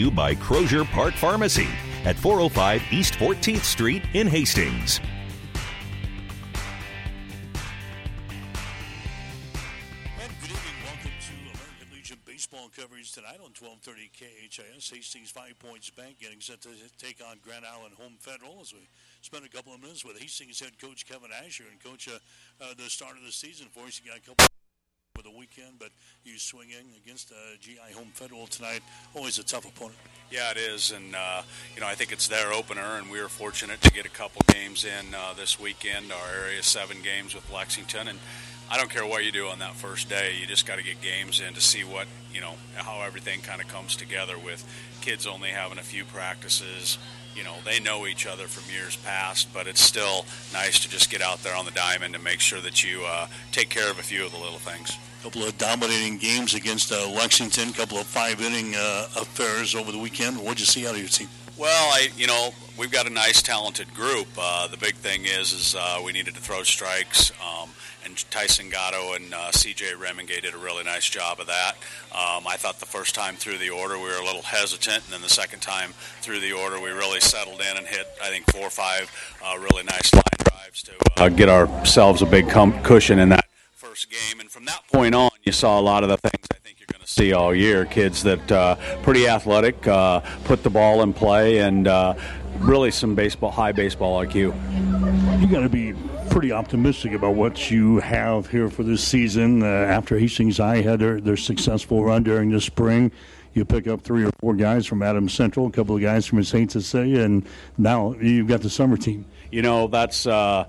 you by Crozier Park Pharmacy at 405 East 14th Street in Hastings. And good evening. Welcome to American Legion baseball coverage tonight on 1230 KHAS. Hastings Five Points Bank getting set to take on Grand Island Home Federal as we spend a couple of minutes with Hastings head coach Kevin Asher and coach uh, uh, the start of the season for us. You got a couple for the weekend, but you swing in against uh, GI Home Federal tonight. Always a tough opponent. Yeah, it is, and uh, you know I think it's their opener, and we were fortunate to get a couple games in uh, this weekend. Our area seven games with Lexington, and I don't care what you do on that first day. You just got to get games in to see what you know how everything kind of comes together. With kids only having a few practices, you know they know each other from years past, but it's still nice to just get out there on the diamond and make sure that you uh, take care of a few of the little things A couple of dominating games against uh, Lexington, couple of five inning uh, affairs over the weekend. What'd you see out of your team? Well, I you know we've got a nice talented group. Uh, the big thing is is uh, we needed to throw strikes. Um, and Tyson Gatto and uh, C.J. Remingay did a really nice job of that. Um, I thought the first time through the order we were a little hesitant, and then the second time through the order we really settled in and hit I think four or five uh, really nice line drives to uh, get ourselves a big com- cushion in that first game. And from that point on, you saw a lot of the things I think you're going to see all year. Kids that uh, pretty athletic, uh, put the ball in play, and uh, really some baseball, high baseball IQ. You got to be pretty optimistic about what you have here for this season. Uh, after Hastings I had their, their successful run during the spring, you pick up three or four guys from Adams Central, a couple of guys from St. Cecilia, and now you've got the summer team. You know, that's uh,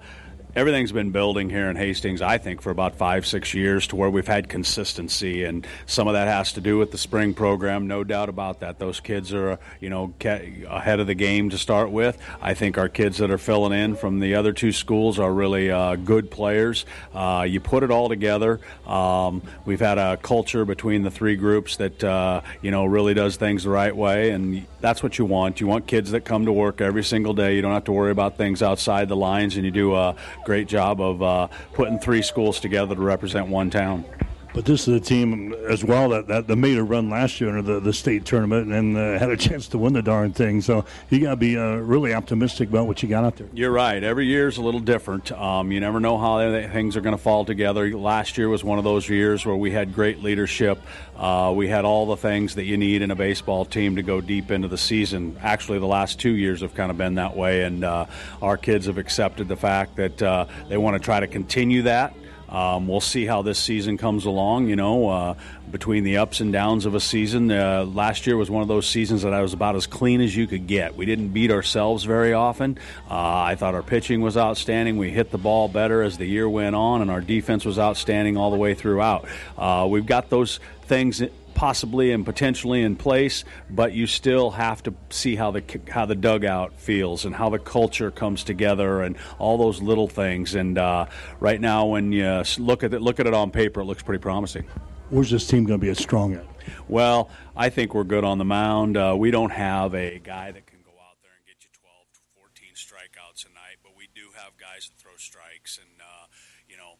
everything's been building here in Hastings, I think, for about five, six years to where we've had consistency. And some of that has to do with the spring program, no doubt about that. Those kids are, you know, ahead of the game to start with. I think our kids that are filling in from the other two schools are really uh, good players. Uh, you put it all together. Um, we've had a culture between the three groups that, uh, you know, really does things the right way. And that's what you want. You want kids that come to work every single day. You don't have to worry about things outside the lines, and you do a great job of uh, putting three schools together to represent one town. But this is a team as well that, that, that made a run last year into the, the state tournament and uh, had a chance to win the darn thing. So you got to be uh, really optimistic about what you got out there. You're right. Every year is a little different. Um, you never know how things are going to fall together. Last year was one of those years where we had great leadership. Uh, we had all the things that you need in a baseball team to go deep into the season. Actually, the last two years have kind of been that way, and uh, our kids have accepted the fact that uh, they want to try to continue that. Um, we'll see how this season comes along. You know, uh, between the ups and downs of a season, uh, last year was one of those seasons that I was about as clean as you could get. We didn't beat ourselves very often. Uh, I thought our pitching was outstanding. We hit the ball better as the year went on, and our defense was outstanding all the way throughout. Uh, we've got those things possibly and potentially in place, but you still have to see how the how the dugout feels and how the culture comes together and all those little things. And uh, right now, when you look at it, look at it on paper, it looks pretty promising. Where's this team going to be as strong at? Well, I think we're good on the mound. Uh, we don't have a guy that can go out there and get you 12 to 14 strikeouts a night, but we do have guys that throw strikes. And, uh, you know,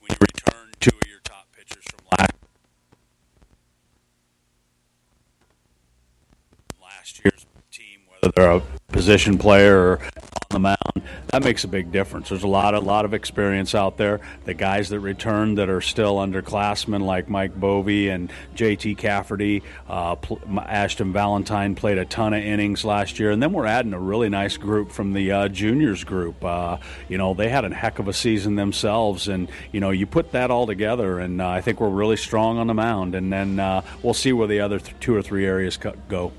when you return two of your top pitchers from last last year's team, whether they're a position player or on the mound, that makes a big difference. There's a lot, a lot of experience out there. The guys that return that are still underclassmen, like Mike Bovey and J.T. Cafferty, uh, Ashton Valentine played a ton of innings last year, and then we're adding a really nice group from the uh, juniors group. Uh, you know, they had a heck of a season themselves, and you know, you put that all together, and uh, I think we're really strong on the mound, and then uh, we'll see where the other th- two or three areas go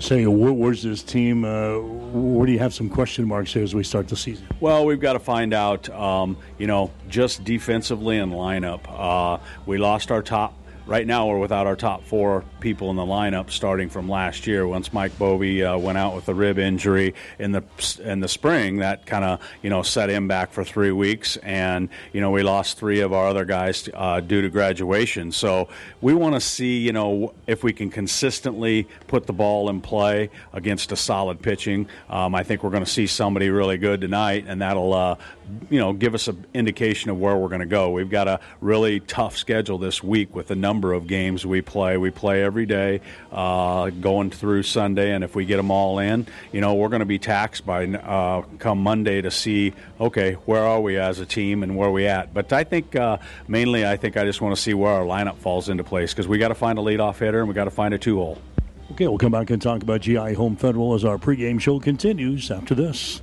say, where, where's this team? Uh, where do you have some question marks here as we start the season? Well, we've got to find out, um, you know, just defensively and lineup. Uh, we lost our top right now we're without our top four people in the lineup starting from last year. Once Mike Bovey uh, went out with a rib injury in the in the spring, that kind of you know set him back for three weeks, and you know we lost three of our other guys uh, due to graduation. So we want to see you know if we can consistently put the ball in play against a solid pitching. Um, I think we're going to see somebody really good tonight, and that'll uh, you know give us an indication of where we're going to go. We've got a really tough schedule this week with the number of games we play. We play every day, uh, going through Sunday, and if we get them all in, you know, we're going to be taxed by uh, come Monday to see, okay, where are we as a team and where are we at. But I think uh, mainly, I think I just want to see where our lineup falls into place because we got to find a leadoff hitter and we got to find a two hole. Okay, we'll come back and talk about GI Home Federal as our pregame show continues after this.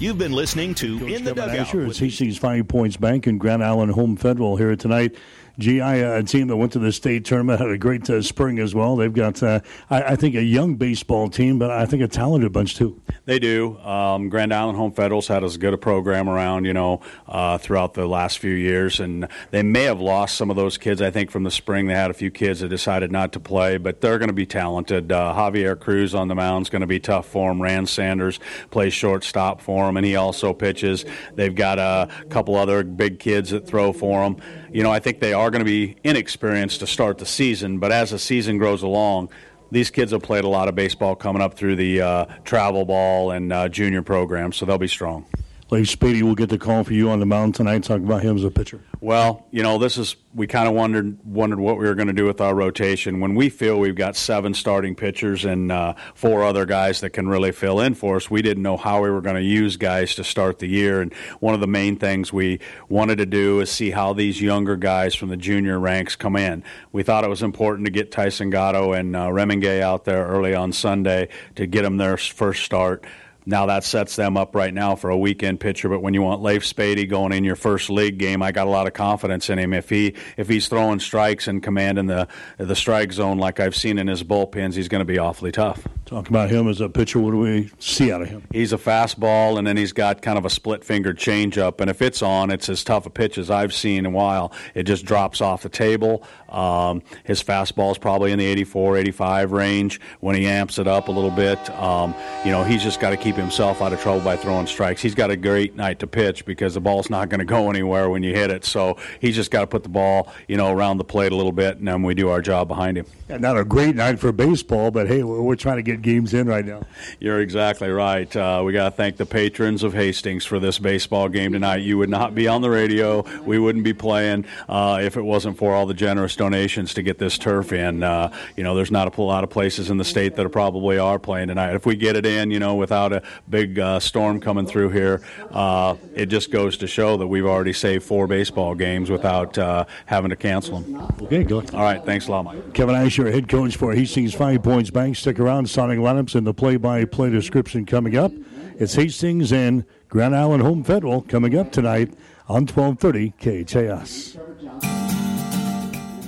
You've been listening to Coach In the Kevin Dugout. Asher, it's Hastings Five Points Bank and Grand Island Home Federal here tonight. GI, a team that went to the state tournament, had a great uh, spring as well. They've got, uh, I, I think, a young baseball team, but I think a talented bunch too. They do. Um, Grand Island Home Federals had as good a program around, you know, uh, throughout the last few years, and they may have lost some of those kids. I think from the spring they had a few kids that decided not to play, but they're going to be talented. Uh, Javier Cruz on the mound is going to be tough for him. Rand Sanders plays shortstop for him, and he also pitches. They've got a couple other big kids that throw for them. You know, I think they are going to be inexperienced to start the season, but as the season grows along these kids have played a lot of baseball coming up through the uh, travel ball and uh, junior program, so they'll be strong. Leif Spady will get the call for you on the mound tonight. Talk about him as a pitcher. Well, you know, this is we kind of wondered wondered what we were going to do with our rotation. When we feel we've got seven starting pitchers and uh, four other guys that can really fill in for us, we didn't know how we were going to use guys to start the year. And one of the main things we wanted to do is see how these younger guys from the junior ranks come in. We thought it was important to get Tyson Gatto and uh, Remingay out there early on Sunday to get them their first start. Now that sets them up right now for a weekend pitcher. But when you want Leif Spady going in your first league game, I got a lot of confidence in him. If he if he's throwing strikes and commanding the the strike zone like I've seen in his bullpens, he's going to be awfully tough. Talk about him as a pitcher. What do we see out of him? He's a fastball, and then he's got kind of a split finger changeup. And if it's on, it's as tough a pitch as I've seen in a while. It just drops off the table. Um, his fastball is probably in the 84, 85 range. When he amps it up a little bit, um, you know, he's just got to keep himself out of trouble by throwing strikes. He's got a great night to pitch because the ball's not going to go anywhere when you hit it. So he's just got to put the ball, you know, around the plate a little bit, and then we do our job behind him. Yeah, not a great night for baseball, but hey, we're, we're trying to get games in right now. You're exactly right. Uh, we got to thank the patrons of Hastings for this baseball game tonight. You would not be on the radio. We wouldn't be playing uh, if it wasn't for all the generous donations to get this turf in. Uh, you know, there's not a lot of places in the state that are probably are playing tonight. If we get it in, you know, without a big uh, storm coming through here, uh, it just goes to show that we've already saved four baseball games without uh, having to cancel them. Okay, good. All right, thanks a lot, Mike. Kevin Asher, head coach for Hastings Five Points Bank. Stick around. Starting lineups and the play-by-play description coming up. It's Hastings and Grand Island Home Federal coming up tonight on 1230 KHAS.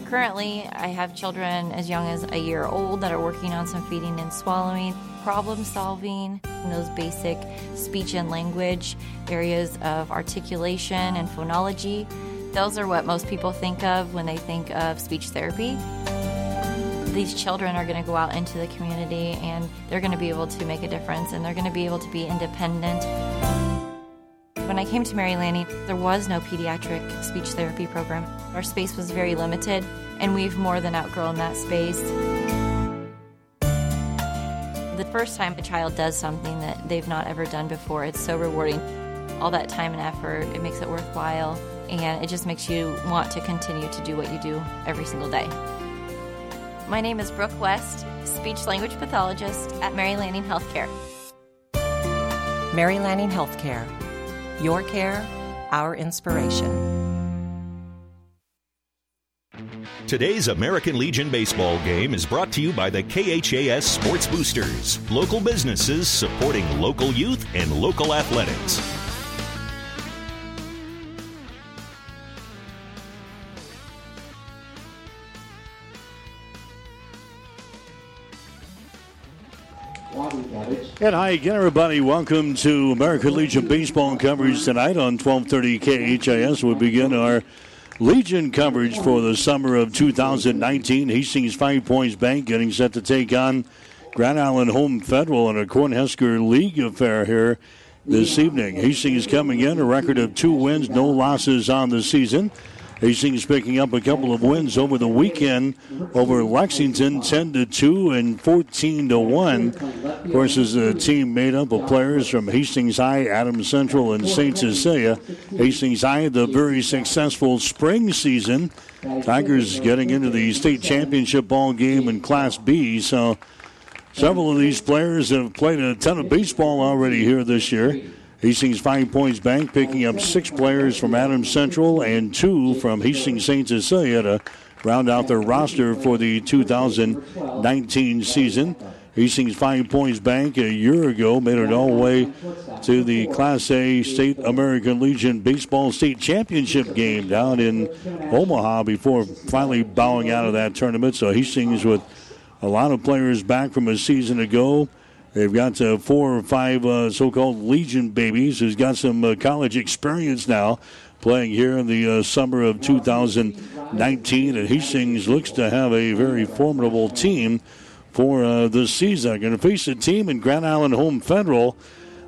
Currently, I have children as young as a year old that are working on some feeding and swallowing, problem solving, those basic speech and language areas of articulation and phonology. Those are what most people think of when they think of speech therapy. These children are going to go out into the community and they're going to be able to make a difference and they're going to be able to be independent. When I came to Mary Lanning, there was no pediatric speech therapy program. Our space was very limited, and we've more than outgrown that space. The first time a child does something that they've not ever done before, it's so rewarding. All that time and effort, it makes it worthwhile, and it just makes you want to continue to do what you do every single day. My name is Brooke West, speech language pathologist at Mary Lanning Healthcare. Mary Lanning Healthcare. Your care, our inspiration. Today's American Legion baseball game is brought to you by the KHAS Sports Boosters, local businesses supporting local youth and local athletics. And hi again, everybody. Welcome to American Legion baseball coverage tonight on 1230 KHAS. We begin our Legion coverage for the summer of 2019. Hastings Five Points Bank getting set to take on Grand Island Home Federal in a Cornhusker League affair here this evening. Hastings coming in a record of two wins, no losses on the season. Hastings picking up a couple of wins over the weekend over Lexington, 10 to 2 and 14 to 1. Of course, is a team made up of players from Hastings High, Adams Central, and St. Cecilia. Hastings High, the very successful spring season. Tigers getting into the state championship ball game in Class B. So several of these players have played a ton of baseball already here this year. Hastings Five Points Bank picking up six players from Adams Central and two from Hastings St. Cecilia to round out their roster for the 2019 season. Hastings Five Points Bank a year ago made it all the way to the Class A State American Legion Baseball State Championship game down in Omaha before finally bowing out of that tournament. So Hastings with a lot of players back from a season ago They've got uh, four or five uh, so-called Legion babies who's got some uh, college experience now playing here in the uh, summer of 2019. And Hastings looks to have a very formidable team for uh, this season. Going to face a team in Grand Island Home Federal.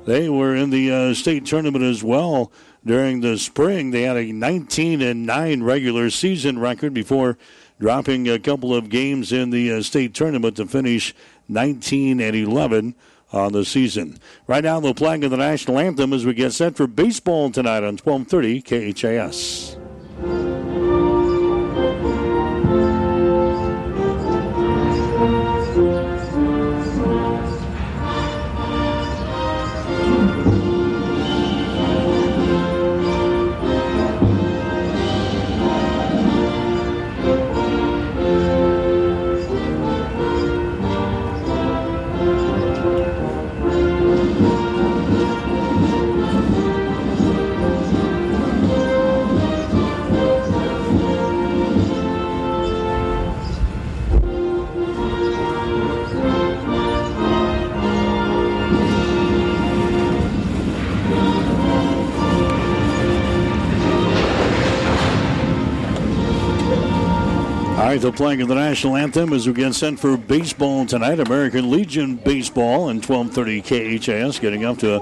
They were in the uh, state tournament as well during the spring. They had a 19 and 9 regular season record before dropping a couple of games in the state tournament to finish 19 and 11 on the season. Right now, the playing of the national anthem as we get set for baseball tonight on 1230 KHAS. Right, the playing of the national anthem as we get sent for baseball tonight. American Legion baseball and 12:30 KHAS getting up to a,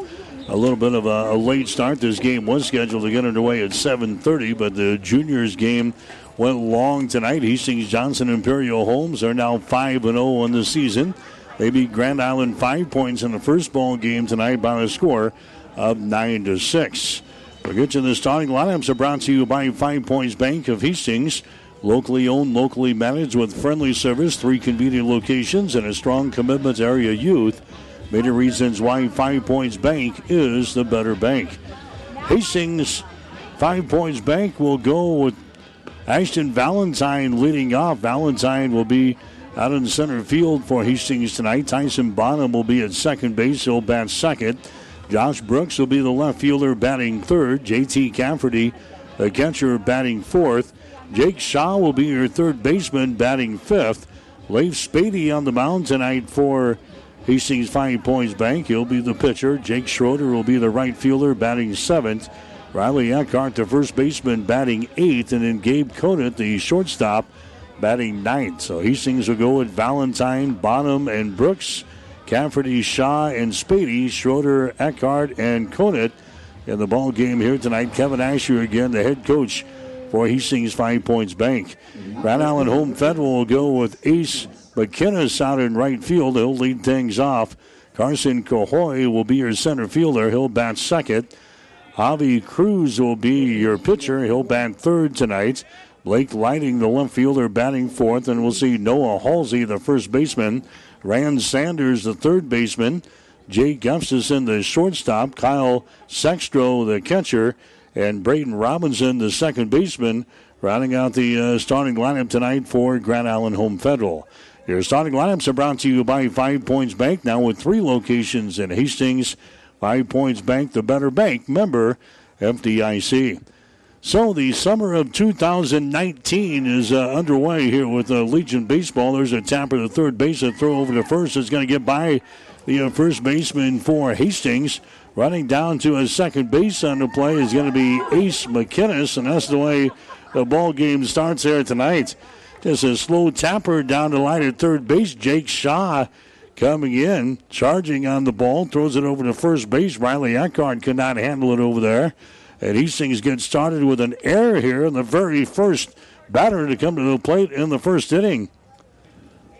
a little bit of a, a, late start. This game was scheduled to get underway at 7:30, but the juniors game went long tonight. Hastings Johnson Imperial Homes are now 5 and 0 on the season. They beat Grand Island five points in the first ball game tonight by a score of nine to six. We'll get to the starting lineups are brought to you by Five Points Bank of Hastings. Locally owned, locally managed with friendly service, three convenient locations, and a strong commitment to area youth. Many reasons why Five Points Bank is the better bank. Hastings Five Points Bank will go with Ashton Valentine leading off. Valentine will be out in center field for Hastings tonight. Tyson Bonham will be at second base. He'll bat second. Josh Brooks will be the left fielder batting third. JT Cafferty, the catcher, batting fourth. Jake Shaw will be your third baseman, batting fifth. Leif Spady on the mound tonight for Hastings Five Points Bank. He'll be the pitcher. Jake Schroeder will be the right fielder, batting seventh. Riley Eckhart, the first baseman, batting eighth. And then Gabe Conant, the shortstop, batting ninth. So Hastings will go with Valentine, Bonham, and Brooks. Cafferty, Shaw, and Spady, Schroeder, Eckhart, and Conant in the ball game here tonight. Kevin Asher again, the head coach for Hastings Five Points Bank. Grand Island Home Federal will go with Ace McKinnis out in right field. He'll lead things off. Carson Cahoy will be your center fielder. He'll bat second. Javi Cruz will be your pitcher. He'll bat third tonight. Blake Lighting, the left fielder, batting fourth. And we'll see Noah Halsey, the first baseman. Rand Sanders, the third baseman. Jay Gustafson, the shortstop. Kyle Sextro, the catcher and Braden Robinson, the second baseman, rounding out the uh, starting lineup tonight for Grand Island Home Federal. Your starting lineups are brought to you by Five Points Bank, now with three locations in Hastings. Five Points Bank, the better bank, member FDIC. So the summer of 2019 is uh, underway here with uh, Legion Baseball. There's a tapper to third base, a throw over to first is going to get by the uh, first baseman for Hastings. Running down to his second base on the play is going to be Ace McKinnis, and that's the way the ball game starts here tonight. Just a slow tapper down the line at third base. Jake Shaw coming in, charging on the ball, throws it over to first base. Riley Eckhart could not handle it over there. And Hastings gets started with an error here in the very first batter to come to the plate in the first inning.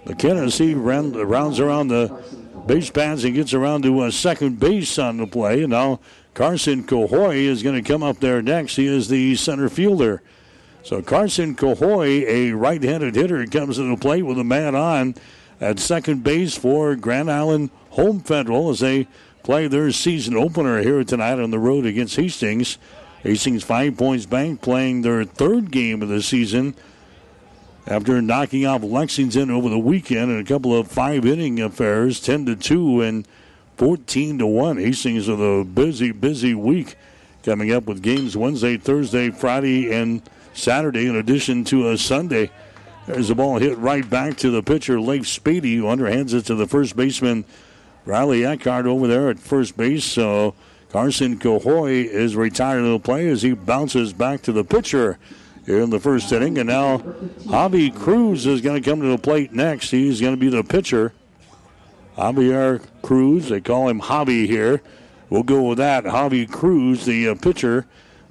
McKenna, he ran, rounds around the base paths and gets around to uh, second base on the play. And now Carson Cahoy is going to come up there next. He is the center fielder. So Carson Cahoy, a right-handed hitter, comes to the plate with a man on at second base for Grand Island Home Federal as they play their season opener here tonight on the road against Hastings. Hastings Five Points Bank playing their third game of the season after knocking off Lexington over the weekend in a couple of five inning affairs, 10 to 2 and 14 to 1. Hastings with a busy, busy week coming up with games Wednesday, Thursday, Friday, and Saturday, in addition to a Sunday. There's a ball hit right back to the pitcher, Leif Spady, who underhands it to the first baseman, Riley Eckhart, over there at first base. So Carson Cahoy is retired to the play as he bounces back to the pitcher here in the first inning. And now Javi Cruz is going to come to the plate next. He's going to be the pitcher. Javier Cruz, they call him Javi here. We'll go with that. Javi Cruz, the uh, pitcher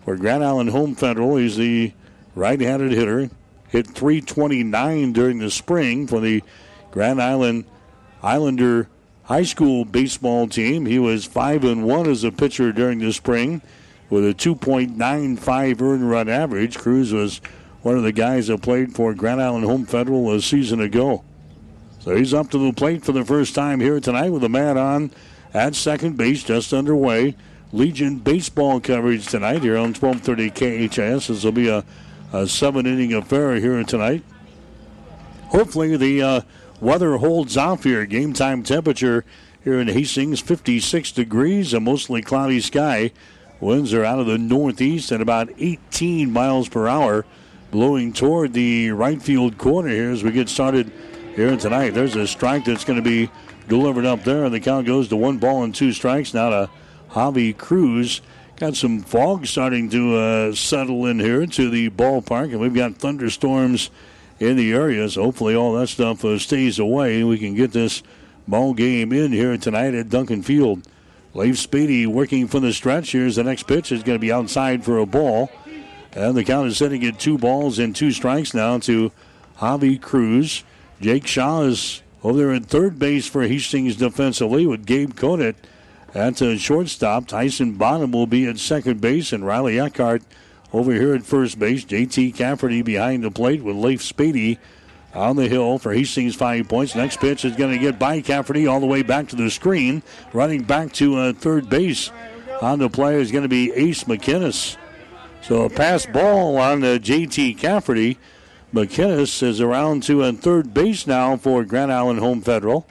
for Grand Island Home Federal. He's the right handed hitter. Hit 329 during the spring for the Grand Island Islander high school baseball team. He was 5 and 1 as a pitcher during the spring with a 2.95 earned run average. Cruz was one of the guys that played for Grand Island Home Federal a season ago. So he's up to the plate for the first time here tonight with a man on at second base, just underway. Legion baseball coverage tonight here on 1230 KHAS. This will be a, a seven inning affair here tonight. Hopefully, the uh, weather holds off here. Game time temperature here in Hastings 56 degrees, a mostly cloudy sky. Winds are out of the northeast at about 18 miles per hour, blowing toward the right field corner here as we get started here tonight. There's a strike that's going to be delivered up there, and the count goes to one ball and two strikes now to Javi Cruz. Got some fog starting to uh, settle in here to the ballpark, and we've got thunderstorms in the area. So hopefully all that stuff uh, stays away. We can get this ball game in here tonight at Duncan Field. Leif Spady working for the stretch. Here's the next pitch. It's going to be outside for a ball. And the count is sitting at two balls and two strikes now to Javi Cruz. Jake Shaw is over there at third base for Hastings defensively with Gabe Conant at a shortstop. Tyson Bonham will be at second base, and Riley Eckhart over here at first base. JT Cafferty behind the plate with Leif Spady on the hill for Hastings five points. Next pitch is going to get by Cafferty all the way back to the screen, running back to uh, third base. On the play is going to be Ace McKinnis. So a pass ball on the JT Cafferty. McKinnis is around to uh, third base now for Grand Island Home Federal.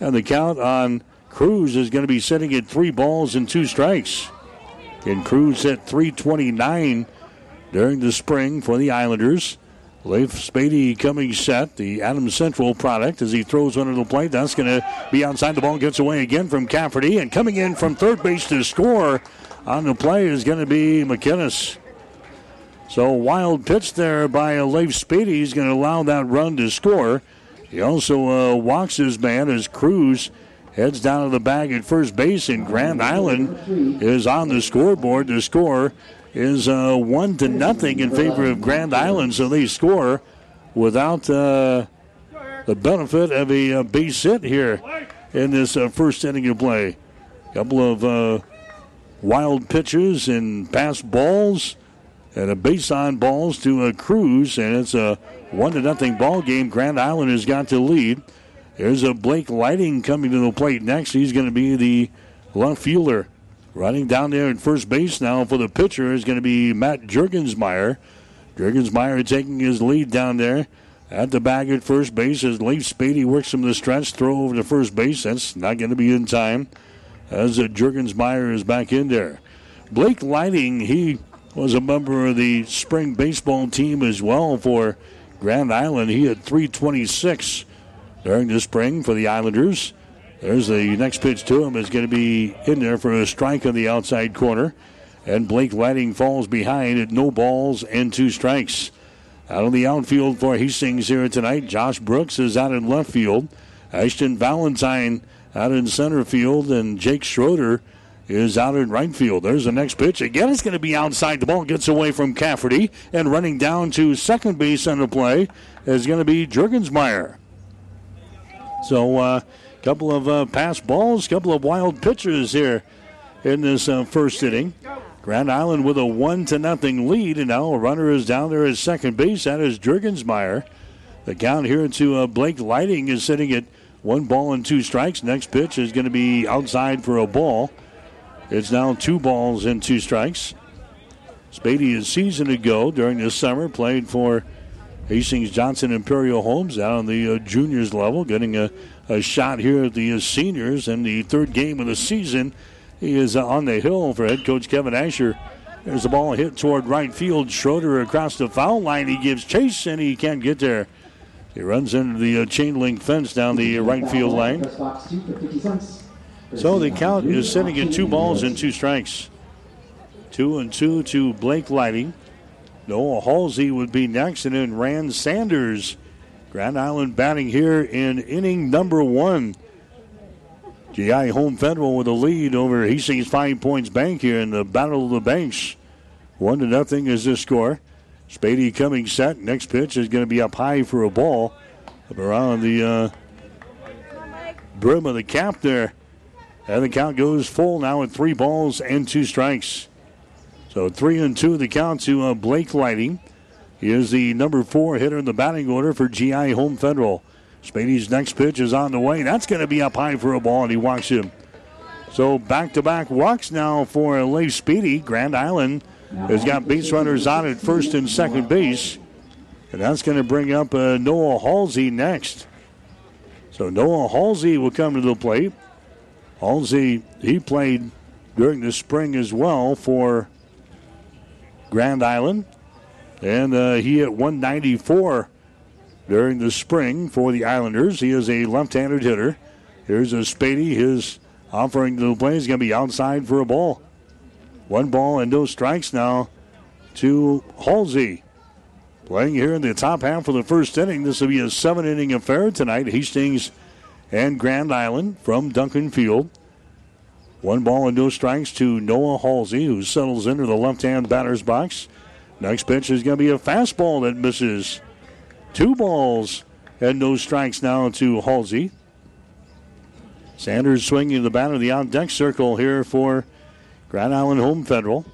And the count on Cruz is going to be sitting at three balls and two strikes. And Cruz hit 329 during the spring for the Islanders. Leif Spady coming set, the Adams Central product, as he throws one under the plate. That's going to be outside. The ball gets away again from Cafferty, and coming in from third base to score on the play is going to be McKinnis. So wild pitch there by Leif Spady. He's going to allow that run to score. He also uh, walks his man as Cruz heads down to the bag at first base, and Grand Island is on the scoreboard. The score is uh, one to nothing in favor of Grand Island, so they score without uh, the benefit of a, uh, base hit here in this uh, first inning of play. Couple of uh, wild pitches and pass balls and a base on balls to a Cruz, and it's a one to nothing ball game. Grand Island has got to lead. There's a Blake Lighting coming to the plate next. He's going to be the left fielder. Running down there at first base now for the pitcher is going to be Matt Jurgensmeyer. Jurgensmeyer taking his lead down there at the bag at first base as Leif Spady works from the stretch, throw over to first base. That's not going to be in time as Jurgensmeyer is back in there. Blake Lighting, he was a member of the spring baseball team as well for Grand Island. He had 326 during the spring for the Islanders. There's the next pitch to him is going to be in there for a strike on the outside corner. And Blake Lighting falls behind at no balls and two strikes. Out of the outfield for Hastings here tonight, Josh Brooks is out in left field. Ashton Valentine out in center field, and Jake Schroeder is out in right field. There's the next pitch. Again, it's going to be outside. The ball gets away from Cafferty, and running down to second base on the play is going to be Jurgensmeyer. So, uh, couple of uh, pass balls, couple of wild pitches here in this uh, first inning. Grand Island with a one to nothing lead, and now a runner is down there at second base. That is Jurgensmeyer. The count here to uh, Blake Lighting is sitting at one ball and two strikes. Next pitch is going to be outside for a ball. It's now two balls and two strikes. Spady, a season ago during this summer, played for Hastings Johnson Imperial Homes out on the uh, juniors level, getting a, a shot here at the seniors in the third game of the season. He is on the hill for head coach Kevin Asher. There's a ball hit toward right field. Schroeder across the foul line. He gives chase and he can't get there. He runs into the uh, chain link fence down the right field line. So the count is sitting at two balls and two strikes. Two and two to Blake Lighting. Noah Halsey would be next, and then Rand Sanders. Grand Island batting here in inning number one. GI Home Federal with a lead over Hastings Five Points Bank here in the Battle of the Banks. One to nothing is the score. Spady coming set. Next pitch is going to be up high for a ball. Up around the uh, brim of the cap there. And the count goes full now at three balls and two strikes. So three and two the count to uh, Blake Lighting. He is the number four hitter in the batting order for GI Home Federal. Spady's next pitch is on the way. That's going to be up high for a ball, and he walks him. So back to back walks now for Leif Spady. Grand Island has got base runners on at first and second base. And that's going to bring up uh, Noah Halsey next. So Noah Halsey will come to the plate. Halsey, he played during the spring as well for Grand Island. And uh, he hit 194 during the spring for the Islanders. He is a left-handed hitter. Here's a Spady. His offering to the play is going to be outside for a ball. One ball and no strikes now to Halsey. Playing here in the top half of the first inning. This will be a seven inning affair tonight. Hastings and Grand Island from Duncan Field. One ball and no strikes to Noah Halsey, who settles into the left hand batter's box. Next pitch is going to be a fastball that misses. Two balls and no strikes now to Halsey. Sanders swinging the bat of the on deck circle here for Grand Island Home Federal.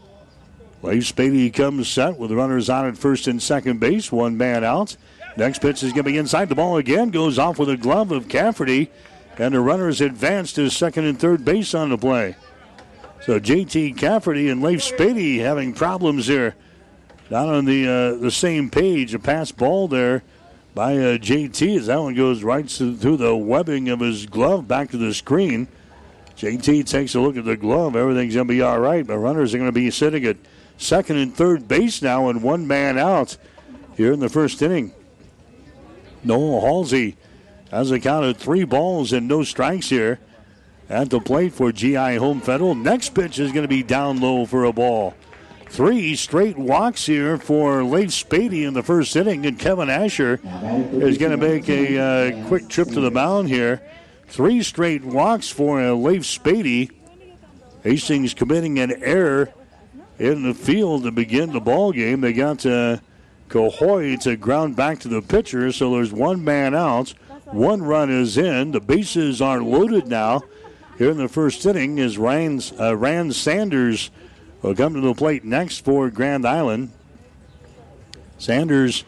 Leif Spady comes set with runners on at first and second base, one man out. Next pitch is going to be inside. The ball again goes off with a glove of Cafferty, and the runners advance to second and third base on the play. So JT Cafferty and Leif Spady having problems here not on the uh, the same page. A pass ball there by uh, JT as that one goes right through the webbing of his glove back to the screen. JT takes a look at the glove. Everything's going to be all right, but runners are going to be sitting at second and third base now and one man out here in the first inning. Noah Halsey has a count of three balls and no strikes here at the plate for GI Home Federal. Next pitch is going to be down low for a ball. Three straight walks here for Leif Spady in the first inning, and Kevin Asher is going to make a uh, quick trip to the mound here. Three straight walks for uh, Leif Spady. Hastings committing an error in the field to begin the ball game. They got uh, Cahoy to ground back to the pitcher, so there's one man out. One run is in. The bases are loaded now. Here in the first inning is Ryan, uh, Rand Sanders will come to the plate next for Grand Island. Sanders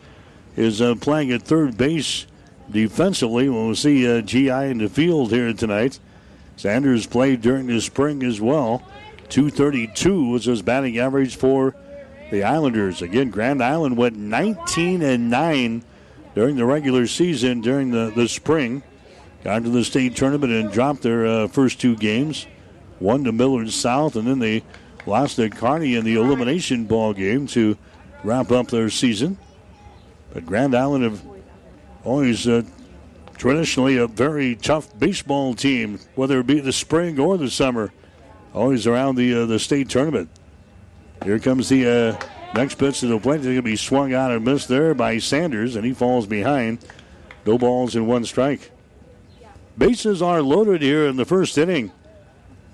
is uh, playing at third base defensively. We'll see uh, GI in the field here tonight. Sanders played during the spring as well. 232 was his batting average for the Islanders. Again, Grand Island went 19 and 9 during the regular season during the, the spring. Got to the state tournament and dropped their uh, first two games. One to Millard South, and then they lost to Kearney in the elimination ball game to wrap up their season. But Grand Island have always uh, traditionally a very tough baseball team, whether it be the spring or the summer. Always around the uh, the state tournament. Here comes the uh, next pitch to the plate. It's going to be swung out and missed there by Sanders, and he falls behind. No balls in one strike. Bases are loaded here in the first inning.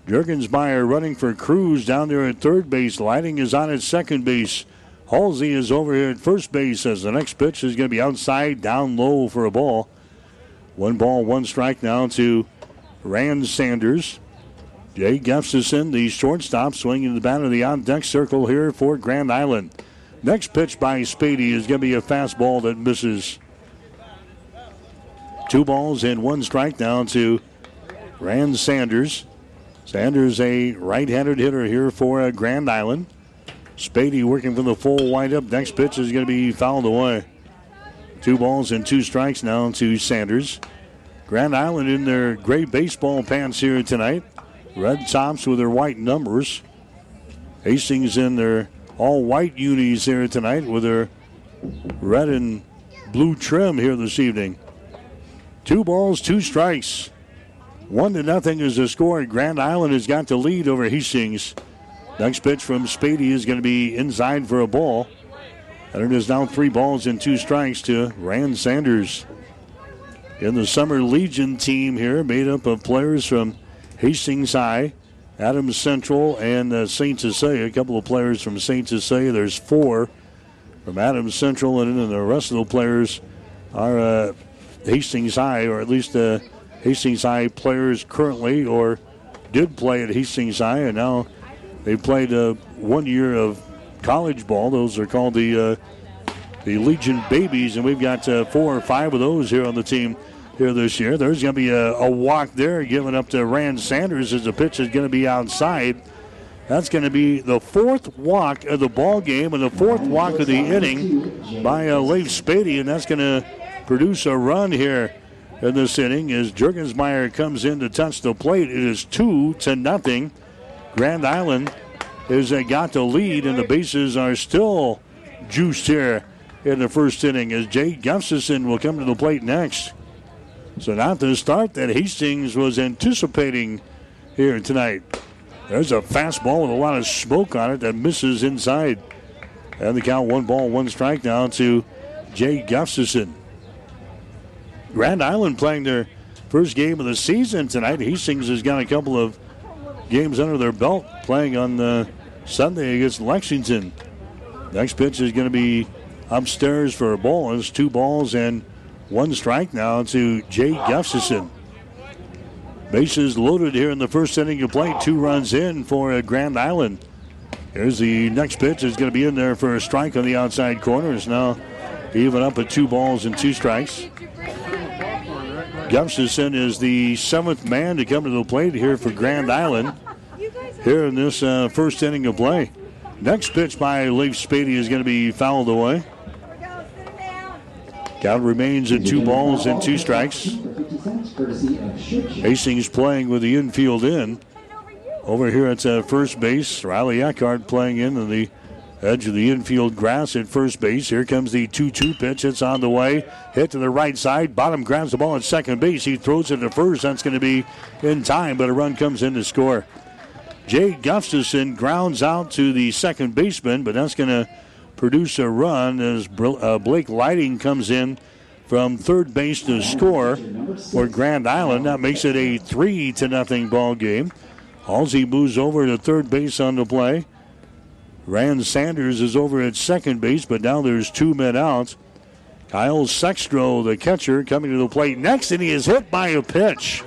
Jurgensmeyer running for Cruz down there at third base. Lighting is on at second base. Halsey is over here at first base as the next pitch is going to be outside, down low for a ball. One ball, one strike now to Rand Sanders. Jay Gustafson, the shortstop, swinging the bat of the on deck circle here for Grand Island. Next pitch by Spady is going to be a fastball that misses. Two balls and one strike down to Rand Sanders. Sanders, a right handed hitter here for uh, Grand Island. Spady working for the full windup. Next pitch is going to be fouled away. Two balls and two strikes now to Sanders. Grand Island in their gray baseball pants here tonight. Red tops with their white numbers. Hastings in their all white unis here tonight with their red and blue trim here this evening. Two balls, two strikes. One to nothing is the score. Grand Island has got the lead over Hastings. Next pitch from Spady is going to be inside for a ball. And it is now three balls and two strikes to Rand Sanders. In the Summer Legion team here, made up of players from Hastings High, Adams Central, and uh, St. Cecilia. A couple of players from St. Cecilia. There's four from Adams Central, and then the rest of the players are uh, Hastings High, or at least uh, Hastings High players currently, or did play at Hastings High, and now they played uh, one year of college ball. Those are called the uh, the Legion Babies, and we've got uh, four or five of those here on the team here this year. There's going to be a, a, walk there given up to Rand Sanders as the pitch is going to be outside. That's going to be the fourth walk of the ball game and the fourth walk of the inning by uh, Leif Spady, and that's going to produce a run here in this inning as Jurgensmeyer comes in to touch the plate. It is two to nothing. Grand Island has uh, got the lead, and the bases are still juiced here in the first inning as Jay Gustafson will come to the plate next. So not the start that Hastings was anticipating here tonight. There's a fastball with a lot of smoke on it that misses inside. And the count one ball, one strike now to Jay Gustafson. Grand Island playing their first game of the season tonight. Hastings has got a couple of games under their belt playing on the Sunday against Lexington. Next pitch is going to be upstairs for a ball. It's two balls and one strike now to Jay Gustafson. Bases loaded here in the first inning of play. Two runs in for uh, Grand Island. Here's the next pitch. Is going to be in there for a strike on the outside corner. It's now even up at two balls and two strikes. Gustafson is the seventh man to come to the plate here for Grand Island here in this uh, first inning of play. Next pitch by Leif Spady is going to be fouled away. Count remains at two balls and two strikes. Hastings playing with the infield in. Over here at uh, first base, Riley Eckhart playing in the edge of the infield grass at first base. Here comes the 2 2 pitch. It's on the way. Hit to the right side. Bonham grabs the ball at second base. He throws it to first. That's going to be in time, but a run comes in to score. Jay Gustafson grounds out to the second baseman, but that's going to produce a run as uh, Blake Lighting comes in from third base to score for Grand Island. That makes it a three to nothing ball game. Halsey moves over to third base on the play. Rand Sanders is over at second base, but now there's two men out. Kyle Sextro, the catcher, coming to the plate next, and he is hit by a pitch.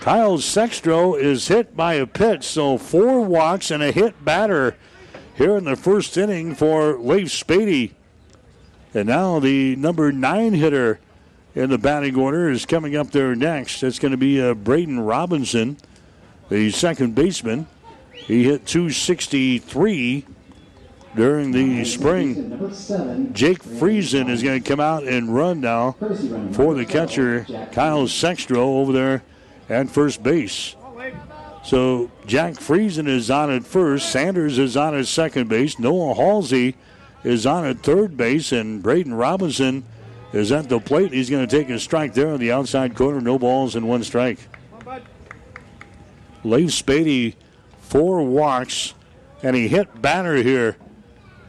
Kyle Sextro is hit by a pitch, so four walks and a hit batter here in the first inning for Leif Spady. And now the number nine hitter in the batting order is coming up there next. It's going to be uh, Braden Robinson, the second baseman. He hit 263 during the spring. Jake Friesen is going to come out and run now for the catcher, Kyle Sextro, over there at first base. So Jack Friesen is on at first. Sanders is on at second base. Noah Halsey is on at third base. And Braden Robinson is at the plate. He's going to take a strike there on the outside corner. No balls and one strike. Leif Spady, four walks and he hit batter here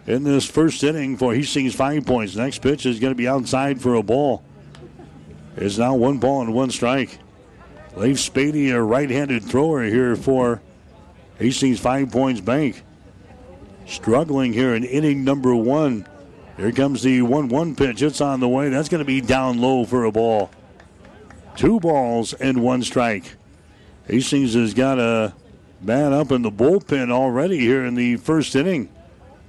in this first inning for Hastings five points. Next pitch is going to be outside for a ball. It's now one ball and one strike. Leif Spady, a right-handed thrower here for Hastings Five Points Bank. Struggling here in inning number one. Here comes the 1-1 pitch. It's on the way. That's going to be down low for a ball. Two balls and one strike. Hastings has got a man up in the bullpen already here in the first inning.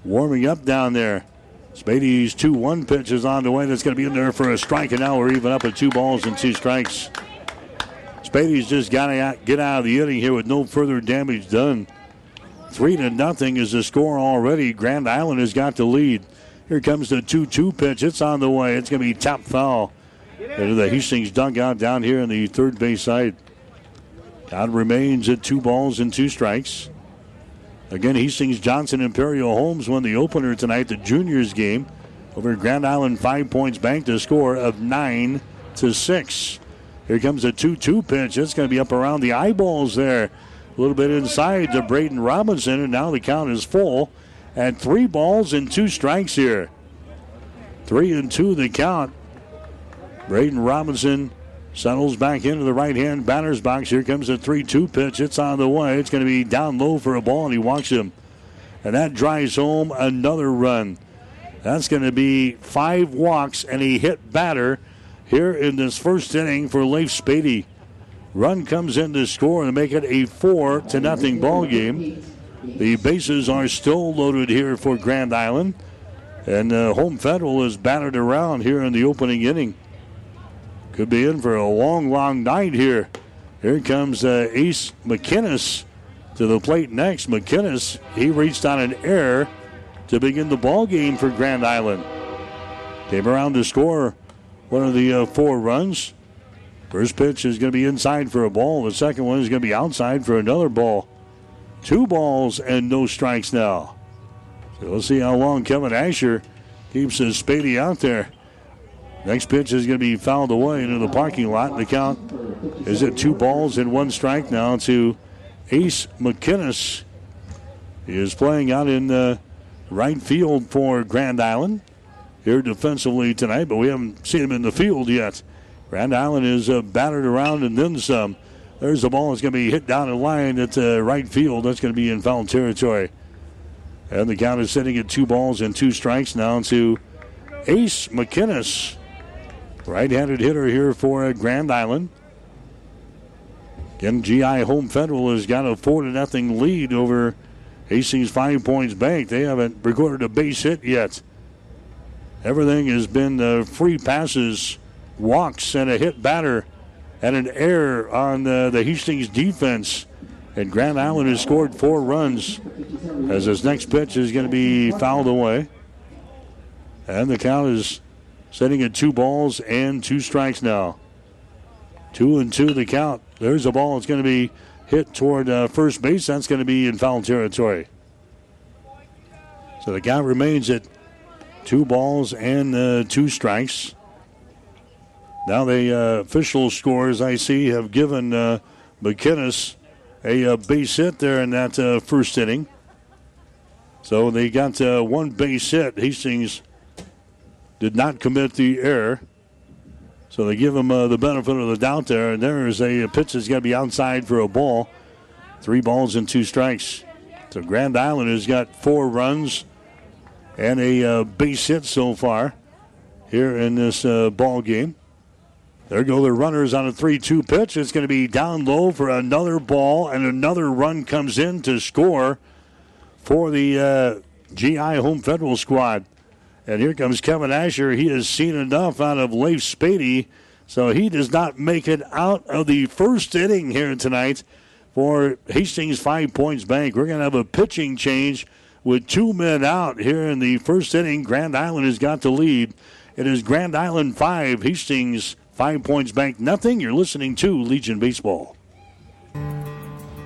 Warming up down there. Spady's 2 1 pitch is on the way. That's going to be in there for a strike, and now we're even up at two balls and two strikes. Spady's just got to get out of the inning here with no further damage done. Three to nothing is the score already. Grand Island has got the lead. Here comes the 2 2 pitch. It's on the way. It's going to be top foul into the Hastings dugout down here in the third base side. Count remains at two balls and two strikes. Again, Hastings Johnson Imperial Holmes won the opener tonight, the juniors game, over Grand Island Five Points Bank to score of nine to six. Here comes a 2 2 pitch. It's going to be up around the eyeballs there. A little bit inside to Braden Robinson, and now the count is full. And three balls and two strikes here. Three and two the count. Braden Robinson settles back into the right hand batter's box. Here comes a 3 2 pitch. It's on the way. It's going to be down low for a ball, and he walks him. And that drives home another run. That's going to be five walks and a hit batter here in this first inning for Leif Spady. Run comes in to score and make it a four to nothing ball game. The bases are still loaded here for Grand Island, and uh, Home Federal is battered around here in the opening inning. Could be in for a long, long night here. Here comes uh, Ace McKinnis to the plate next. McKinnis, he reached on an error to begin the ball game for Grand Island. Came around to score one of the uh, four runs. First pitch is going to be inside for a ball. The second one is going to be outside for another ball. Two balls and no strikes now. So we'll see how long Kevin Asher keeps his Spady out there. Next pitch is going to be fouled away into the parking lot. The count is at two balls and one strike now to Ace McKinnis. He is playing out in the right field for Grand Island here defensively tonight, but we haven't seen him in the field yet. Grand Island is uh, battered around and then some. There's the ball that's going to be hit down the line at uh, right field. That's going to be in foul territory. And the count is sitting at two balls and two strikes now to Ace McKinnis. Right handed hitter here for uh, Grand Island. Again, GI Home Federal has got a 4 to nothing lead over Hastings Five Points Bank. They haven't recorded a base hit yet. Everything has been uh, free passes, walks, and a hit batter, and an error on uh, the Hastings defense. And Grand Island has scored four runs as his next pitch is going to be fouled away. And the count is sitting at two balls and two strikes now. Two and two the count. There's a ball. It's going to be hit toward uh, first base. That's going to be in foul territory. So the count remains at Two balls and uh, two strikes. Now the uh, official scores I see have given uh, McKinnis a, uh, base hit there in that uh, first inning. So they got uh, one base hit. Hastings did not commit the error. So they give him uh, the benefit of the doubt there. And there is a pitch that's going to be outside for a ball. Three balls and two strikes. So Grand Island has got four runs and a uh, base hit so far here in this uh, ball game. There go the runners on a 3 2 pitch. It's going to be down low for another ball, and another run comes in to score for the uh, GI Home Federal squad. And here comes Kevin Asher. He has seen enough out of Leif Spady, so he does not make it out of the first inning here tonight for Hastings Five Points Bank. We're going to have a pitching change with two men out here in the first inning. Grand Island has got the lead. It is Grand Island 5, Hastings 5 points bank nothing. You're listening to Legion Baseball.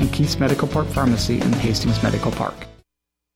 and Keith's Medical Park Pharmacy in Hastings Medical Park.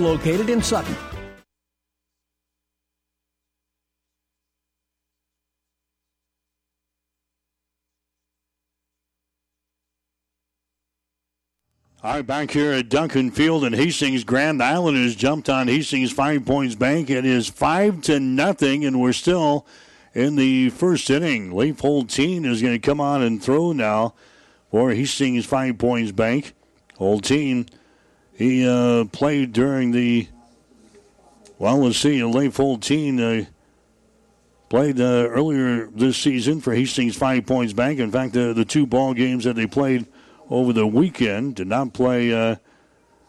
located in Sutton. All right, back here at Duncan Field in Hastings, Grand Island has jumped on Hastings Five Points Bank. It is five to nothing, and we're still in the first inning. Leif Holteen is going to come on and throw now for Hastings Five Points Bank. Holteen, he uh, played during the well, let's see. Leif Holteen uh, played uh, earlier this season for Hastings Five Points Bank. In fact, the, the two ball games that they played over the weekend did not play uh,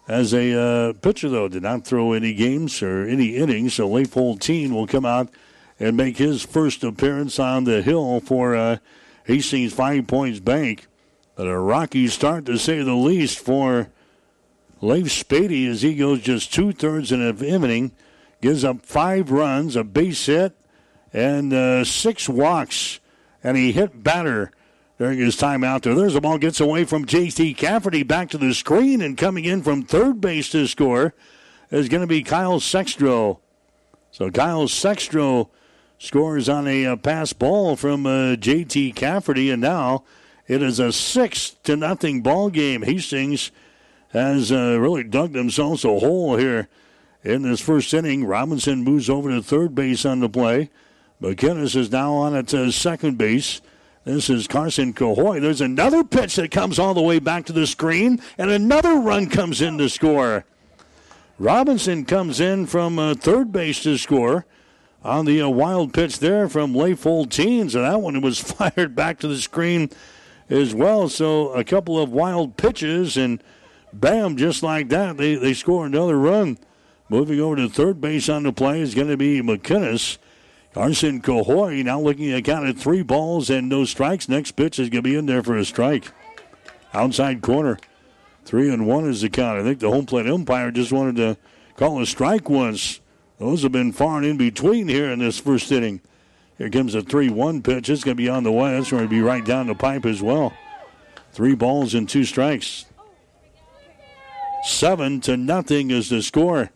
as a uh, pitcher, though. Did not throw any games or any innings. So Leif Holteen will come out and make his first appearance on the hill for uh, Hastings Five Points Bank. But a rocky start, to say the least, for Leif Spady as he goes just two thirds in an inning gives up five runs, a base hit, and uh, six walks. And he hit batter during his time out there. There's the ball, gets away from J.T. Cafferty back to the screen, and coming in from third base to score is going to be Kyle Sextro. So Kyle Sextro scores on a, a uh, pass ball from uh, J.T. Cafferty, and now it is a six to nothing ball game. Hastings has uh, really dug themselves a hole here in this first inning. Robinson moves over to third base on the play. McKinnis is now on at uh, second base. This is Carson Cahoy. There's another pitch that comes all the way back to the screen, and another run comes in to score. Robinson comes in from uh, third base to score on the uh, wild pitch there from Leif Holteen. and that one was fired back to the screen as well. So a couple of wild pitches, and bam, just like that, they, they score another run. Moving over to third base on the play is going to be McKinnis. Carson Cahoy now looking at count of three balls and no strikes. Next pitch is going to be in there for a strike. Outside corner. Three and one is the count. I think the home plate umpire just wanted to call a strike once. Those have been far and in between here in this first inning. Here comes a 3 1 pitch. It's going to be on the way. That's going to be right down the pipe as well. Three balls and two strikes. Seven to nothing is the score.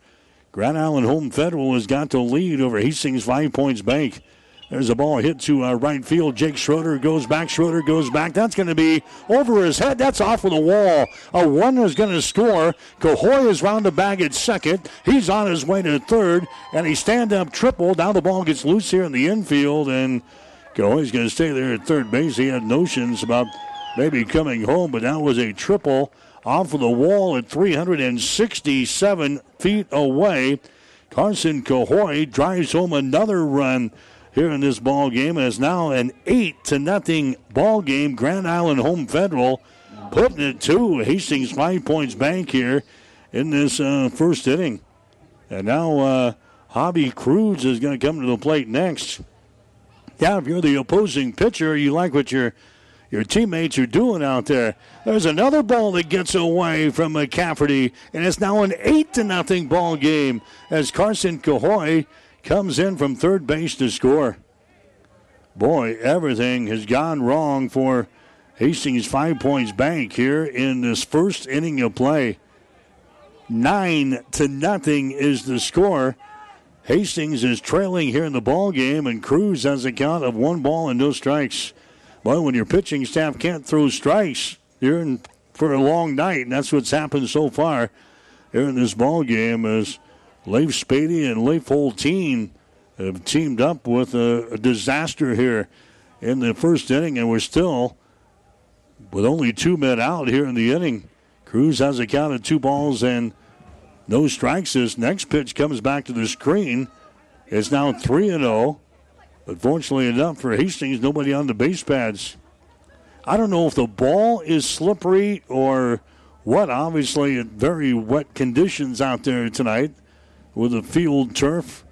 Grand Island Home Federal has got the lead over Hastings Five Points Bank. There's a ball hit to uh, right field. Jake Schroeder goes back. Schroeder goes back. That's going to be over his head. That's off of the wall. A one is going to score. Cahoy is round the bag at second. He's on his way to third, and he stand up triple. Now the ball gets loose here in the infield, and Cahoy's going to stay there at third base. He had notions about maybe coming home, but that was a triple off of the wall at 367 feet away. Carson Cahoy drives home another run here in this ball game. It's now an eight to nothing ball game. Grand Island Home Federal putting it to Hastings Five Points Bank here in this uh, first inning. And now uh, Javi Cruz is going to come to the plate next. Yeah, if you're the opposing pitcher, you like what you're your teammates are doing out there. There's another ball that gets away from McCafferty, and it's now an eight to nothing ball game as Carson Cahoy comes in from third base to score. Boy, everything has gone wrong for Hastings Five Points Bank here in this first inning of play. Nine to nothing is the score Hastings is trailing here in the ball game, and Cruz has a count of one ball and no strikes. Well, when your pitching staff can't throw strikes, you're in for a long night, and that's what's happened so far here in this ball game. As Leif Spady and Leif Holteen have teamed up with a, a disaster here in the first inning, and we're still with only two men out here in the inning. Cruz has a count of two balls and no strikes. This next pitch comes back to the screen. It's now 3 and 0. But fortunately enough for Hastings, nobody on the base pads. I don't know if the ball is slippery or what. Obviously, very wet conditions out there tonight with the field turf.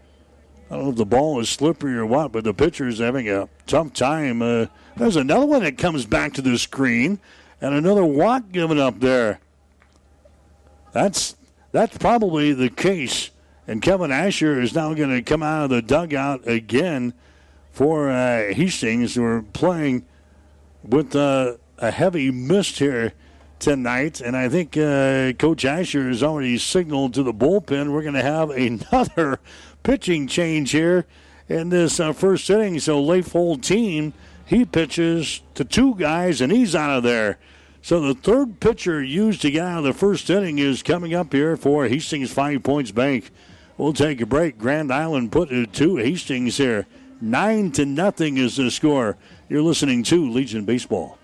I don't know if the ball is slippery or what, but the pitcher is having a tough time. Uh, there's another one that comes back to the screen, and another walk given up there. That's that's probably the case. And Kevin Asher is now going to come out of the dugout again for uh, Hastings. We're playing with uh, a heavy mist here tonight, and I think uh, Coach Asher has already signaled to the bullpen we're going to have another pitching change here in this uh, first inning. So Leif team, he pitches to two guys, and he's out of there. So the third pitcher used to get out of the first inning is coming up here for Hastings Five Points Bank. We'll take a break. Grand Island put it to Hastings here. Nine to nothing is the score. You're listening to Legion Baseball.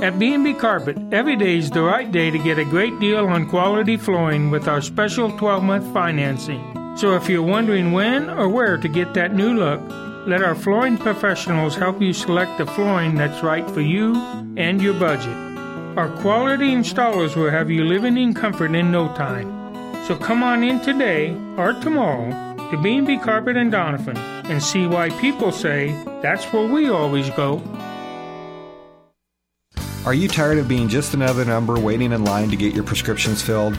At B&B Carpet, every day is the right day to get a great deal on quality flooring with our special 12-month financing. So if you're wondering when or where to get that new look, let our flooring professionals help you select the flooring that's right for you and your budget. Our quality installers will have you living in comfort in no time. So come on in today or tomorrow to B&B Carpet and Donovan and see why people say that's where we always go. Are you tired of being just another number waiting in line to get your prescriptions filled?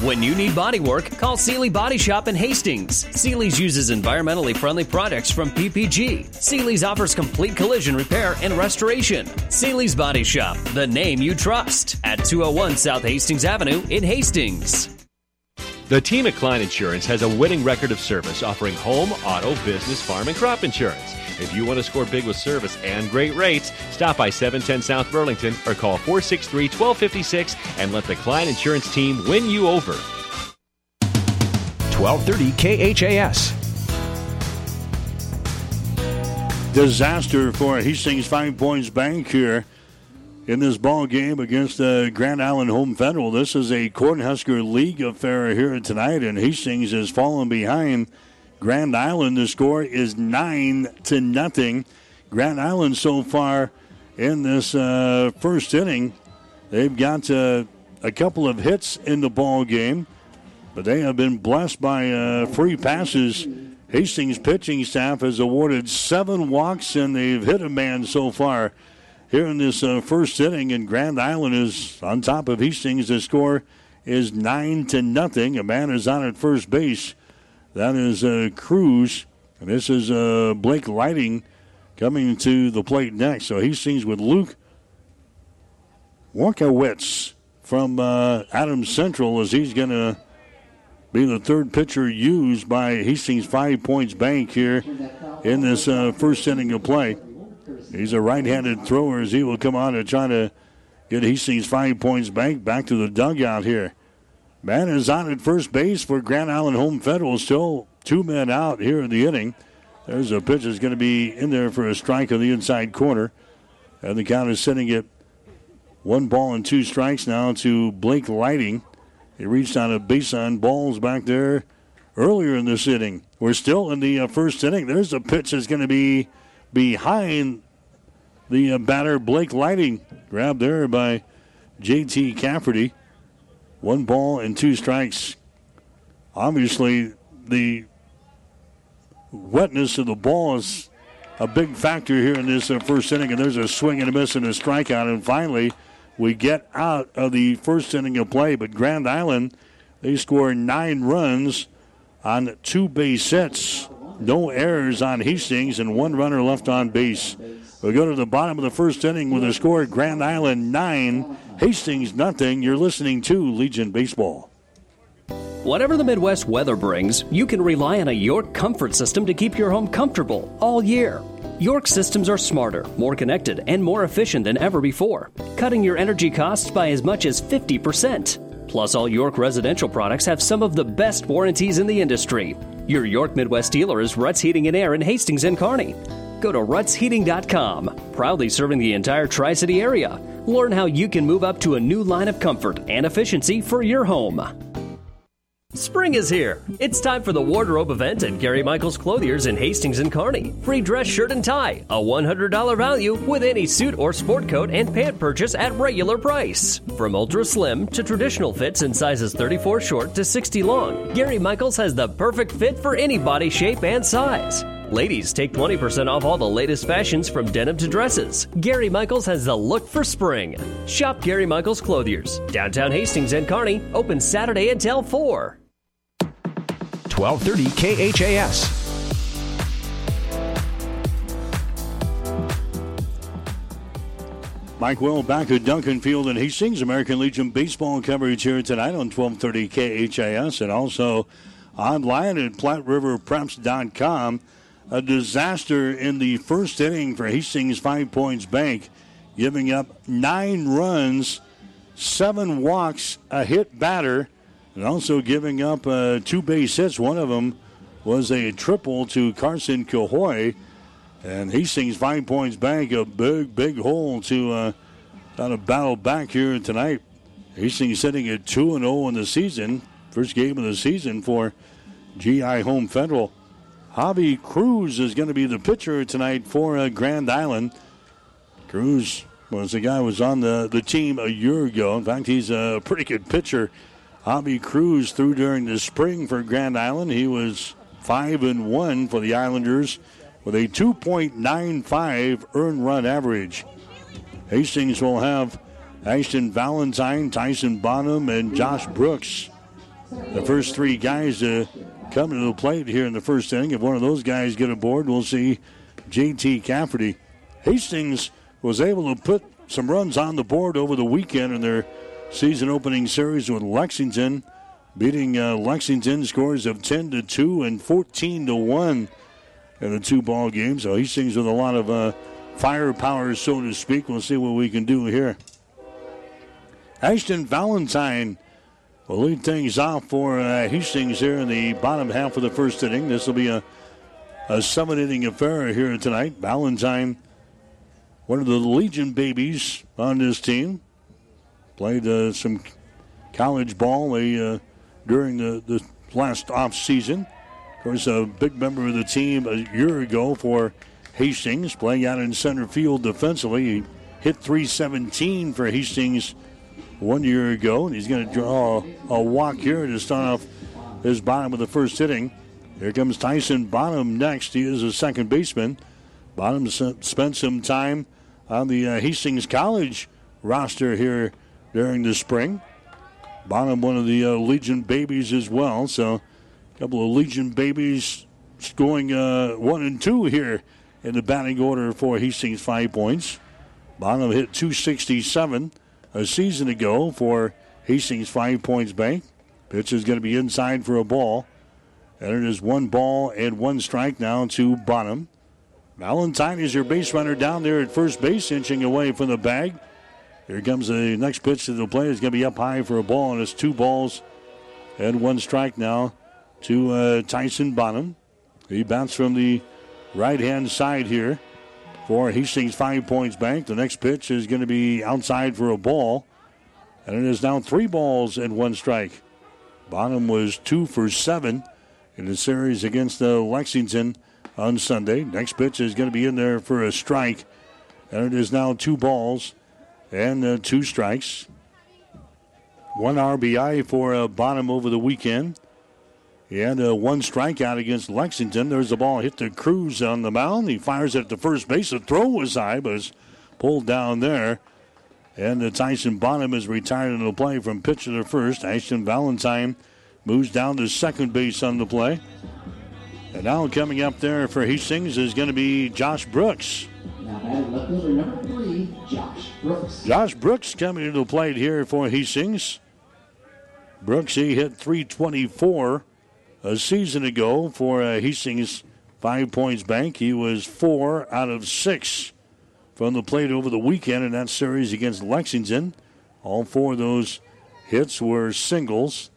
When you need body work, call Seely Body Shop in Hastings. Seely's uses environmentally friendly products from PPG. Seely's offers complete collision repair and restoration. Seely's Body Shop, the name you trust, at 201 South Hastings Avenue in Hastings. The team at Klein Insurance has a winning record of service offering home, auto, business, farm, and crop insurance. If you want to score big with service and great rates, stop by 710 South Burlington or call 463 1256 and let the Klein Insurance team win you over. 1230 KHAS. Disaster for Hastings Five Points Bank here in this ball game against the Grand Island Home Federal. This is a Cornhusker League affair here tonight, and Hastings has fallen behind Grand Island. The score is nine to nothing. Grand Island so far in this uh, first inning, they've got uh, a couple of hits in the ball game, but they have been blessed by uh, free passes. Hastings pitching staff has awarded seven walks and they've hit a man so far here in this uh, first inning. And Grand Island is on top of Hastings. The score is nine to nothing. A man is on at first base. That is uh, Cruz. And this is uh, Blake Lighting coming to the plate next. So he sings with Luke Warkowitz from uh, Adams Central as he's going to be the third pitcher used by Hastings Five Points Bank here in this uh, first inning of play. He's a right-handed thrower as he will come on and try to get Hastings Five Points Bank back to the dugout here. Man is on at first base for Grand Island Home Federal. Still two men out here in the inning. There's a pitch that's going to be in there for a strike on the inside corner. And the count is sitting at one ball and two strikes now to Blake Lighting. He reached on a base on balls back there earlier in this inning. We're still in the uh, first inning. There's a pitch that's going to be behind the uh, batter, Blake Lighting. Grabbed there by J.T. Cafferty. One ball and two strikes. Obviously, the wetness of the ball is a big factor here in this uh, first inning. And there's a swing and a miss and a strikeout. And finally, we get out of the first inning of play. But Grand Island, they score nine runs on two base hits. No errors on Hastings and one runner left on base. We go to the bottom of the first inning with a score Grand Island 9, Hastings nothing. You're listening to Legion Baseball. Whatever the Midwest weather brings, you can rely on a York comfort system to keep your home comfortable all year. York systems are smarter, more connected, and more efficient than ever before, cutting your energy costs by as much as 50%. Plus, all York residential products have some of the best warranties in the industry. Your York Midwest dealer is Ruts Heating and Air in Hastings and Kearney. Go to rutsheating.com, proudly serving the entire Tri City area. Learn how you can move up to a new line of comfort and efficiency for your home. Spring is here. It's time for the wardrobe event at Gary Michaels Clothiers in Hastings and Kearney. Free dress shirt and tie, a $100 value with any suit or sport coat and pant purchase at regular price. From ultra slim to traditional fits in sizes 34 short to 60 long, Gary Michaels has the perfect fit for any body shape and size. Ladies, take 20% off all the latest fashions from denim to dresses. Gary Michaels has the look for spring. Shop Gary Michaels Clothiers, downtown Hastings and Kearney, open Saturday until 4. 1230 KHAS. Mike Will back at Duncan Field in Hastings. American Legion baseball coverage here tonight on 1230 KHAS and also online at PlatteRiverPreps.com. A disaster in the first inning for Hastings Five Points Bank, giving up nine runs, seven walks, a hit batter, and also giving up uh, two base hits. One of them was a triple to Carson Cahoy. And Hastings Five Points Bank, a big, big hole to uh, try to battle back here tonight. Hastings sitting at 2 0 in the season. First game of the season for GI Home Federal. Javi Cruz is going to be the pitcher tonight for uh, Grand Island. Cruz was the guy who was on the, the team a year ago. In fact, he's a pretty good pitcher. Javi Cruz threw during the spring for Grand Island. He was 5 and 1 for the Islanders with a 2.95 earned run average. Hastings will have Ashton Valentine, Tyson Bonham, and Josh Brooks. The first three guys to come to the plate here in the first inning. If one of those guys get aboard, we'll see JT Cafferty. Hastings was able to put some runs on the board over the weekend in their season opening series with Lexington, beating uh, Lexington scores of 10 to 2 and 14 to 1 in the two ball games. So Hastings with a lot of uh, firepower, so to speak. We'll see what we can do here. Ashton Valentine will lead things off for uh, Hastings here in the bottom half of the first inning. This will be a, a seven inning affair here tonight. Valentine, one of the Legion babies on this team, played uh, some college ball uh, during the, the last off season. Of course, a big member of the team a year ago for Hastings, playing out in center field defensively. He hit 317 for Hastings one year ago, and he's going to draw a walk here to start off his bottom of the first hitting. Here comes Tyson Bonham next. He is a second baseman. Bonham spent some time on the uh, Hastings College roster here during the spring. Bonham, one of the uh, Legion babies as well. So, a couple of Legion babies going uh, one and two here in the batting order for Hastings Five Points. Bonham hit 267 a season ago for Hastings Five Points Bank. Pitch is going to be inside for a ball. And it is one ball and one strike now to Bonham. Valentine is your base runner down there at first base, inching away from the bag. Here comes the next pitch to the plate. It's going to be up high for a ball, and it's two balls and one strike now to uh, Tyson Bonham. He bounced from the right hand side here for Hastings Five Points Bank. The next pitch is going to be outside for a ball, and it is now three balls and one strike. Bonham was two for seven in the series against uh, Lexington on Sunday. Next pitch is going to be in there for a strike, and it is now two balls and uh, two strikes. One RBI for uh, Bonham over the weekend. He had uh, one strikeout against Lexington. There's the ball hit to Cruz on the mound. He fires it at the first base. The throw was high, but was pulled down there. And the Tyson Bonham is retired in the play from pitcher to first. Ashton Valentine moves down to second base on the play. And now coming up there for Hastings is going to be Josh Brooks. Now batting left number three, Josh Brooks. Josh Brooks coming to the plate here for Hastings. Brooks, he hit 324 a season ago for uh, Hastings Five Points Bank. He was four out of six from the plate over the weekend in that series against Lexington. All four of those hits were singles.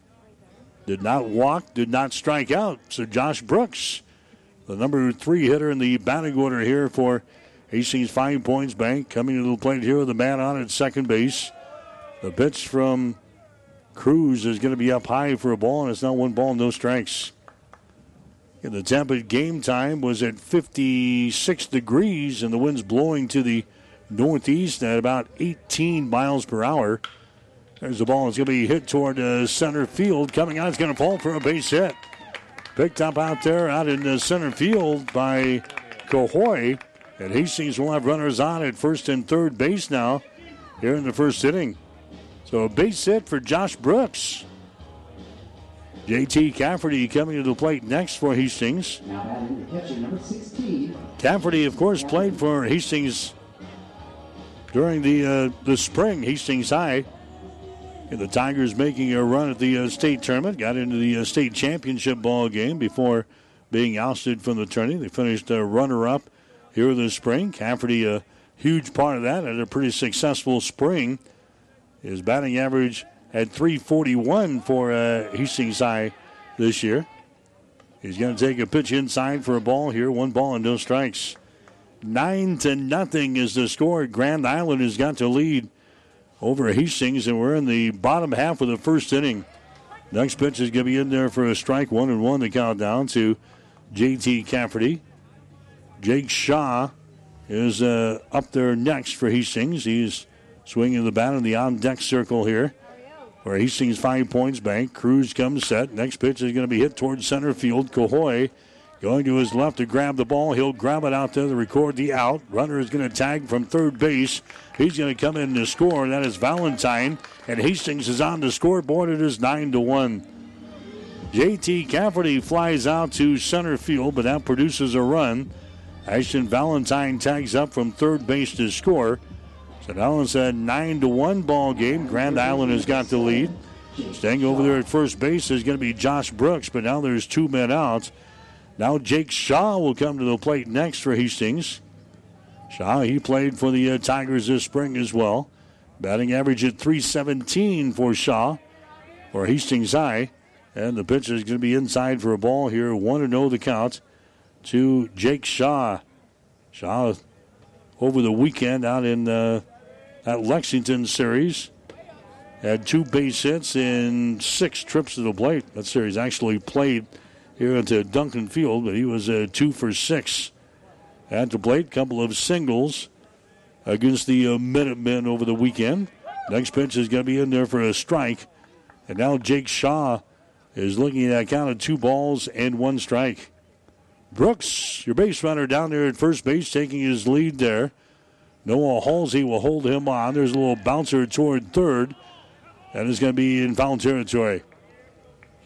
Did not walk, did not strike out. So Josh Brooks, the number three hitter in the batting order here for Hastings Five Points Bank, coming to the plate here with a man on at second base. The pitch from Cruz is going to be up high for a ball, and it's not one ball, no strikes. And the temperate game time was at 56 degrees, and the wind's blowing to the northeast at about 18 miles per hour. There's the ball. It's going to be hit toward uh, center field. Coming out, it's going to fall for a base hit. Picked up out there, out in the center field by Cahoy. And Hastings will have runners on at first and third base now here in the first inning. So a base hit for Josh Brooks. JT Cafferty coming to the plate next for Hastings. Catcher number 16. Cafferty, of course, played for Hastings during the uh, the spring. Hastings High. And the Tigers making a run at the uh, state tournament. Got into the uh, state championship ball game before being ousted from the tourney. They finished uh, runner-up here this spring. Cafferty, a huge part of that, had a pretty successful spring. His batting average at 341 for uh, Hastings High this year. He's going to take a pitch inside for a ball here. One ball and no strikes. Nine to nothing is the score. Grand Island has got to lead over Hastings, and we're in the bottom half of the first inning. Next pitch is going to be in there for a strike. One and one to count down to JT Cafferty. Jake Shaw is uh, up there next for Hastings. He's swinging the bat in the on deck circle here. Where Hastings Five Points Bank. Cruz comes set. Next pitch is going to be hit towards center field. Cahoy going to his left to grab the ball. He'll grab it out there to record the out. Runner is going to tag from third base. He's going to come in to score. That is Valentine. And Hastings is on the scoreboard. It is 9 to 1. JT Cafferty flies out to center field, but that produces a run. Ashton Valentine tags up from third base to score. So now it's a 9 to 1 ball game. Grand Island has got the lead. Staying over there at first base is going to be Josh Brooks, but now there's two men out. Now Jake Shaw will come to the plate next for Hastings. Shaw, he played for the uh, Tigers this spring as well. Batting average at 317 for Shaw for Hastings High. And the pitch is going to be inside for a ball here. 1 0 the count to Jake Shaw. Shaw over the weekend out in uh, that Lexington series. Had two base hits in six trips to the plate. That series actually played here at the Duncan Field, but he was uh, two for six at the plate. Couple of singles against the uh, Minutemen over the weekend. Next pitch is going to be in there for a strike. And now Jake Shaw is looking at a count of two balls and one strike. Brooks, your base runner down there at first base, taking his lead there. Noah Halsey will hold him on. There's a little bouncer toward third. And it's going to be in foul territory.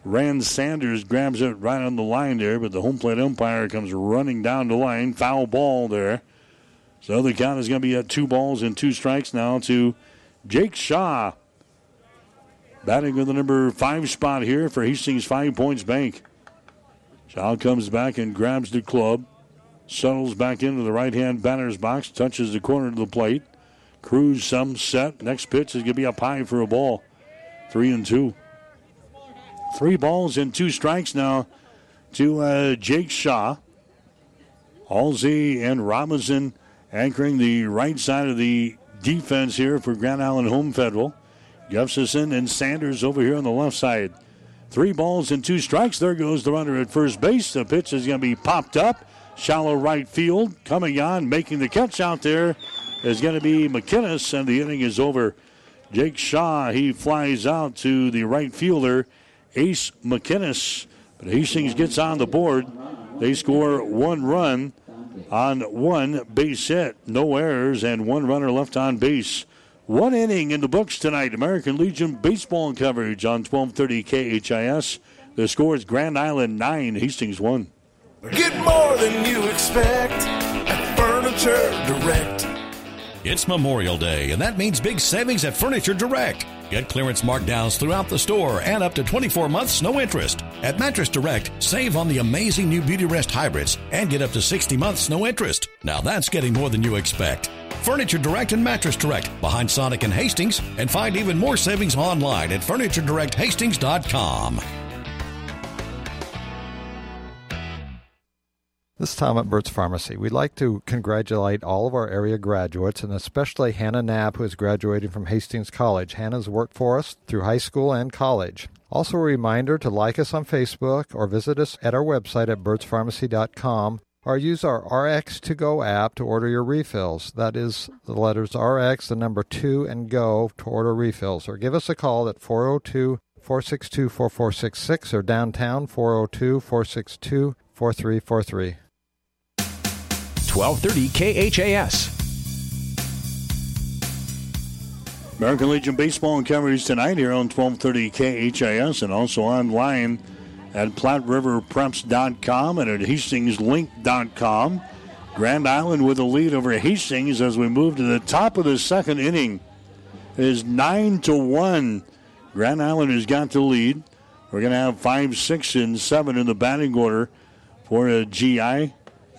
Rand Sanders grabs it right on the line there, but the home plate umpire comes running down the line. Foul ball there. So the count is going to be at two balls and two strikes now to Jake Shaw. Batting with the number five spot here for Hastings Five Points Bank. Shaw comes back and grabs the club. Settles back into the right hand batter's box, touches the corner of the plate. Cruz some set. Next pitch is going to be up high for a ball. Three and two. Three balls and two strikes now to uh, Jake Shaw. Halsey and Robinson anchoring the right side of the defense here for Grand Island Home Federal. Jefferson and Sanders over here on the left side. Three balls and two strikes. There goes the runner at first base. The pitch is going to be popped up. Shallow right field. Coming on, making the catch out there is going to be McKinnis, and the inning is over. Jake Shaw, he flies out to the right fielder, Ace McKinnis. But Hastings gets on the board. They score one run on one base hit. No errors and one runner left on base. One inning in the books tonight. American Legion baseball coverage on 1230 KHAS. The score is Grand Island 9, Hastings 1. Get more than you expect at Furniture Direct. It's Memorial Day, and that means big savings at Furniture Direct. Get clearance markdowns throughout the store and up to 24 months no interest. At Mattress Direct, save on the amazing new Beautyrest hybrids and get up to 60 months no interest. Now that's getting more than you expect. Furniture Direct and Mattress Direct behind Sonic and Hastings, and find even more savings online at FurnitureDirectHastings.com. This is Tom at Burt's Pharmacy. We'd like to congratulate all of our area graduates and especially Hannah Knapp, who is graduating from Hastings College. Hannah's worked for us through high school and college. Also, a reminder to like us on Facebook or visit us at our website at burtspharmacy.com or use our RX to Go app to order your refills. That is the letters RX, the number 2, and Go to order refills. Or give us a call at 402 462 4466 or downtown 402 462 4343. 1230 KHAS. American Legion Baseball and coverage tonight here on 1230 KHAS and also online at PlatteRiverPreps.com and at HastingsLink.com. Grand Island with a lead over Hastings as we move to the top of the second inning. It is 9 to 1. Grand Island has got the lead. We're going to have 5, 6, and 7 in the batting order for a GI.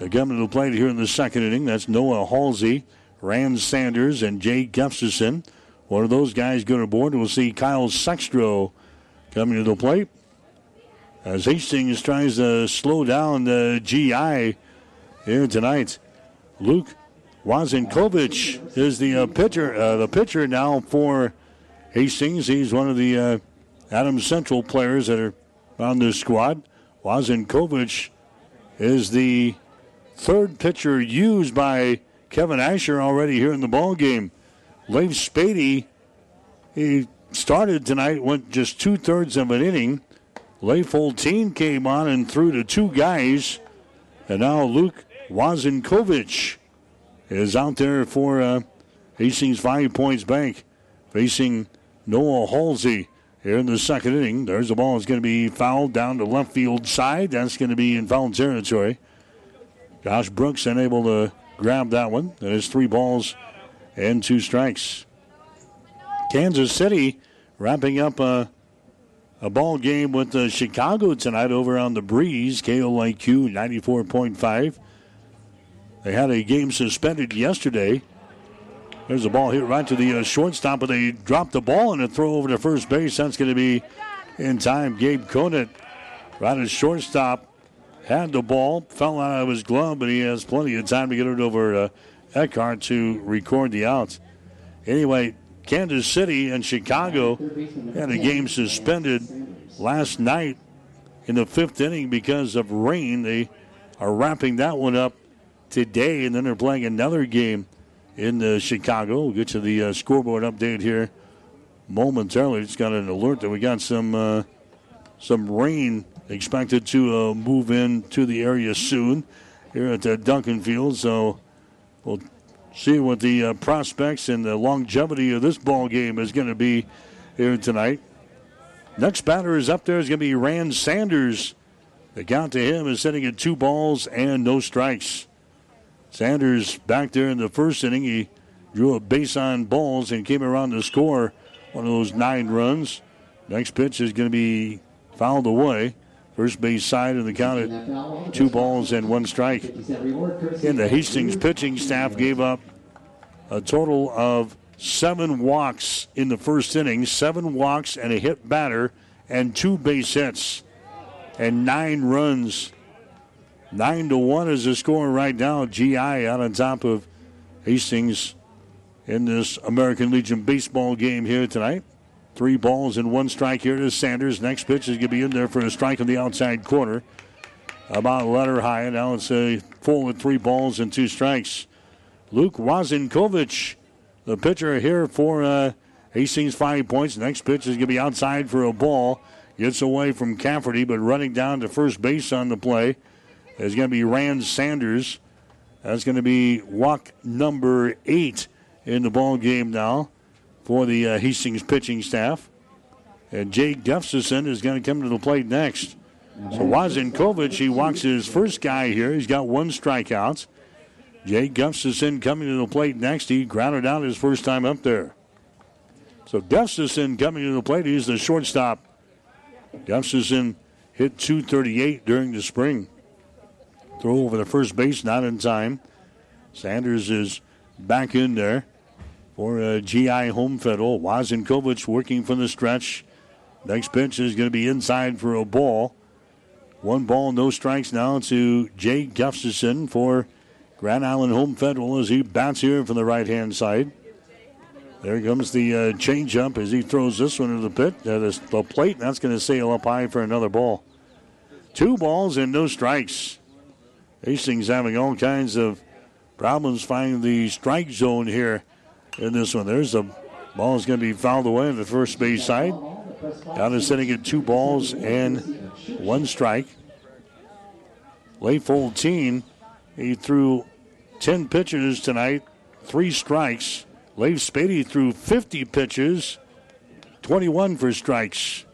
They're coming to the plate here in the second inning. That's Noah Halsey, Rand Sanders, and Jay Gustafson. One of those guys going aboard. We'll see Kyle Sextro coming to the plate. As Hastings tries to slow down the GI here tonight. Luke Wazenkovich is the uh, pitcher. Uh, the pitcher now for Hastings. He's one of the uh, Adams Central players that are on this squad. Wazenkovich is the third pitcher used by Kevin Asher already here in the ball game. Leif Spady, he started tonight, went just two thirds of an inning. Leif Holteen came on and threw to two guys. And now Luke Wazenkovich is out there for uh, Hastings Five Points Bank, facing Noah Halsey here in the second inning. There's the ball. It's going to be fouled down the left field side. That's going to be in foul territory. Josh Brooks unable to grab that one. And it's three balls and two strikes. Kansas City wrapping up a, a ball game with uh, Chicago tonight over on the breeze. KOIQ 94.5. They had a game suspended yesterday. There's a ball hit right to the uh, shortstop, but they dropped the ball and a throw over to first base. That's going to be in time. Gabe Conant, right at shortstop, had the ball, fell out of his glove, but he has plenty of time to get it over to Eckhart to record the outs. Anyway, Kansas City and Chicago had a game suspended last night in the fifth inning because of rain. They are wrapping that one up today, and then they're playing another game in uh, Chicago. We'll get to the uh, scoreboard update here momentarily. Just got an alert that we got some uh, some rain expected to uh, move in to the area soon here at uh, Duncan Field. So we'll see what the uh, prospects and the longevity of this ball game is going to be here tonight. Next batter is up there is going to be Rand Sanders. The count to him is sitting at two balls and no strikes. Sanders back there in the first inning, he drew a base on balls and came around to score one of those nine runs. Next pitch is going to be fouled away. First base side of the count at two balls and one strike. And the Hastings pitching staff gave up a total of seven walks in the first inning, seven walks and a hit batter, and two base hits, and nine runs. Nine to one is the score right now. GI out on top of Hastings in this American Legion baseball game here tonight. Three balls and one strike here to Sanders. Next pitch is going to be in there for a strike on the outside corner. About letter high. Now it's a full with three balls and two strikes. Luke Wazenkovich, the pitcher here for uh, Hastings, five points. Next pitch is going to be outside for a ball. Gets away from Cafferty, but running down to first base on the play is going to be Rand Sanders. That's going to be walk number eight in the ball game now for the uh, Hastings pitching staff. And Jake Gustafson is going to come to the plate next. So Wazenkovich, he walks his first guy here. He's got one strikeout. Jake Gustafson coming to the plate next. He grounded out his first time up there. So Gustafson coming to the plate. He's the shortstop. Gustafson hit 238 during the spring. Throw over the first base, not in time. Sanders is back in there for a GI home federal. Wazenkovich working from the stretch. Next pitch is going to be inside for a ball. One ball, no strikes now to Jay Gustafson for Grand Island Home Federal as he bats here from the right hand side. There comes the uh, changeup as he throws this one to the pit, uh, the, the plate. That's going to sail up high for another ball. Two balls and no strikes. Hastings having all kinds of problems finding the strike zone here in this one. There's a ball is going to be fouled away on the first base side. Down to sitting at two balls and one strike. Leif Holteen, he threw 10 pitches tonight, three strikes. Leif Spady threw 50 pitches, 21 for strikes.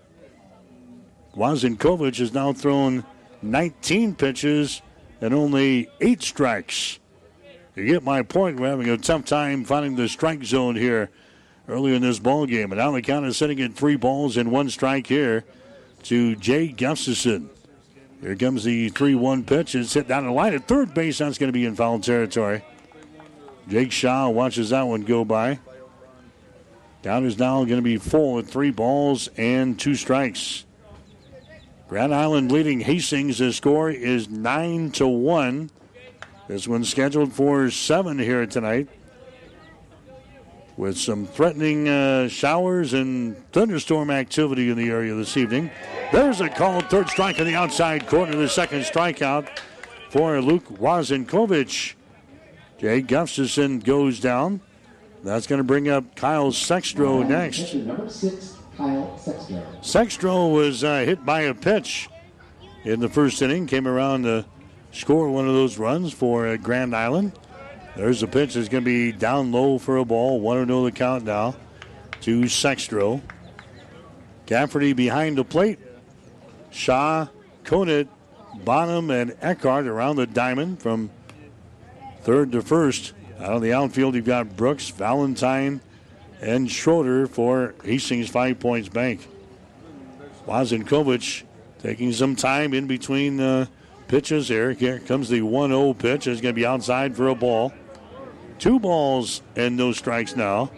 Wazenkovich has now thrown 19 pitches and only eight strikes. You get my point. We're having a tough time finding the strike zone here early in this ball game. And now the count is sitting at three balls and one strike here to Jay Gustafson. Here comes the 3 1 pitch. It's hit down the line at third base. That's going to be in foul territory. Jake Shaw watches that one go by. Down is now going to be full at three balls and two strikes. Grand Island leading Hastings. The score is 9 to 1. This one's scheduled for 7 here tonight with some threatening uh, showers and thunderstorm activity in the area this evening. There's a called third strike on the outside corner, the second strikeout for Luke Wazenkovich. Jay Gustafson goes down. That's going to bring up Kyle Sextro next. Six, Kyle Sextro Sextro was uh, hit by a pitch in the first inning, came around to score one of those runs for uh, Grand Island. There's a pitch that's going to be down low for a ball. 1 0 the count now to Sextro. Cafferty behind the plate. Shaw, Conant, Bonham, and Eckhart around the diamond from third to first. Out of the outfield, you've got Brooks, Valentine, and Schroeder for Hastings Five Points Bank. Wazenkovich taking some time in between uh, pitches here. Here comes the 1 0 pitch. It's going to be outside for a ball. Two balls and no strikes now.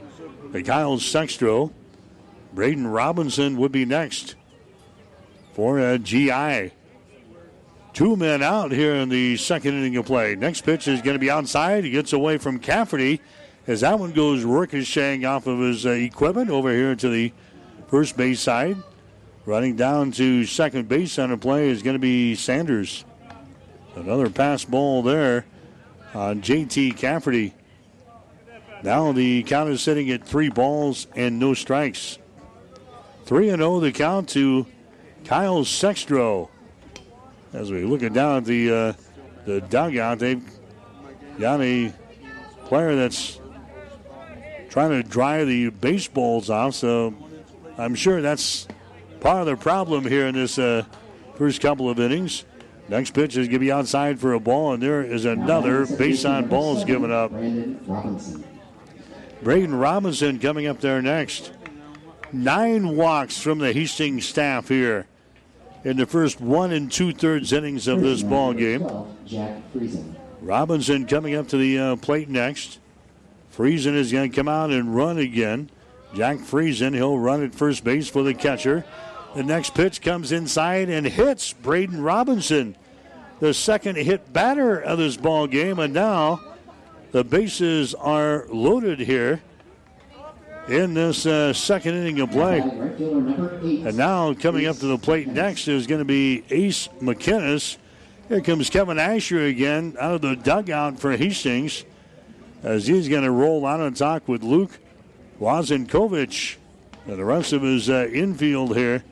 The Kyle Sextro. Braden Robinson would be next for a GI. Two men out here in the second inning of play. Next pitch is going to be outside. He gets away from Cafferty as that one goes ricocheting off of his uh, equipment over here to the first base side. Running down to second base on the play is going to be Sanders. Another pass ball there on JT Cafferty. Now the count is sitting at three balls and no strikes. 3 and 0 the count to Kyle Sextro. As we look at down at the uh, the dugout, they've got a player that's trying to dry the baseballs off. So I'm sure that's part of the problem here in this uh, first couple of innings. Next pitch is going to be outside for a ball, and there is another base on balls given up. Braden Robinson coming up there next. Nine walks from the Hastings staff here in the first one and two thirds innings of this ball game. Robinson coming up to the uh, plate next. Friesen is going to come out and run again. Jack Friesen, he'll run at first base for the catcher. The next pitch comes inside and hits Braden Robinson, the second hit batter of this ball game, and now the bases are loaded here in this uh, second inning of play. And now coming up to the plate next is going to be Ace McKinnis. Here comes Kevin Asher again out of the dugout for Hastings as he's going to roll out and talk with Luke Wazenkovich and the rest of his uh, infield here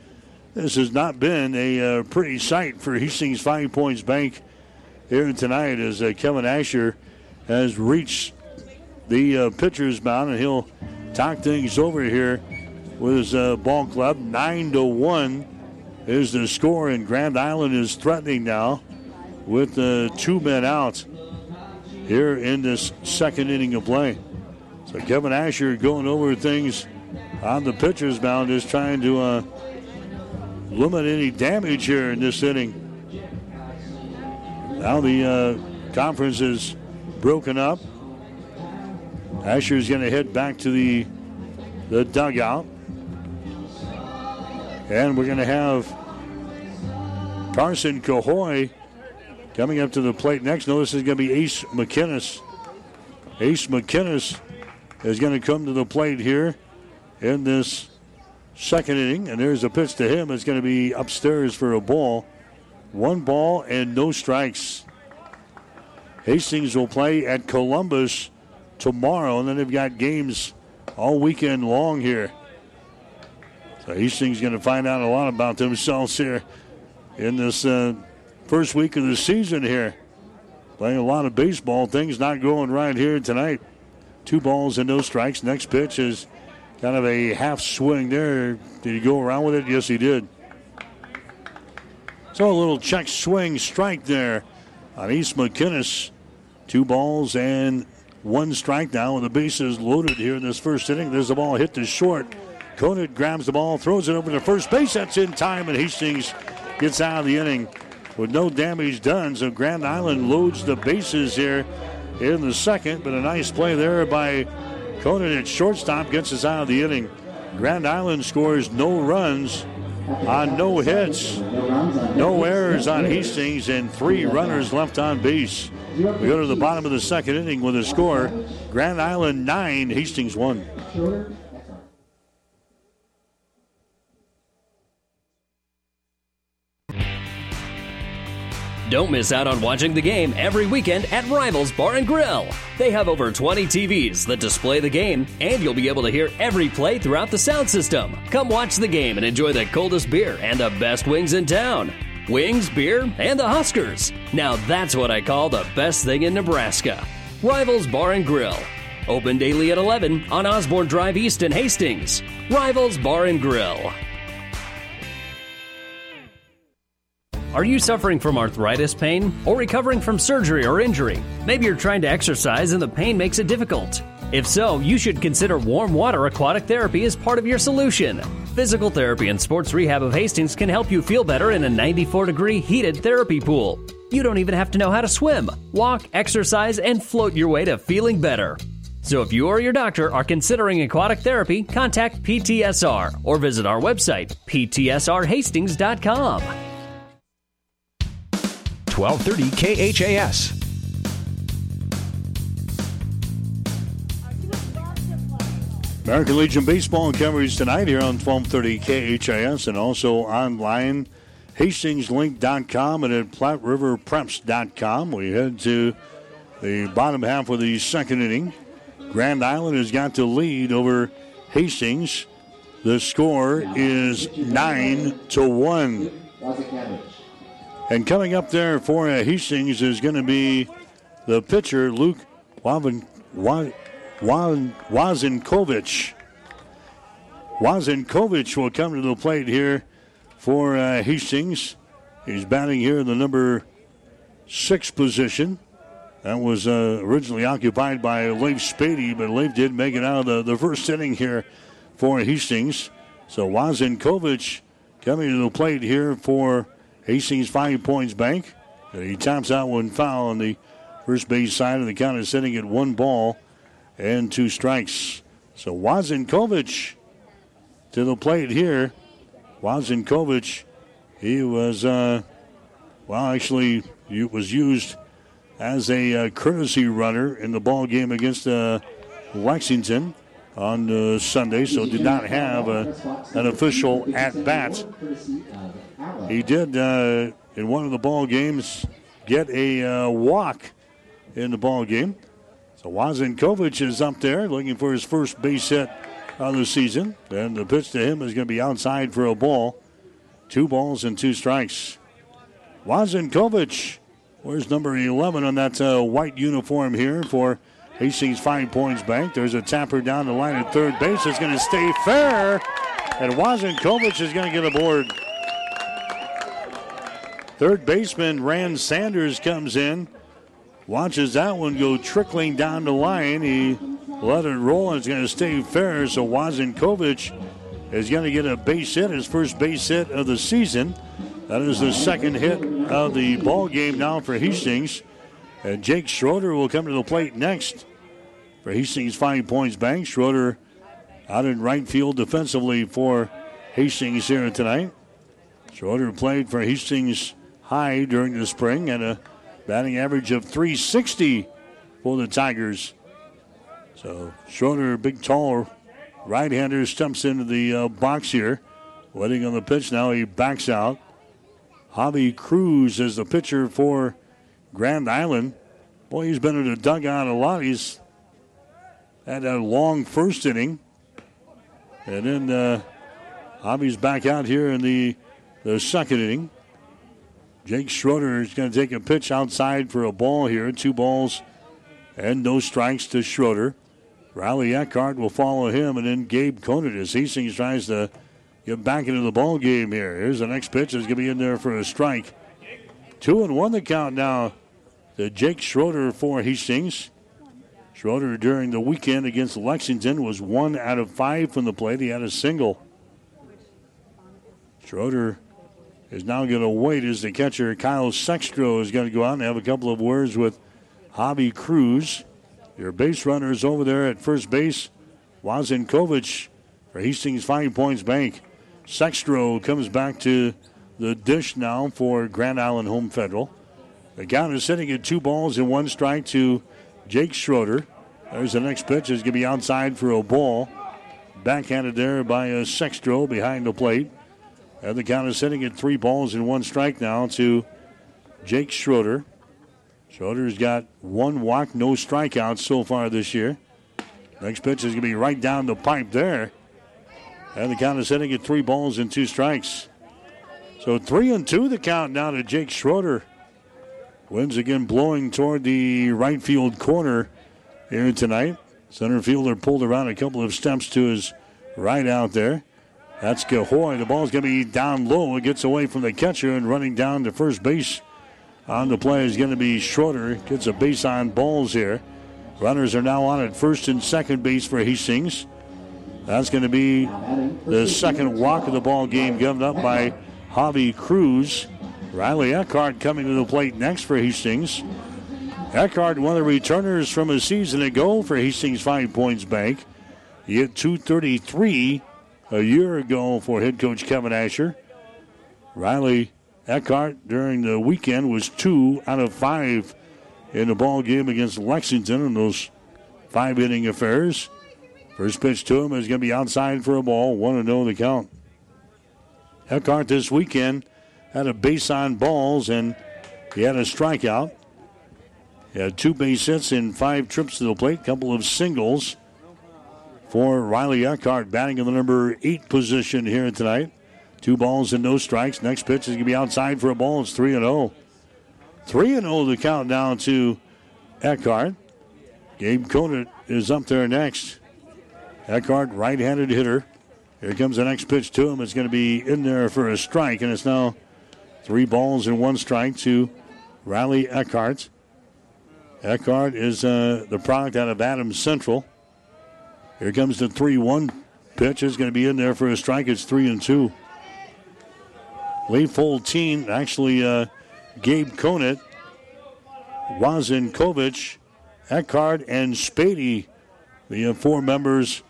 this has not been a uh, pretty sight for Hastings Five Points Bank here tonight as uh, Kevin Asher has reached the uh, pitcher's mound and he'll talk things over here with his uh, ball club. Nine to one is the score, and Grand Island is threatening now with uh, two men out here in this second inning of play. So Kevin Asher going over things on the pitcher's mound is trying to uh, limit any damage here in this inning. Now the uh, conference is broken up. Asher's going to head back to the the dugout. And we're going to have Carson Cahoy coming up to the plate next. No, this is going to be Ace McKinnis. Ace McKinnis is going to come to the plate here in this second inning. And there's a pitch to him. It's going to be upstairs for a ball. One ball and no strikes. Hastings will play at Columbus tomorrow, and then they've got games all weekend long here. So Hastings going to find out a lot about themselves here in this uh, first week of the season here. Playing a lot of baseball. Things not going right here tonight. Two balls and no strikes. Next pitch is kind of a half swing there. Did he go around with it? Yes, he did. So a little check swing strike there on Ace McKinnis. Two balls and one strike now with the bases loaded here in this first inning. There's the ball hit to short. Conant grabs the ball, throws it over to first base. That's in time, and Hastings gets out of the inning with no damage done. So Grand Island loads the bases here in the second, but a nice play there by Conant at shortstop gets us out of the inning. Grand Island scores no runs on no hits, no errors on Hastings, and three runners left on base. We go to the bottom of the second inning with a score Grand Island 9, Hastings 1. Don't miss out on watching the game every weekend at Rivals Bar and Grill. They have over 20 TVs that display the game, and you'll be able to hear every play throughout the sound system. Come watch the game and enjoy the coldest beer and the best wings in town. Wings, beer, and the Huskers. Now that's what I call the best thing in Nebraska. Rivals Bar and Grill. Open daily at 11 on Osborne Drive East in Hastings. Rivals Bar and Grill. Are you suffering from arthritis pain or recovering from surgery or injury? Maybe you're trying to exercise and the pain makes it difficult. If so, you should consider warm water aquatic therapy as part of your solution. Physical Therapy and Sports Rehab of Hastings can help you feel better in a 94 degree heated therapy pool. You don't even have to know how to swim. Walk, exercise, and float your way to feeling better. So if you or your doctor are considering aquatic therapy, contact PTSR or visit our website, ptsrhastings.com. 1230 KHAS. American Legion Baseball coverage tonight here on 1230 KHAS and also online, hastingslink.com and at PlatteRiverPreps.com. We head to the bottom half of the second inning. Grand Island has got the lead over Hastings. The score is 9 to 1. And coming up there for uh, Hastings is going to be the pitcher, Luke Wavin, Wazenkovich. Wazenkovich will come to the plate here for uh, Hastings. He's batting here in the number six position. That was uh, originally occupied by Leif Spady, but Leif did make it out of the, the first inning here for Hastings. So Wazenkovich coming to the plate here for Hastings Five Points Bank. He taps out one foul on the first base side, and the count is sitting at one ball and two strikes. So Wazenkovich to the plate here. Wazenkovich, he was, uh, well, actually, he was used as a uh, courtesy runner in the ball game against uh, Lexington on uh, Sunday, so did not have a, an official at bat. He did uh, in one of the ball games get a uh, walk in the ball game. So Wazenkovich is up there looking for his first base hit of the season. And the pitch to him is going to be outside for a ball. Two balls and two strikes. Wazenkovich, where's number 11 on that uh, white uniform here for Hastings Five Points Bank? There's a tapper down the line at third base. It's going to stay fair, and Wazenkovich is going to get aboard. Third baseman Rand Sanders comes in, watches that one go trickling down the line. He let it roll, and it's going to stay fair. So Wazenkovich is going to get a base hit, his first base hit of the season. That is the second hit of the ball game now for Hastings. And Jake Schroeder will come to the plate next for Hastings Five Points Bank. Schroeder out in right field defensively for Hastings here tonight. Schroeder played for Hastings High during the spring and a batting average of 360 for the Tigers. So Schroeder, big, tall right-hander, steps into the uh, box here. Waiting on the pitch now, he backs out. Javi Cruz is the pitcher for Grand Island. Boy, he's been in the dugout a lot. He's had a long first inning. And then uh, Javi's back out here in the, the second inning. Jake Schroeder is going to take a pitch outside for a ball here. Two balls and no strikes to Schroeder. Riley Eckhart will follow him, and then Gabe Conant as Hastings tries to get back into the ball game here. Here's the next pitch. Is going to be in there for a strike. Two and one the count now to Jake Schroeder for Hastings. Schroeder during the weekend against Lexington was one out of five from the plate. He had a single. Schroeder is now going to wait as the catcher Kyle Sextro is going to go out and have a couple of words with Javi Cruz. Your base runner is over there at first base. Wazenkovich for Hastings Five Points Bank. Sextro comes back to the dish now for Grand Island Home Federal. The count is sitting at two balls and one strike to Jake Schroeder. There's the next pitch. Is going to be outside for a ball. Backhanded there by a Sextro behind the plate. And the count is sitting at three balls and one strike now to Jake Schroeder. Schroeder's got one walk, no strikeouts so far this year. Next pitch is going to be right down the pipe there. And the count is sitting at three balls and two strikes. So three and two the count now to Jake Schroeder. Winds again blowing toward the right field corner here tonight. Center fielder pulled around a couple of steps to his right out there. That's Cahoy. The ball's going to be down low. It gets away from the catcher and running down to first base on the play is going to be Schroeder. Gets a base on balls here. Runners are now on at first and second base for Hastings. That's going to be the second walk of the ball game given up by Javi Cruz. Riley Eckhart coming to the plate next for Hastings. Eckhart, one of the returners from a season ago for Hastings Five Points Bank. He hit 233 a year ago for head coach Kevin Asher. Riley Eckhart during the weekend was two out of five in the ball game against Lexington in those five inning affairs. First pitch to him is going to be outside for a ball, 1 0 the count. Eckhart this weekend had a base on balls and he had a strikeout. He had two base hits in five trips to the plate, couple of singles for Riley Eckhart, batting in the number eight position here tonight. Two balls and no strikes. Next pitch is going to be outside for a ball. It's 3 and 0. 3 and 0 the count down to Eckhart. Gabe Conant is up there next. Eckhart, right handed hitter. Here comes the next pitch to him. It's going to be in there for a strike, and it's now three balls and one strike to Riley Eckhart. Eckhart is uh, the product out of Adams Central. Here comes the 3 1 pitch. Is going to be in there for a strike. It's 3 and 2. Leif Holteen, actually, uh, Gabe Conant, Wazenkovich, Eckhart, and Spady, the uh, four members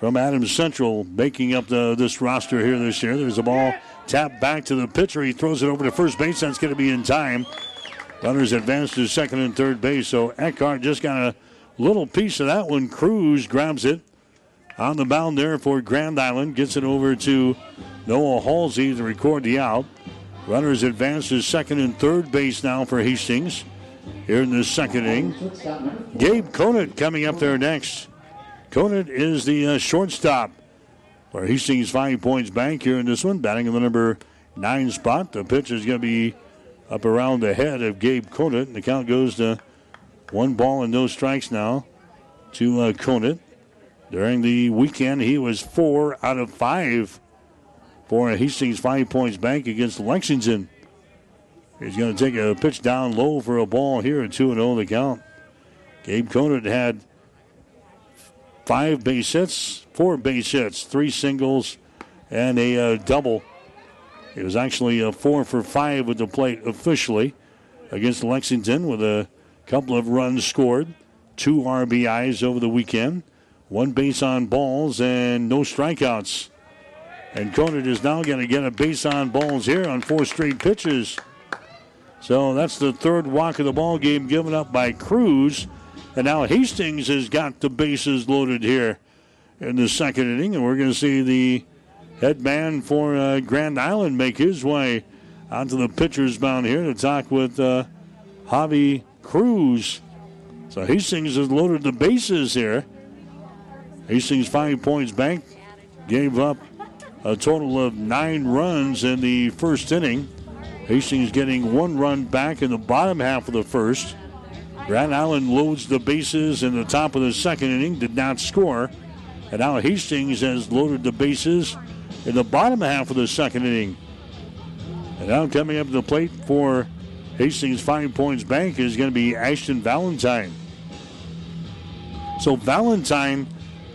from Adams Central making up the, this roster here this year. There's a ball tapped back to the pitcher. He throws it over to first base. That's going to be in time. Runners advance to second and third base. So Eckhart just got a little piece of that one. Cruz grabs it on the mound there for Grand Island. Gets it over to Noah Halsey to record the out. Runners advance to second and third base now for Hastings here in the second inning. Gabe Conant coming up there next. Conant is the uh, shortstop for Hastings Five Points Bank here in this one, batting in the number nine spot. The pitch is going to be up around the head of Gabe Conant. And the count goes to one ball and no strikes now to uh, Conant. During the weekend, he was four out of five for Hastings Five Points Bank against Lexington. He's going to take a pitch down low for a ball here at 2 0 the count. Gabe Conant had five base hits, four base hits, three singles, and a uh, double. It was actually a four for five with the plate officially against Lexington with a couple of runs scored, two RBIs over the weekend, one base on balls, and no strikeouts. And Conant is now going to get a base on balls here on four straight pitches. So that's the third walk of the ball game given up by Cruz. And now Hastings has got the bases loaded here in the second inning. And we're going to see the head man for uh, Grand Island make his way onto the pitcher's mound here to talk with uh, Javi Cruz. So Hastings has loaded the bases here. Hastings Five Points Bank gave up a total of nine runs in the first inning. Hastings getting one run back in the bottom half of the first. Grand Island loads the bases in the top of the second inning, did not score. And now Hastings has loaded the bases in the bottom half of the second inning. And now coming up to the plate for Hastings Five Points Bank is going to be Ashton Valentine. So Valentine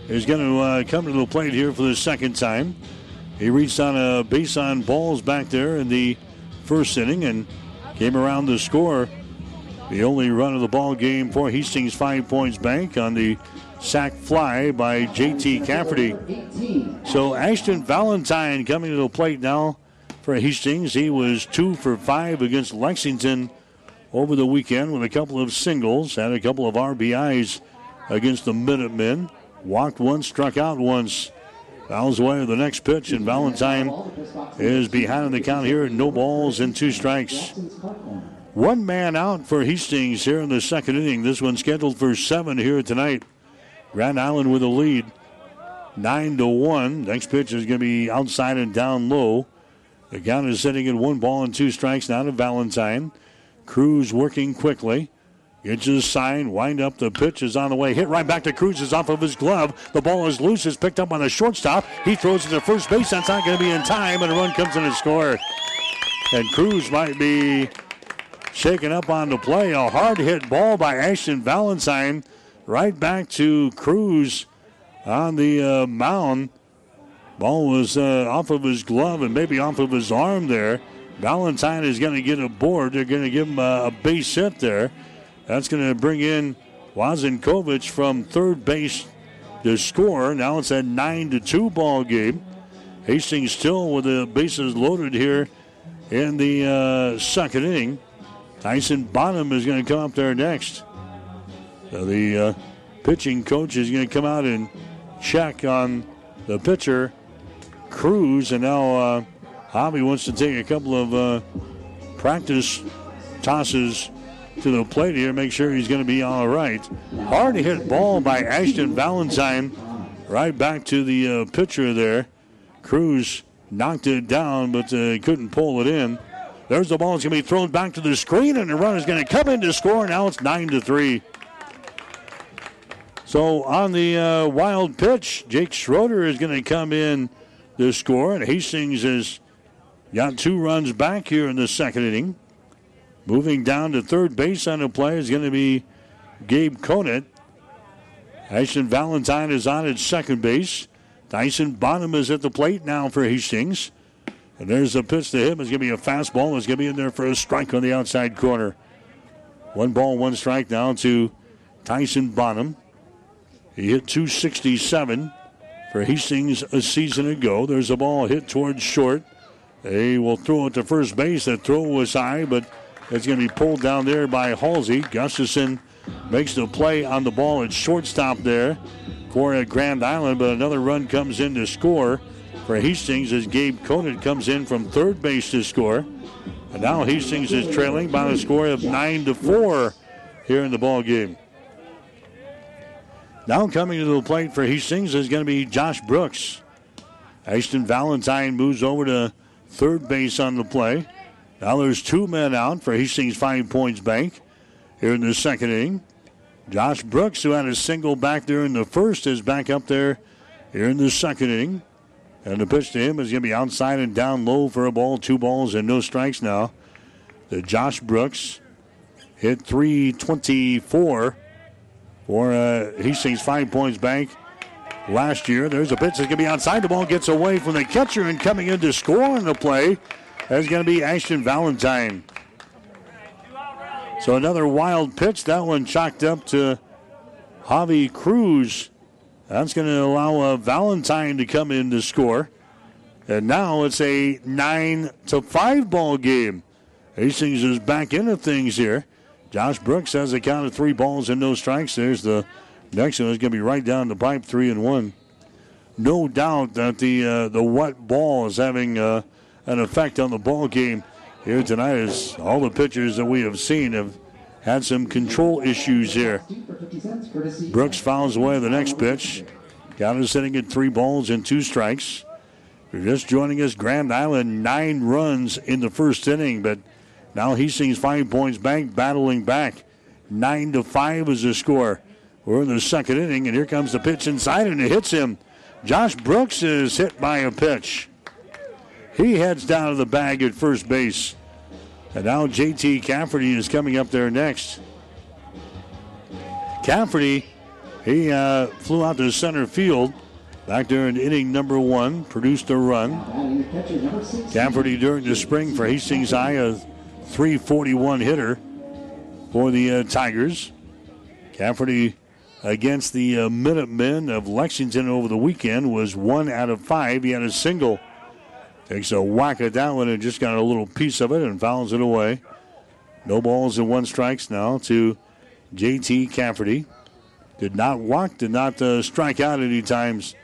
is going to uh, come to the plate here for the second time. He reached on a base on balls back there in the first inning and came around to score the only run of the ball game for Hastings Five Points Bank on the sac fly by JT Cafferty. So Ashton Valentine coming to the plate now for Hastings. He was two for five against Lexington over the weekend with a couple of singles, and a couple of RBIs against the Minutemen. Walked once, struck out once. Fouls away the next pitch, and Valentine is behind the count here. No balls and two strikes. One man out for Hastings here in the second inning. This one scheduled for seven here tonight. Grand Island with a lead, nine to one. Next pitch is going to be outside and down low. The count is sitting at one ball and two strikes now to Valentine. Cruz working quickly. Gets sign, wind up. The pitch is on the way. Hit right back to Cruz. Is off of his glove. The ball is loose. Is picked up on the shortstop. He throws it to first base. That's not going to be in time, and a run comes in to score. And Cruz might be shaken up on the play. A hard hit ball by Ashton Valentine. Right back to Cruz on the uh, mound. Ball was uh, off of his glove and maybe off of his arm there. Valentine is going to get a board. They're going to give him a base hit there. That's going to bring in Wazenkovich from third base to score. Now it's a 9 to 2 ball game. Hastings still with the bases loaded here in the uh, second inning. Tyson Bonham is going to come up there next. So the uh, pitching coach is going to come out and check on the pitcher, Cruz, and now uh, Javi wants to take a couple of uh, practice tosses to the plate here, make sure he's going to be all right. Hard hit ball by Ashton Valentine, right back to the uh, pitcher there. Cruz knocked it down, but uh, couldn't pull it in. There's the ball. It's going to be thrown back to the screen, and the run is going to come in to score. Now it's 9 to 3. So on the uh, wild pitch, Jake Schroeder is going to come in to score, and Hastings has got two runs back here in the second inning. Moving down to third base on the play is going to be Gabe Conant. Ashton Valentine is on at second base. Tyson Bonham is at the plate now for Hastings. And there's a pitch to him. It's going to be a fastball. It's going to be in there for a strike on the outside corner. One ball, one strike down to Tyson Bonham. He hit 267 for Hastings a season ago. There's a ball hit towards short. They will throw it to first base. The throw was high, but it's going to be pulled down there by Halsey. Gustafson makes the play on the ball at shortstop there for uh, Grand Island, but another run comes in to score for Hastings as Gabe Conant comes in from third base to score. And now Hastings is trailing by a score of nine to four here in the ball game. Now coming to the plate for Hastings is going to be Josh Brooks. Ashton Valentine moves over to third base on the play. Now there's two men out for Hastings Five Points Bank here in the second inning. Josh Brooks, who had a single back there in the first, is back up there here in the second inning. And the pitch to him is going to be outside and down low for a ball. Two balls and no strikes now. The Josh Brooks hit 324 for uh, Hastings Five Points Bank last year. There's a pitch that's going to be outside. The ball gets away from the catcher and coming in to score on the play is going to be Ashton Valentine. So another wild pitch. That one chalked up to Javi Cruz. That's going to allow uh, Valentine to come in to score. And now it's a 9 to 5 ball game. Hastings is back into things here. Josh Brooks has a count of three balls and no strikes. There's the next one is going to be right down the pipe, three and one. No doubt that the uh, the wet ball is having uh, an effect on the ball game here tonight. As all the pitchers that we have seen have had some control issues here. Brooks fouls away the next pitch. Count is sitting at three balls and two strikes. You're just joining us, Grand Island nine runs in the first inning, but now he sees Five Points back, battling back. Nine to five is the score. We're in the second inning, and here comes the pitch inside, and it hits him. Josh Brooks is hit by a pitch. He heads down to the bag at first base. And now JT Cafferty is coming up there next. Cafferty, he uh, flew out to center field back there in inning number one, produced a run. Cafferty during the spring for Hastings High, a 341 hitter for the uh, Tigers. Cafferty against the uh, Minutemen of Lexington over the weekend was one out of five. He had a single. Takes a whack at that one and just got a little piece of it and fouls it away. No balls and one strikes now to JT Cafferty. Did not walk, did not uh, strike out any times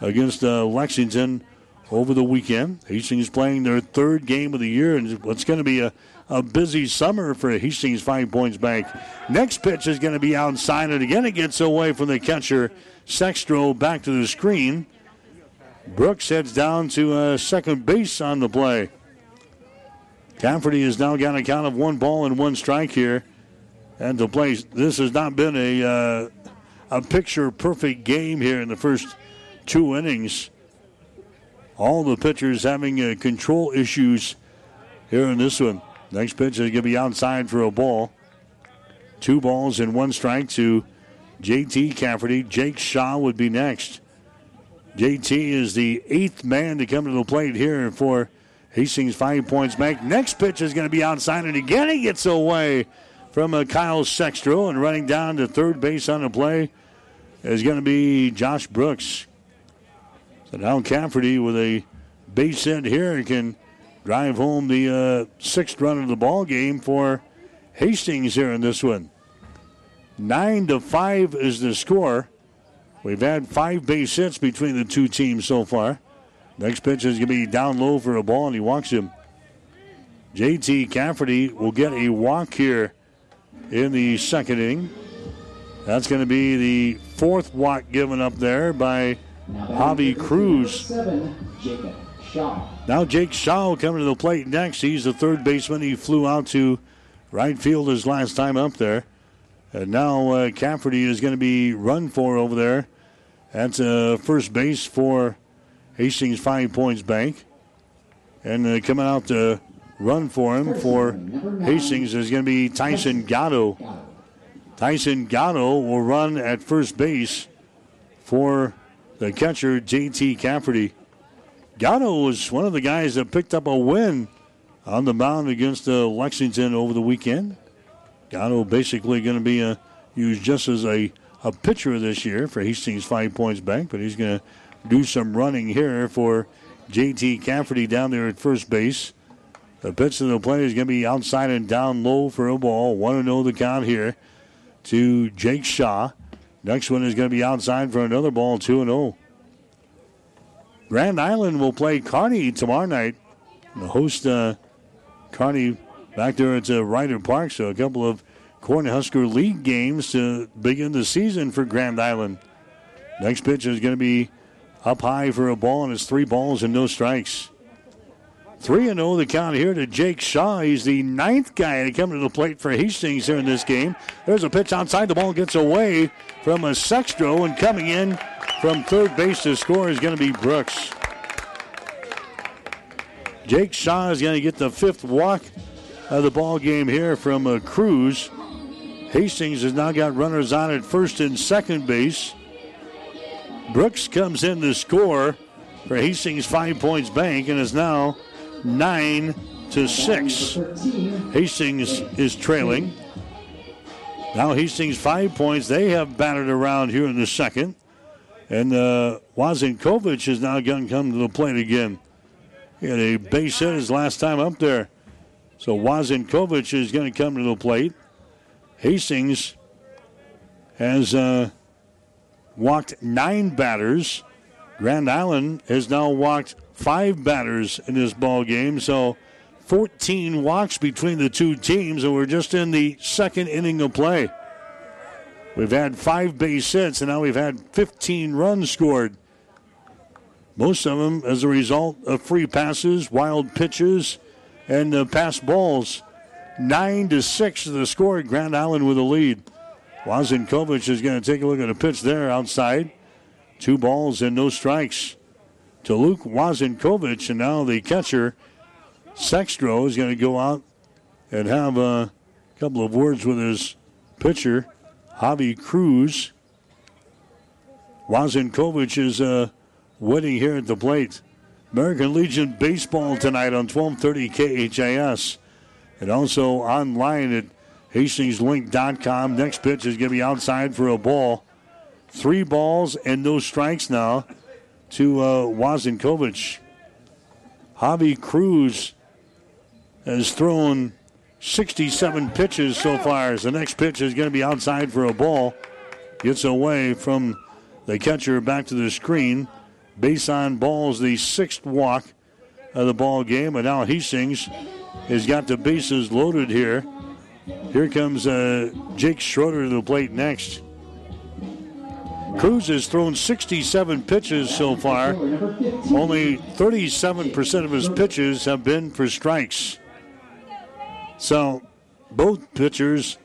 against uh, Lexington over the weekend. Hastings playing their third game of the year, and it's going to be a, a busy summer for Hastings Five Points Bank. Next pitch is going to be outside, and again it gets away from the catcher. Sextro back to the screen. Brooks heads down to uh, second base on the play. Cafferty has now got a count of one ball and one strike here. And the play, this has not been a, uh, a picture perfect game here in the first two innings. All the pitchers having uh, control issues here in this one. Next pitch is going to be outside for a ball. Two balls and one strike to JT Cafferty. Jake Shaw would be next. JT is the eighth man to come to the plate here for Hastings Five Points Bank. Next pitch is going to be outside, and again he gets away from uh, Kyle Sextro, and running down to third base on the play is going to be Josh Brooks. So now Cafferty with a base hit here can drive home the uh, sixth run of the ball game for Hastings here in this one. Nine to five is the score. We've had five base hits between the two teams so far. Next pitch is going to be down low for a ball, and he walks him. JT Cafferty will get a walk here in the second inning. That's going to be the fourth walk given up there by Javi Cruz. Now Jake Shaw coming to the plate next. He's the third baseman. He flew out to right field his last time up there. And now uh, Cafferty is going to be run for over there. That's uh, first base for Hastings Five Points Bank. And uh, coming out to run for him for Hastings is going to be Tyson Gatto. Tyson Gatto will run at first base for the catcher, JT Cafferty. Gatto was one of the guys that picked up a win on the mound against uh, Lexington over the weekend. Gatto basically going to be uh, used just as a, a pitcher this year for Hastings Five Points Bank, but he's going to do some running here for JT Cafferty down there at first base. The pitch to the plate is going to be outside and down low for a ball. 1 0 the count here to Jake Shaw. Next one is going to be outside for another ball, 2 0. Grand Island will play Kearney tomorrow night. The host, uh, Kearney, back there at uh, Ryder Park. So a couple of Cornhusker League games to begin the season for Grand Island. Next pitch is going to be up high for a ball, and it's three balls and no strikes. 3 and 0 the count here to Jake Shaw. He's the ninth guy to come to the plate for Hastings here in this game. There's a pitch outside. The ball gets away from a Sextro, and coming in from third base to score is going to be Brooks. Jake Shaw is going to get the fifth walk of the ball game here from uh, Cruz. Hastings has now got runners on at first and second base. Brooks comes in to score for Hastings Five Points Bank and is now nine to six. Hastings is trailing. Now Hastings five points. They have batted around here in the second. And uh, has now to come to the plate again. He had a base hit his last time up there. So Wazenkovic is going to come to the plate. Hastings has uh, walked nine batters. Grand Island has now walked five batters in this ball game. So 14 walks between the two teams, and we're just in the second inning of play. We've had five base hits, and now we've had 15 runs scored. Most of them as a result of free passes, wild pitches, and the pass balls. Nine to six the score. Grand Island with a lead. Wazenkovic is going to take a look at a pitch there outside. Two balls and no strikes to Luke Wazenkovic, and now the catcher Sextro is going to go out and have a couple of words with his pitcher, Javi Cruz. Wazenkovic is uh, waiting here at the plate. American Legion baseball tonight on 1230 KHAS. And also online at hastingslink.com. Next pitch is going to be outside for a ball. Three balls and no strikes now to uh, Wazenkovic. Javi Cruz has thrown 67 pitches so far. As the next pitch is going to be outside for a ball. Gets away from the catcher back to the screen. Base on balls, the sixth walk of the ball game. And now Hastings has got the bases loaded here. Here comes uh, Jake Schroeder to the plate next. Cruz has thrown 67 pitches so far. Only 37% of his pitches have been for strikes. So, both pitchers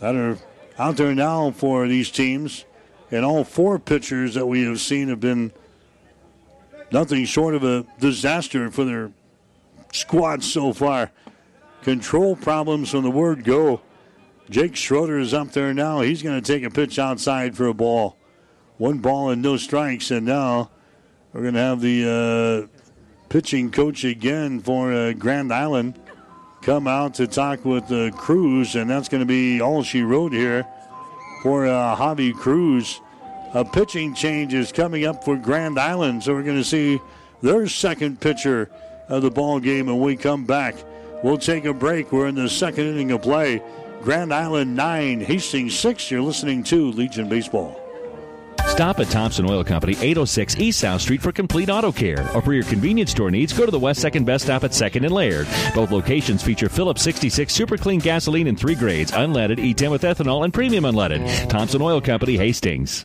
that are out there now for these teams, and all four pitchers that we have seen have been nothing short of a disaster for their squad so far. Control problems from the word go. Jake Schroeder is up there now. He's going to take a pitch outside for a ball. One ball and no strikes, and now we're going to have the uh, pitching coach again for uh, Grand Island come out to talk with uh, Cruz, and that's going to be all she wrote here for uh, Javi Cruz. A pitching change is coming up for Grand Island, so we're going to see their second pitcher of the ball game when we come back. We'll take a break. We're in the second inning of play. Grand Island 9, Hastings 6. You're listening to Legion Baseball. Stop at Thompson Oil Company, 806 East South Street for complete auto care. Or for your convenience store needs, go to the West Second Best Stop at 2nd and Laird. Both locations feature Phillips 66 Super Clean gasoline in three grades unleaded, E10 with ethanol, and premium unleaded. Thompson Oil Company, Hastings.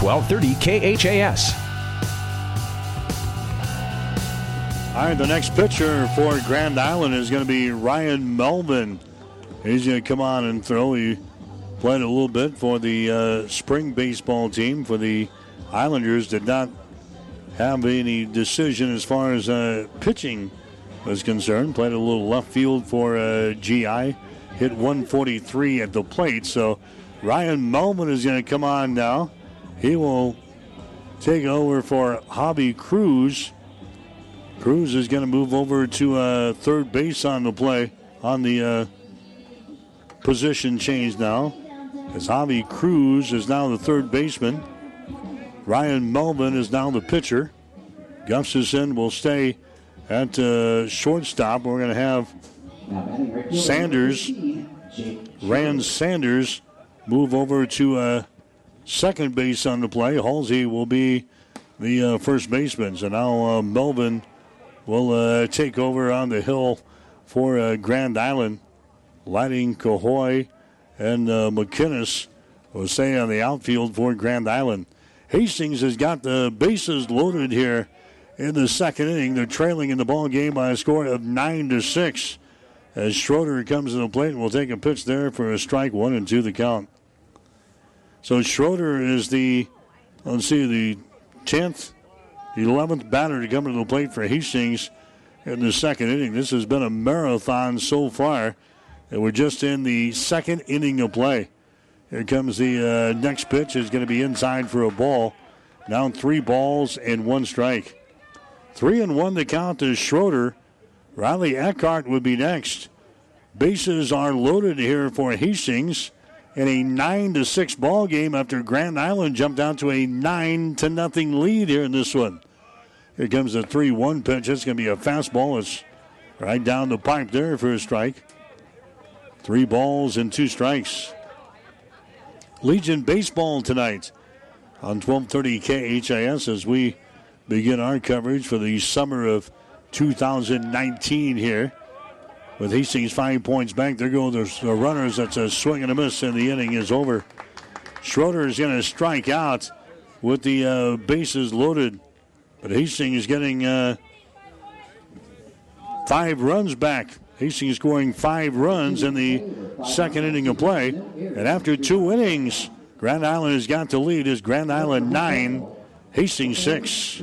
1230 KHAS. All right, the next pitcher for Grand Island is going to be Ryan Melvin. He's going to come on and throw. He played a little bit for the uh, spring baseball team for the Islanders. Did not have any decision as far as uh, pitching was concerned. Played a little left field for uh, GI. Hit 143 at the plate. So Ryan Melvin is going to come on now. He will take over for Javi Cruz. Cruz is going to move over to uh, third base on the play, on the uh, position change now. As Javi Cruz is now the third baseman. Ryan Melvin is now the pitcher. Gustafson will stay at uh, shortstop. We're going to have Sanders, Rand Sanders, move over to uh, second base on the play. Halsey will be the uh, first baseman. So now uh, Melvin will uh, take over on the hill for uh, Grand Island. Lighting Cahoy and uh, McKinnis will stay on the outfield for Grand Island. Hastings has got the bases loaded here in the second inning. They're trailing in the ball game by a score of nine to six. As Schroeder comes to the plate, and will take a pitch there for a strike, one and two the count. So Schroeder is the, let's see, the tenth 11th batter to come to the plate for Hastings in the second inning. This has been a marathon so far, and we're just in the second inning of play. Here comes the uh, next pitch. is going to be inside for a ball. Now three balls and one strike. Three and one to count is Schroeder. Riley Eckhart would be next. Bases are loaded here for Hastings in a nine to six ball game after Grand Island jumped out to a nine to nothing lead here in this one. Here comes the 3 1 pitch. It's going to be a fastball. It's right down the pipe there for a strike. Three balls and two strikes. Legion Baseball tonight on 1230 KHAS as we begin our coverage for the summer of 2019 here. With Hastings Five Points Bank, there go the runners. That's a swing and a miss, and the inning is over. Schroeder is going to strike out with the uh, bases loaded. But Hastings is getting uh, five runs back. Hastings scoring five runs in the second inning of play. And after two innings, Grand Island has got the lead. Is Grand Island nine, Hastings six.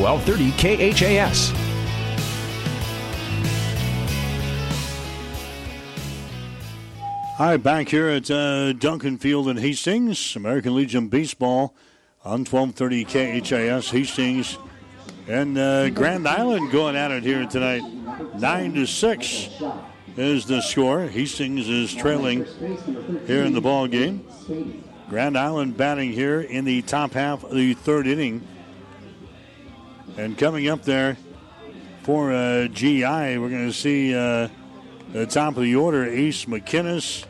1230 KHAS. Hi, back here at uh, Duncan Field in Hastings, American Legion Baseball on 1230 KHAS. Hastings and uh, Grand Island going at it here tonight. 9 to 6 is the score. Hastings is trailing here in the ball game. Grand Island batting here in the top half of the third inning. And coming up there for uh, GI, we're going to see uh, the top of the order Ace McKinnis,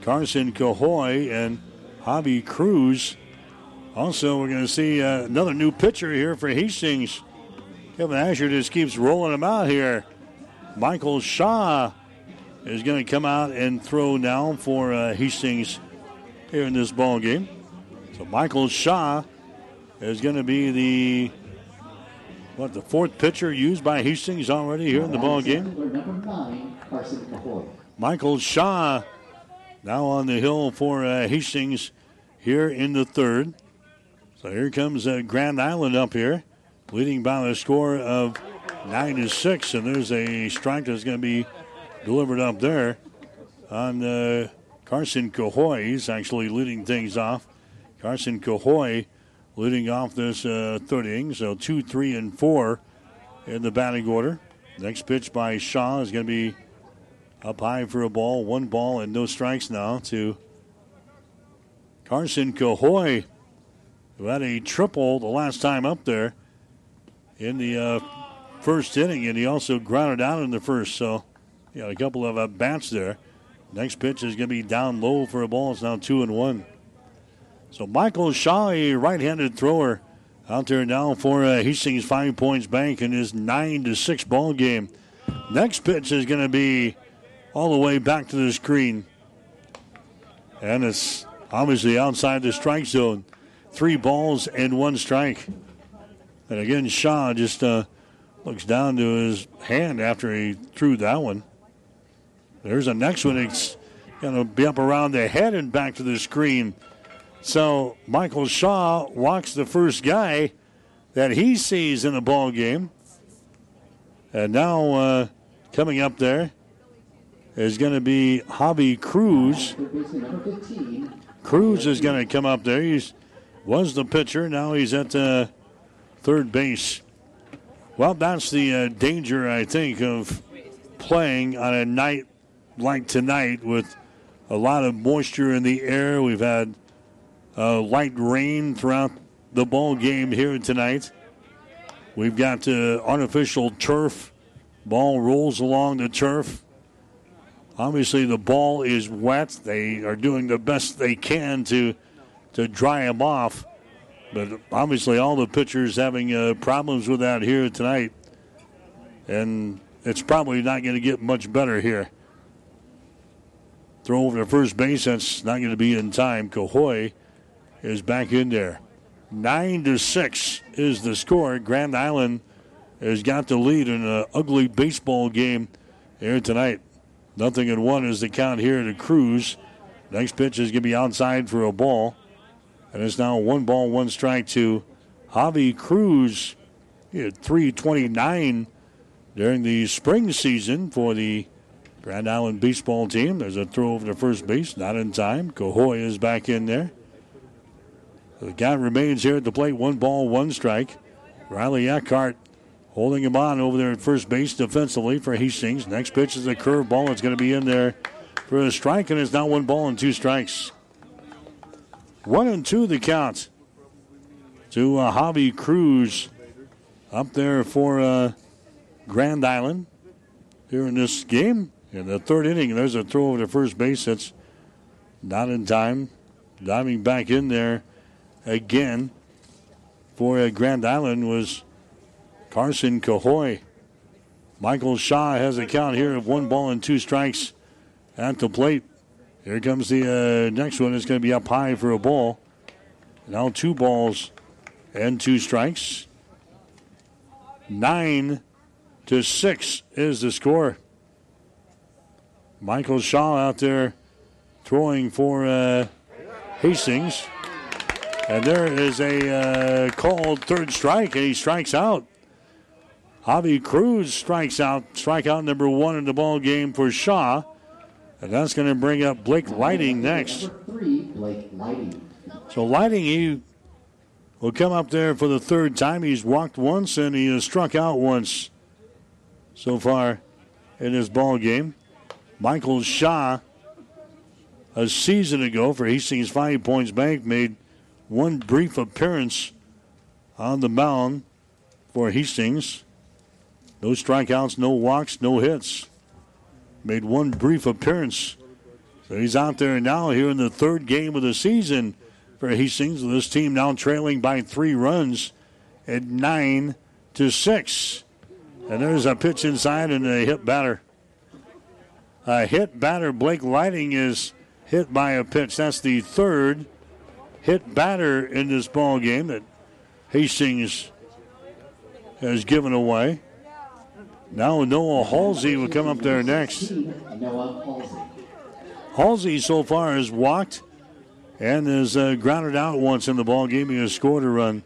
Carson Cahoy, and Javi Cruz. Also, we're going to see uh, another new pitcher here for Hastings. Kevin Asher just keeps rolling them out here. Michael Shaw is going to come out and throw now for uh, Hastings here in this ball game. So Michael Shaw is going to be the what the fourth pitcher used by Hastings already here in the ball game. Michael Shaw now on the hill for uh, Hastings here in the third. So here comes uh, Grand Island up here, leading by the score of nine to six, and there's a strike that's going to be delivered up there on uh, Carson Cahoy. He's actually leading things off. Carson Cahoy leading off this uh, third inning, so two, three, and four in the batting order. Next pitch by Shaw is going to be up high for a ball, one ball and no strikes now to Carson Cahoy, who had a triple the last time up there in the uh, first inning, and he also grounded out in the first. So, yeah, a couple of uh, bats there. Next pitch is going to be down low for a ball. It's now two and one. So Michael Shaw, a right-handed thrower, out there now for uh, Hastings Five Points Bank in his nine to six ball game. Next pitch is going to be all the way back to the screen, and it's obviously outside the strike zone. Three balls and one strike. And again, Shaw just uh, looks down to his hand after he threw that one. There's a next one. It's going to be up around the head and back to the screen. So Michael Shaw walks the first guy that he sees in the ball game. And now uh, coming up there is going to be Javi Cruz. Cruz is going to come up there. He was the pitcher. Now he's at uh, third base. Well, that's the uh, danger, I think, of playing on a night like tonight with a lot of moisture in the air. We've had uh, light rain throughout the ball game here tonight. We've got uh, artificial turf. Ball rolls along the turf. Obviously, the ball is wet. They are doing the best they can to to dry them off. But obviously, all the pitchers having uh, problems with that here tonight, and it's probably not going to get much better here. Throw over to first base. That's not going to be in time. Cahoy is back in there. Nine to six is the score. Grand Island has got the lead in an ugly baseball game here tonight. Nothing in one is the count here to Cruz. Next pitch is going to be outside for a ball. And it's now one ball, one strike to Javi Cruz. He had 329 during the spring season for the Grand Island baseball team. There's a throw over to first base, not in time. Cahoy is back in there. The count remains here at the plate. One ball, one strike. Riley Eckhart holding him on over there at first base defensively for Hastings. Next pitch is a curveball. It's going to be in there for a strike, and it's now one ball and two strikes. One and two the count to uh, Javi Cruz up there for uh, Grand Island here in this game. In the third inning, there's a throw over to first base that's not in time. Diving back in there again for uh, Grand Island was Carson Cahoy. Michael Shaw has a count here of one ball and two strikes at the plate. Here comes the uh, next one. It's going to be up high for a ball. Now two balls and two strikes. Nine to six is the score. Michael Shaw out there throwing for uh, Hastings. And there is a uh, called third strike, and he strikes out. Javi Cruz strikes out, strikeout number one in the ball game for Shaw. And that's going to bring up Blake Lighting next. So Lighting, he will come up there for the third time. He's walked once and he has struck out once so far in this ball game. Michael Shaw, a season ago for Hastings Five Points Bank, made one brief appearance on the mound for Hastings. No strikeouts, no walks, no hits. Made one brief appearance. So he's out there now here in the third game of the season for Hastings. This team now trailing by three runs at nine to six. And there's a pitch inside and a hit batter. A hit batter, Blake Lighting is hit by a pitch. That's the third hit batter in this ball game that Hastings has given away. Now Noah Halsey will come up there next. Halsey so far has walked and is uh, grounded out once in the ball game. He has scored a run.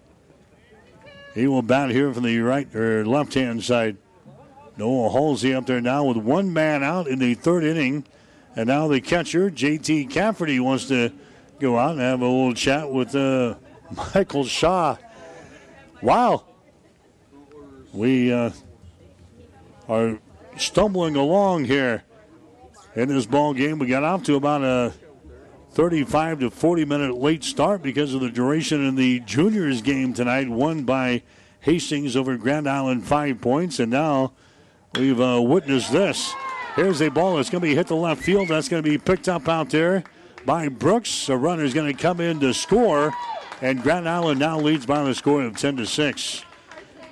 He will bat here from the right or left hand side. Noah Halsey up there now with one man out in the third inning. And now the catcher, JT Cafferty, wants to go out and have a little chat with uh, Michael Shaw. Wow. We uh, are stumbling along here in this ball game. We got off to about a 35 to 40 minute late start because of the duration in the juniors game tonight, won by Hastings over Grand Island five points. And now we've uh, witnessed this. Here's a ball that's going to be hit the left field. That's going to be picked up out there by Brooks. A runner is going to come in to score. And Grand Island now leads by the score of 10 to 6.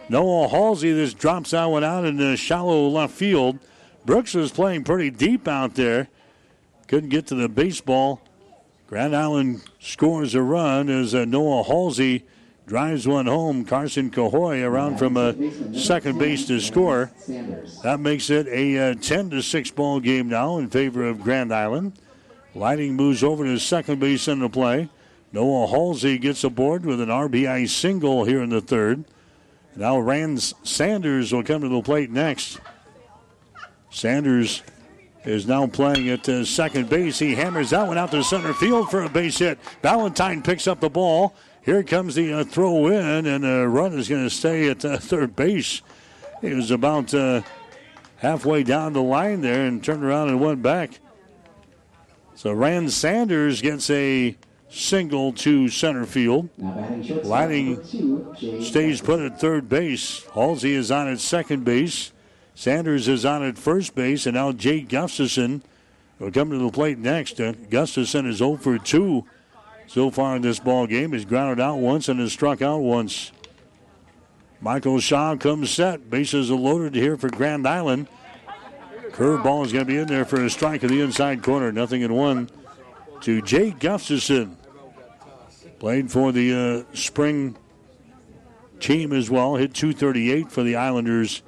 Noah Halsey, this drops that one out in the shallow left field. Brooks was playing pretty deep out there. Couldn't get to the baseball. Grand Island scores a run as uh, Noah Halsey drives one home. Carson Cahoy around from a uh, second base to score. That makes it a uh, 10 to 6 ball game now in favor of Grand Island. Lighting moves over to second base into play. Noah Halsey gets aboard with an RBI single here in the third. Now Rand Sanders will come to the plate next. Sanders is now playing at uh, second base. He hammers that one out to center field for a base hit. Valentine picks up the ball. Here comes the uh, throw in, and the run is going to stay at uh, third base. He was about uh, halfway down the line there and turned around and went back. So Rand Sanders gets a single to center field. Lighting stays put at third base. Halsey is on at second base. Sanders is on at first base, and now Jake Gustafson will come to the plate next. Uh, Gustafson is 0 for 2 so far in this ball game. He's grounded out once and has struck out once. Michael Shaw comes set. Bases are loaded here for Grand Island. Curveball is going to be in there for a strike in the inside corner. Nothing in one to Jake Gustafson. Played for the uh, spring team as well. Hit 238 for the Islanders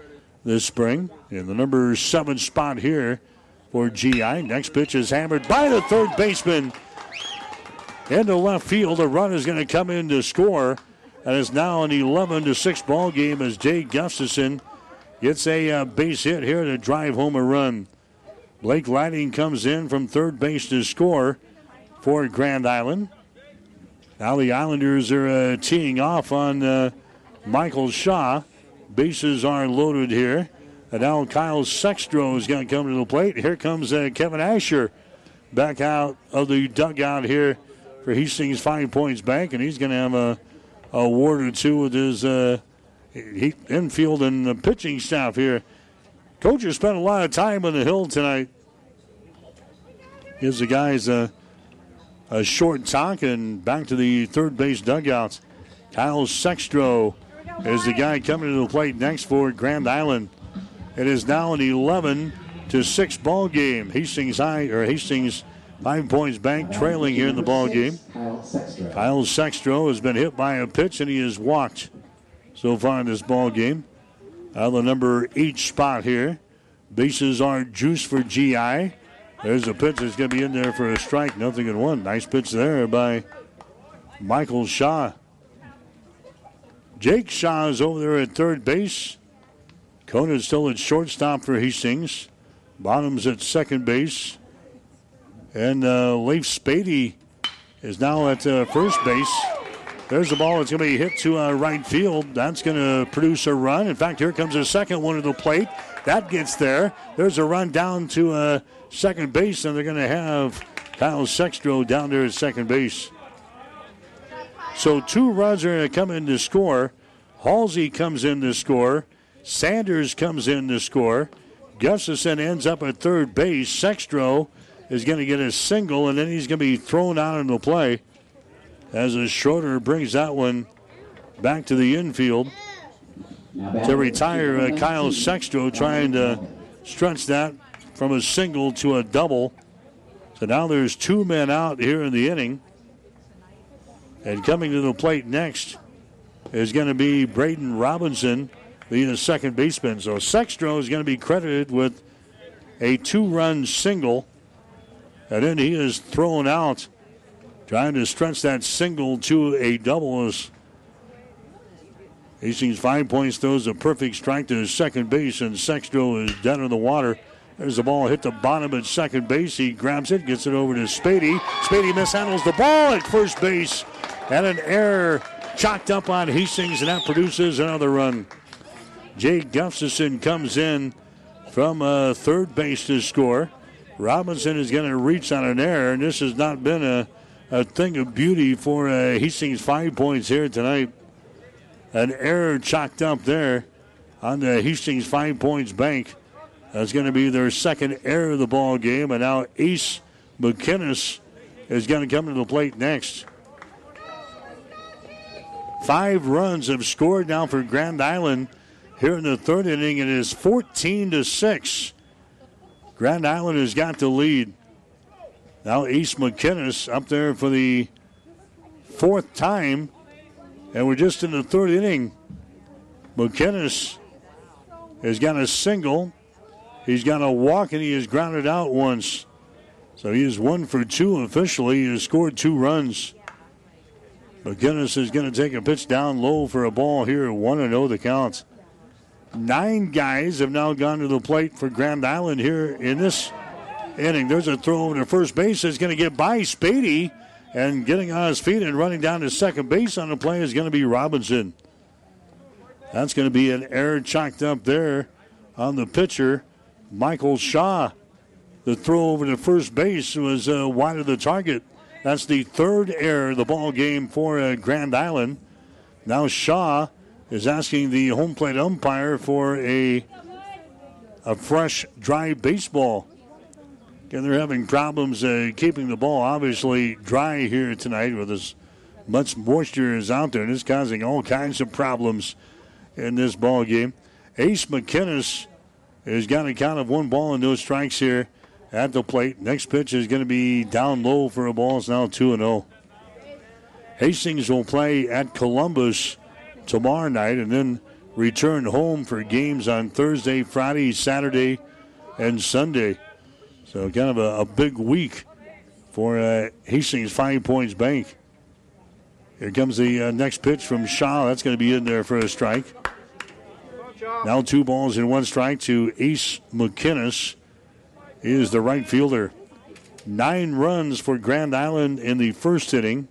this spring. In the number seven spot here for GI. Next pitch is hammered by the third baseman. Into left field. The run is going to come in to score. And it's now an 11 to 6 ball game as Jay Gustafson gets a uh, base hit here to drive home a run. Blake Lighting comes in from third base to score for Grand Island. Now the Islanders are uh, teeing off on uh, Michael Shaw. Bases are loaded here. And now Kyle Sextro is going to come to the plate. Here comes uh, Kevin Asher back out of the dugout here for Hastings Five Points Bank, and he's going to have a, a award or two with his uh, infield and the pitching staff here. Coach has spent a lot of time on the hill tonight. Gives the guys a a short talk and back to the third base dugouts. Kyle Sextro is the guy coming to the plate next for Grand Island. It is now an 11 to 6 ball game. Hastings High or Hastings Five Points Bank trailing here in the ball game. Kyle Sextro has been hit by a pitch and he has walked so far in this ball game. Out of the number eight spot here. Bases are juice for GI. There's a pitch that's going to be in there for a strike. Nothing in one. Nice pitch there by Michael Shaw. Jake Shaw is over there at third base. Conant's still at shortstop for Hastings. Bonham's at second base. And uh, Leif Spady is now at uh, first base. There's the ball that's going to be hit to uh, right field. That's going to produce a run. In fact, here comes a second one to the plate. That gets there. There's a run down to uh, second base, and they're going to have Kyle Sextro down there at second base. So two runs are going to come in to score. Halsey comes in to score. Sanders comes in to score. Gustafson ends up at third base. Sextro is going to get a single, and then he's going to be thrown out into play as a Schroeder brings that one back to the infield to retire uh, Kyle Sextro, trying to stretch that from a single to a double. So now there's two men out here in the inning. And coming to the plate next is going to be Braden Robinson, the second baseman. So Sextro is going to be credited with a two run single. And then he is thrown out trying to stretch that single to a double as Hastings five points throws a perfect strike to second base, and Sextro is dead in the water. There's the ball hit the bottom at second base. He grabs it, gets it over to Spady. Spady mishandles the ball at first base, and an error chalked up on Hastings, and that produces another run. Jake Gustafson comes in from uh, third base to score. Robinson is going to reach on an error, and this has not been a, a thing of beauty for uh, Hastings five points here tonight. An error chalked up there on the Hastings five points bank. That's going to be their second error of the ball game, and now Ace McKinnis is going to come to the plate next. Five runs have scored now for Grand Island here in the third inning. It is 14 to six. Grand Island has got the lead. Now Ace McKinnis up there for the fourth time and we're just in the third inning. McKinnis has got a single. He's got a walk and he has grounded out once. So he is one for two officially. He has scored two runs. McKinnis is going to take a pitch down low for a ball here. 1 and 0 the count. Nine guys have now gone to the plate for Grand Island here in this inning. There's a throw over to first base. It's going to get by Spady. And getting on his feet and running down to second base on the play is going to be Robinson. That's going to be an error chalked up there on the pitcher, Michael Shaw. The throw over to first base was uh, wide of the target. That's the third error of the ball game for uh, Grand Island. Now Shaw is asking the home plate umpire for a a fresh, dry baseball. And they're having problems uh, keeping the ball obviously dry here tonight with as much moisture is out there, and it's causing all kinds of problems in this ball game. Ace McKinnis has got a count of one ball and no strikes here at the plate. Next pitch is going to be down low for a ball. It's now 2 0. Hastings will play at Columbus tomorrow night and then return home for games on Thursday, Friday, Saturday, and Sunday. So kind of a, a big week for uh, Hastings Five Points Bank. Here comes the uh, next pitch from Shaw. That's going to be in there for a strike. Now two balls and one strike to Ace McKinnis. He is the right fielder. Nine runs for Grand Island in the first inning.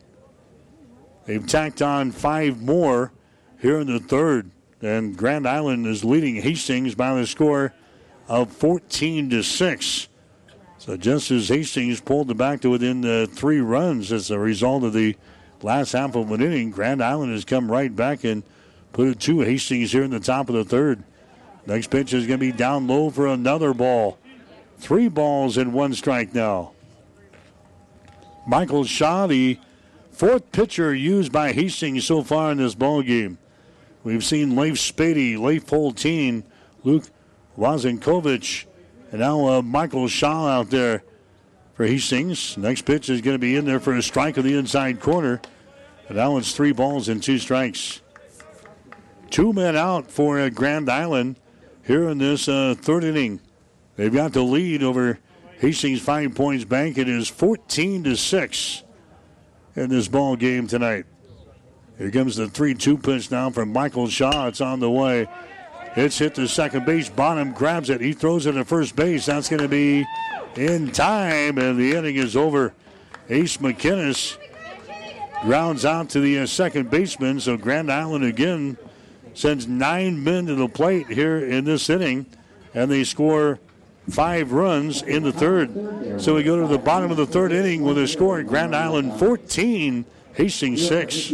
They've tacked on five more here in the third. And Grand Island is leading Hastings by the score of 14 to 6. So just as Hastings pulled it back to within uh, three runs as a result of the last half of an inning, Grand Island has come right back and put it to Hastings here in the top of the third. Next pitch is going to be down low for another ball. Three balls and one strike now. Michael Shaw, the fourth pitcher used by Hastings so far in this ball game. We've seen Leif Spady, Leif Holteen, Luke Wazenkovich, and now uh, Michael Shaw out there for Hastings. Next pitch is going to be in there for a strike on the inside corner. And now it's three balls and two strikes. Two men out for uh, Grand Island here in this uh, third inning. They've got the lead over Hastings Five Points Bank. It is 14 to 6 in this ball game tonight. Here comes the 3 2 pitch now from Michael Shaw. It's on the way. It's hit to second base. Bonham grabs it. He throws it to first base. That's going to be in time, and the inning is over. Ace McKinnis grounds out to the uh, second baseman. So Grand Island again sends nine men to the plate here in this inning, and they score five runs in the third. So we go to the bottom of the third inning with a score Grand Island 14, Hastings 6.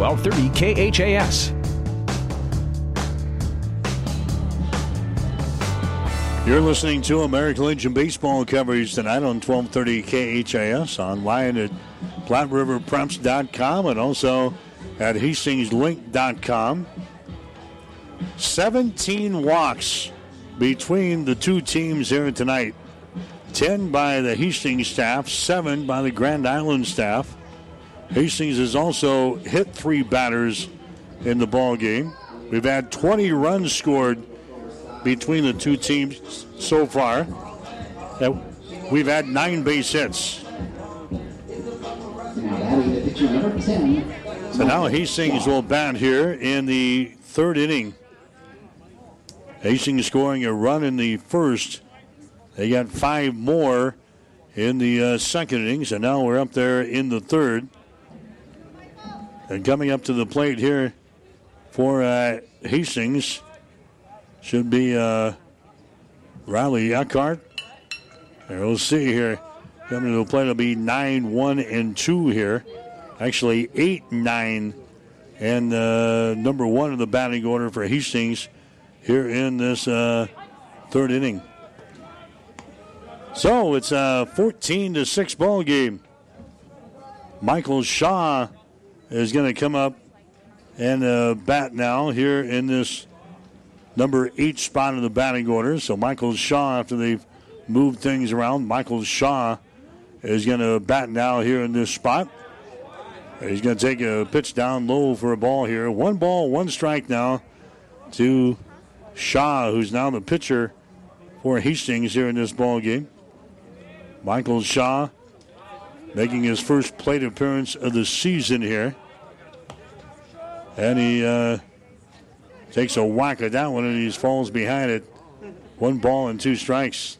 1230 KHAS. You're listening to American Legion baseball coverage tonight on 1230 KHAS online at PlatteRiverPreps.com and also at HastingsLink.com. 17 walks between the two teams here tonight. 10 by the Hastings staff, 7 by the Grand Island staff. Hastings has also hit three batters in the ball game. We've had 20 runs scored between the two teams so far. We've had nine base hits. So now Hastings will bat here in the third inning. Hastings scoring a run in the first. They got five more in the uh, second innings, and now we're up there in the third. And coming up to the plate here for uh, Hastings should be uh, Riley Eckhart. And we'll see here. Coming to the plate will be 9 1 and 2 here. Actually, 8 9 and uh, number one in the batting order for Hastings here in this uh, third inning. So it's a 14 to 6 ball game. Michael Shaw is going to come up and uh, bat now here in this number eight spot in the batting order. So Michael Shaw, after they've moved things around, Michael Shaw is going to bat now here in this spot. He's going to take a pitch down low for a ball here. One ball, one strike now to Shaw, who's now the pitcher for Hastings here in this ball game. Michael Shaw making his first plate appearance of the season here. And he uh, takes a whack at that one and he falls behind it. One ball and two strikes.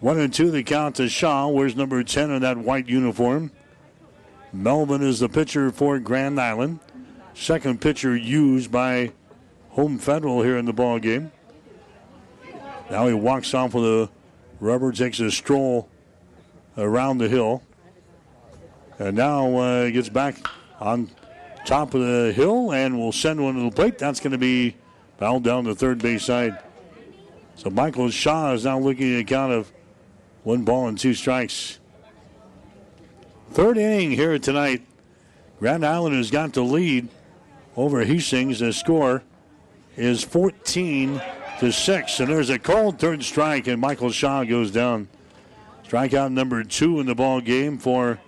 One and two, the count to Shaw. Where's number 10 in that white uniform? Melvin is the pitcher for Grand Island. Second pitcher used by Home Federal here in the ball game. Now he walks off with a rubber, takes a stroll around the hill. And now uh, gets back on top of the hill and will send one to the plate. That's going to be fouled down the third base side. So Michael Shaw is now looking at a count of one ball and two strikes. Third inning here tonight. Grand Island has got the lead over Hastings. The score is 14 to 6. And there's a called third strike, and Michael Shaw goes down. Strikeout number two in the ball game for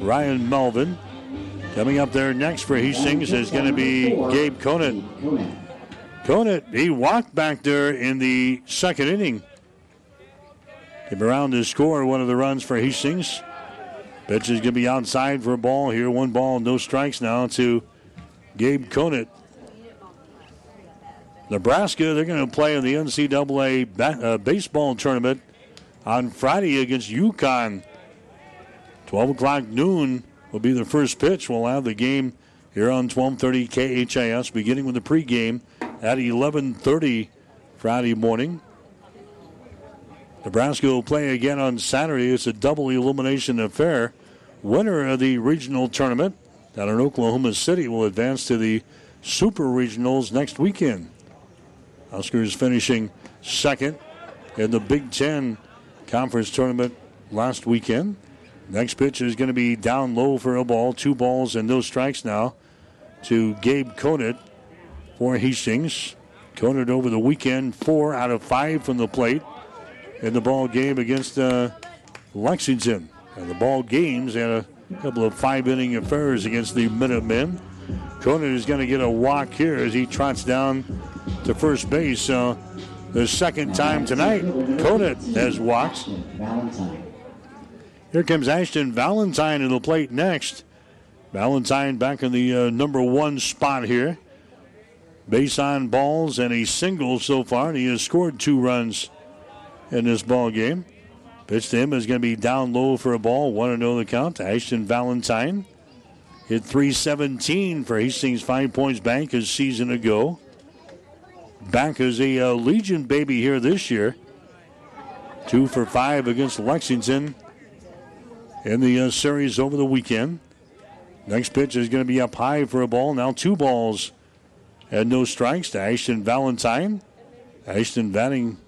Ryan Melvin. Coming up there next for Hastings is going to be Gabe Conant. Conant, he walked back there in the second inning. Came around to score one of the runs for Hastings. Pitch is going to be outside for a ball here. One ball, no strikes now to Gabe Conant. Nebraska, they're going to play in the NCAA uh, baseball tournament on Friday against UConn. 12 o'clock noon will be the first pitch. We'll have the game here on 1230 KHAS, beginning with the pregame at 1130 Friday morning. Nebraska will play again on Saturday. It's a double elimination affair. Winner of the regional tournament down in Oklahoma City will advance to the Super Regionals next weekend. Huskers finishing second in the Big Ten Conference Tournament last weekend. Next pitch is going to be down low for a ball. Two balls and no strikes now to Gabe Conant for Hastings. Conant over the weekend, four out of five from the plate in the ball game against uh, Lexington. And the ball games had a couple of five inning affairs against the Minutemen. Conant is going to get a walk here as he trots down to first base. So the second time tonight, Conant has walked. Here comes Ashton Valentine to the plate next. Valentine back in the uh, number one spot here. base on balls and a single so far, and he has scored two runs in this ball game. Pitch to him is going to be down low for a ball. 1 and 0 the count Ashton Valentine. Hit 317 for Hastings Five Points Bank a season ago. Back as a uh, Legion baby here this year. Two for five against Lexington in the uh, series over the weekend. Next pitch is going to be up high for a ball. Now two balls and no strikes to Ashton Valentine. Ashton batting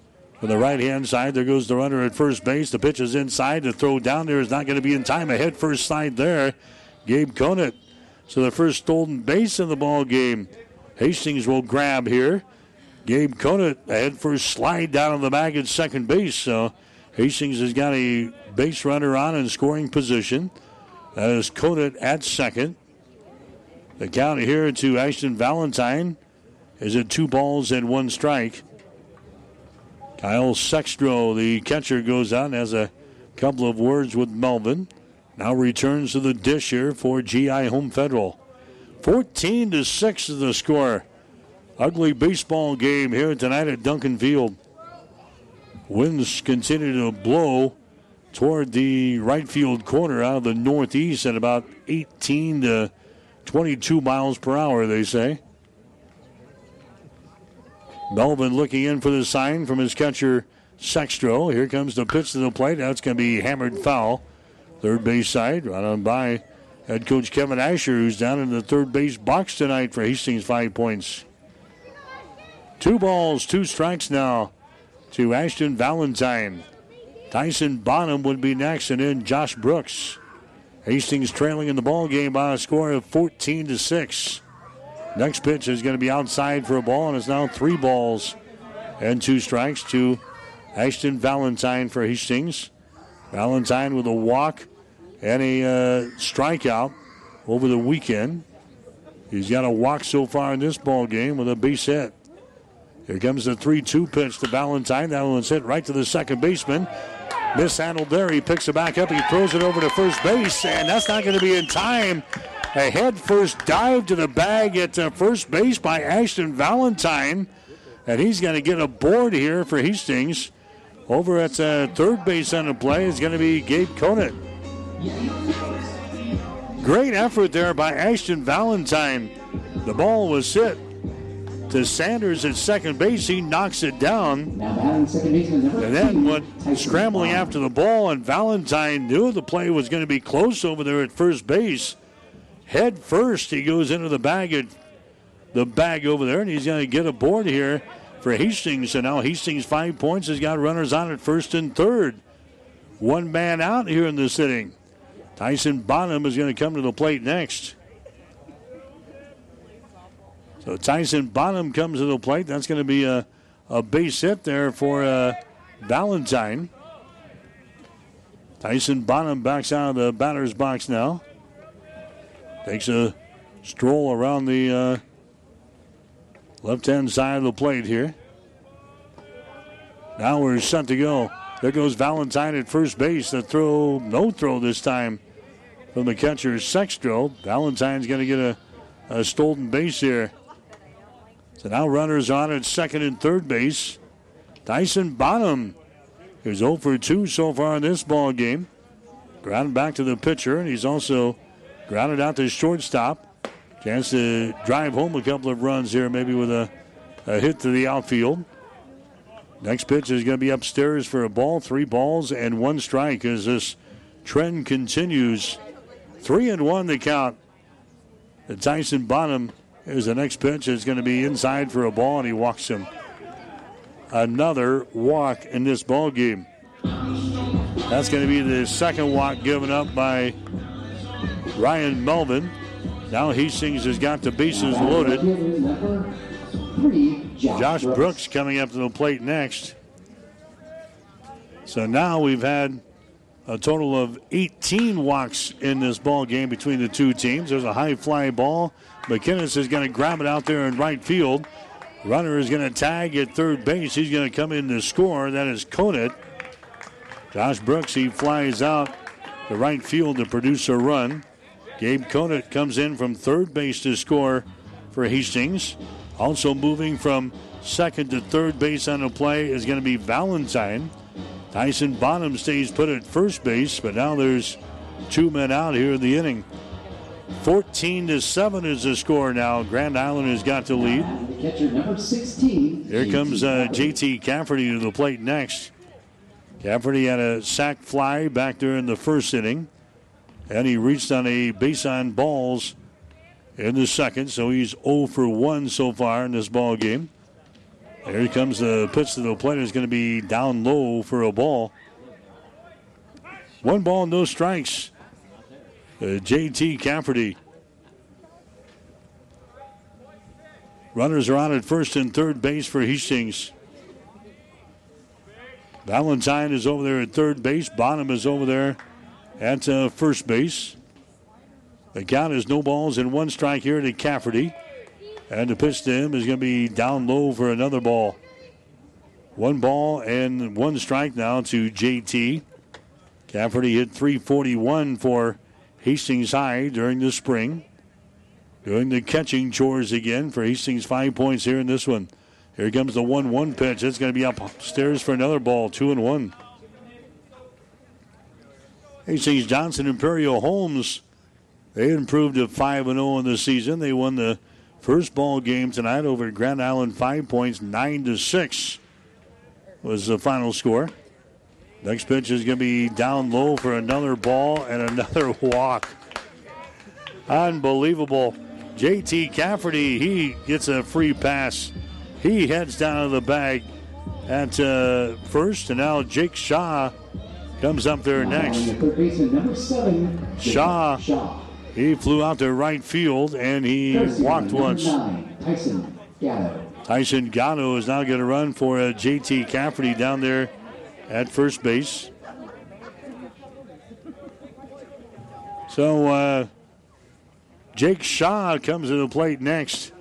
from the right hand side. There goes the runner at first base. The pitch is inside. The throw down there is not going to be in time. A head first slide there. Gabe Conant. So the first stolen base in the ball game. Hastings will grab here. Gabe Conant, a head first slide down on the bag at second base. So Hastings has got a base runner on in scoring position. That is Conant at second. The count here to Ashton Valentine is at two balls and one strike. Kyle Sextro, the catcher, goes out and has a couple of words with Melvin. Now returns to the dish here for GI Home Federal. 14 to 6 is the score. Ugly baseball game here tonight at Duncan Field. Winds continue to blow toward the right field corner out of the northeast at about 18 to 22 miles per hour, they say. Melvin looking in for the sign from his catcher, Sextro. Here comes the pitch to the plate. That's going to be hammered foul. Third base side, right on by head coach Kevin Asher, who's down in the third base box tonight for Hastings Five Points. Two balls, two strikes now to Ashton Valentine. Tyson Bonham would be next, and then Josh Brooks. Hastings trailing in the ball game by a score of 14 to 6. Next pitch is going to be outside for a ball, and it's now three balls and two strikes to Ashton Valentine for Hastings. Valentine with a walk and a uh, strikeout over the weekend. He's got a walk so far in this ball game with a base hit. Here comes the 3 2 pitch to Valentine. That one's hit right to the second baseman. Mishandled there. He picks it back up. He throws it over to first base, and that's not going to be in time. A head first dive to the bag at uh, first base by Ashton Valentine. And he's going to get a board here for Hastings. Over at uh, third base on the play is going to be Gabe Conant. Great effort there by Ashton Valentine. The ball was hit to Sanders at second base. He knocks it down. And then went scrambling after the ball, and Valentine knew the play was going to be close over there at first base. Head first, he goes into the bag at the bag over there, and he's going to get a board here for Hastings. And now Hastings five points has got runners on at first and third. One man out here in this inning. Tyson Bonham is going to come to the plate next. So Tyson Bonham comes to the plate. That's going to be a, a base hit there for uh, Valentine. Tyson Bonham backs out of the batter's box now. Takes a stroll around the uh, left hand side of the plate here. Now we're set to go. There goes Valentine at first base. The throw, no throw this time from the catcher, Sextro. Valentine's going to get a, a stolen base here. So now runners on at second and third base. Tyson Bonham is 0 for 2 so far in this ball game. Grounded back to the pitcher, and he's also grounded out to shortstop. Chance to drive home a couple of runs here, maybe with a, a hit to the outfield. Next pitch is going to be upstairs for a ball, three balls and one strike as this trend continues. Three and one the count. The Tyson Bonham Here's the next pitch. It's going to be inside for a ball, and he walks him. Another walk in this ball game. That's going to be the second walk given up by Ryan Melvin. Now Hastings has got the bases loaded. Josh Brooks coming up to the plate next. So now we've had a total of 18 walks in this ball game between the two teams. There's a high fly ball McKinnis is going to grab it out there in right field. Runner is going to tag at third base. He's going to come in to score. That is Conant. Josh Brooks, he flies out the right field to produce a run. Gabe Conant comes in from third base to score for Hastings. Also moving from second to third base on the play is going to be Valentine. Tyson Bonham stays put at first base, but now there's two men out here in the inning. 14 to 7 is the score now. Grand Island has got the lead. Catcher number 16. Here comes uh, JT Cafferty to the plate next. Cafferty had a sac fly back there in the first inning, and he reached on a base on balls in the second, so he's 0 for 1 so far in this ball game. Here comes the pitch to the plate. It's going to be down low for a ball. One ball, no strikes. Uh, JT Cafferty. Runners are on at first and third base for Hastings. Valentine is over there at third base. Bonham is over there at uh, first base. The count is no balls and one strike here to Cafferty. And the pitch to him is going to be down low for another ball. One ball and one strike now to JT. Cafferty hit 341 for Hastings High during the spring. Doing the catching chores again for Hastings, five points here in this one. Here comes the 1 1 pitch. It's going to be upstairs for another ball, 2 and 1. Hastings Johnson Imperial Homes, they improved to 5 0 in the season. They won the first ball game tonight over Grand Island, five points, 9 to 6 was the final score. Next pitch is going to be down low for another ball and another walk. Unbelievable. JT Cafferty, he gets a free pass. He heads down to the bag at uh, first, and now Jake Shaw comes up there next. Shaw, he flew out to right field and he walked once. Tyson Gatto is now going to run for uh, JT Cafferty down there at first base. So uh, Jake Shaw comes to the plate next.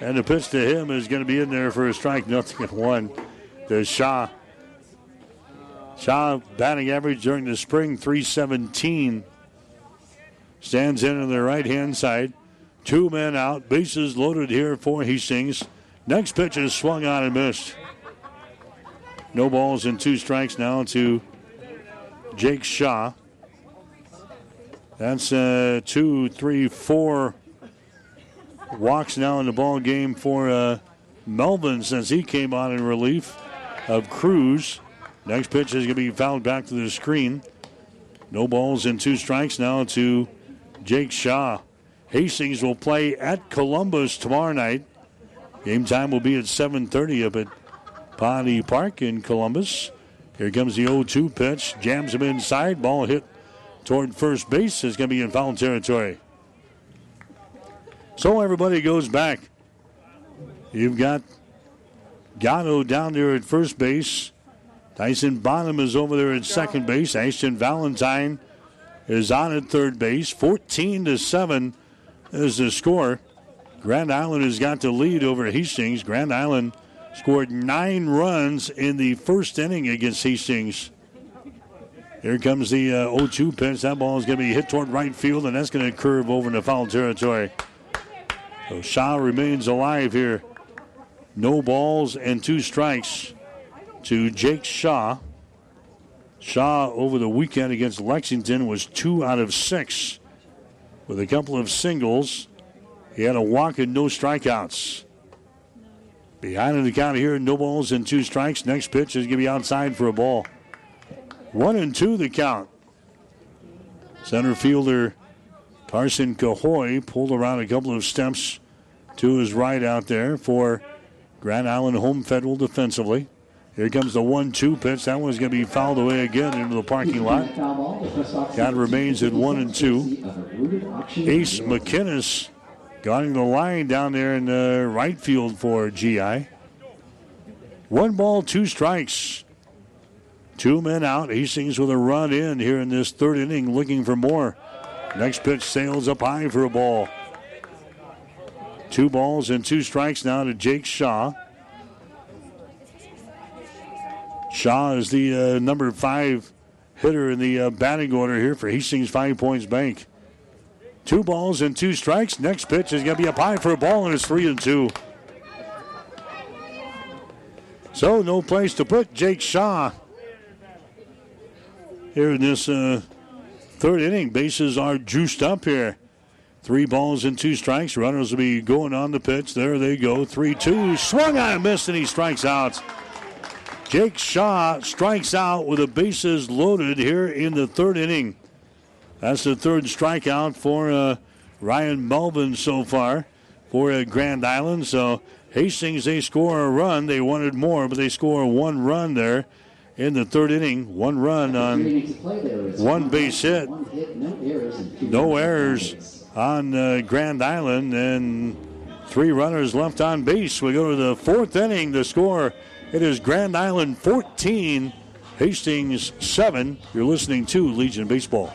And the pitch to him is going to be in there for a strike, nothing at one. To Shaw. Shaw batting average during the spring 317. Stands in on the right hand side. Two men out. Bases loaded here for Hastings. Next pitch is swung on and missed. No balls and two strikes now to Jake Shaw. That's uh, two, three, four walks now in the ball game for uh, Melvin since he came on in relief of Cruz. Next pitch is going to be fouled back to the screen. No balls and two strikes now to Jake Shaw. Hastings will play at Columbus tomorrow night. Game time will be at 7:30 up at Pawnee Park in Columbus. Here comes the 0-2 pitch. Jams him inside. Ball hit toward first base. Is going to be in foul territory. So everybody goes back. You've got Gatto down there at first base. Tyson Bonham is over there at second base. Ashton Valentine is on at third base. 14 to 7 is the score. Grand Island has got the lead over Hastings. Grand Island scored nine runs in the first inning against Hastings. Here comes the uh, 0 2 pitch. That ball is going to be hit toward right field, and that's going to curve over into foul territory. So Shaw remains alive here. No balls and two strikes to Jake Shaw. Shaw over the weekend against Lexington was two out of six with a couple of singles. He had a walk and no strikeouts. Behind in the count here, no balls and two strikes. Next pitch is going to be outside for a ball. One and two the count. Center fielder Carson Cahoy pulled around a couple of steps to his right out there for Grand Island Home Federal defensively. Here comes the one-two pitch. That one's going to be fouled away again into the parking lot. Count remains at one and two. Ace McKinnis guarding the line down there in the right field for GI. One ball, two strikes. Two men out. Hastings with a run in here in this third inning, looking for more. Next pitch sails up high for a ball. Two balls and two strikes now to Jake Shaw. Shaw is the uh, number five hitter in the uh, batting order here for Hastings Five Points Bank. Two balls and two strikes. Next pitch is going to be a high for a ball, and it's three and two. So, no place to put Jake Shaw. Here in this uh, third inning, bases are juiced up here. Three balls and two strikes. Runners will be going on the pitch. There they go. 3 2. Swung on a miss, and he strikes out. Jake Shaw strikes out with the bases loaded here in the third inning. That's the third strikeout for uh, Ryan Melvin so far for uh, Grand Island. So Hastings, they score a run. They wanted more, but they score one run there in the third inning. One run on one base hit. No errors on uh, Grand Island, and three runners left on base. We go to the fourth inning. The score it is Grand Island 14, Hastings 7. You're listening to Legion Baseball.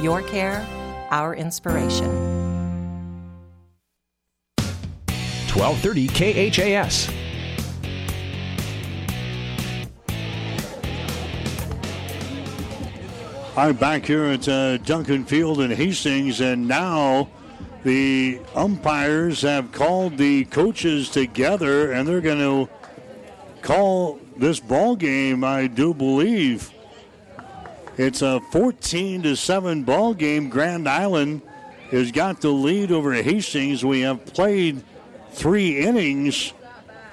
Your care, our inspiration. 1230 KHAS. I'm back here at uh, Duncan Field in Hastings, and now the umpires have called the coaches together, and they're going to call this ball game. I do believe it's a 14 to seven ball game. Grand Island has got the lead over Hastings. We have played three innings.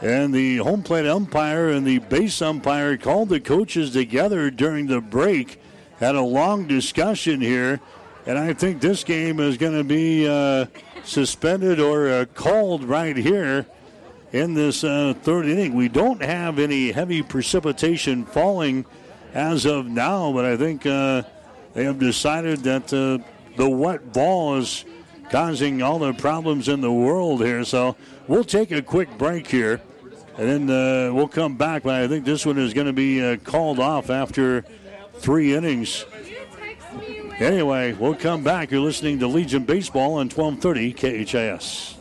And the home plate umpire and the base umpire called the coaches together during the break. Had a long discussion here. And I think this game is going to be uh, suspended or uh, called right here in this uh, third inning. We don't have any heavy precipitation falling as of now, but I think uh, they have decided that uh, the wet ball is causing all the problems in the world here. So we'll take a quick break here, and then uh, we'll come back. But I think this one is going to be uh, called off after three innings. Anyway, we'll come back. You're listening to Legion Baseball on 1230 KHAS.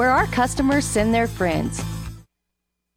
where our customers send their friends.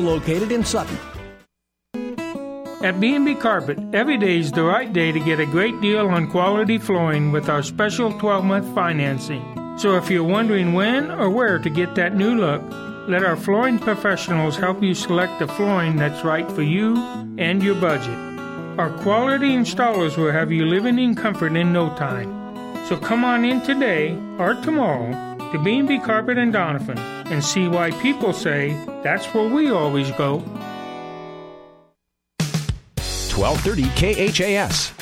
located in Sutton. At B&B Carpet, every day is the right day to get a great deal on quality flooring with our special 12-month financing. So if you're wondering when or where to get that new look, let our flooring professionals help you select the flooring that's right for you and your budget. Our quality installers will have you living in comfort in no time. So come on in today or tomorrow to B&B Carpet and Doniphan and see why people say that's where we always go. 1230 KHAS.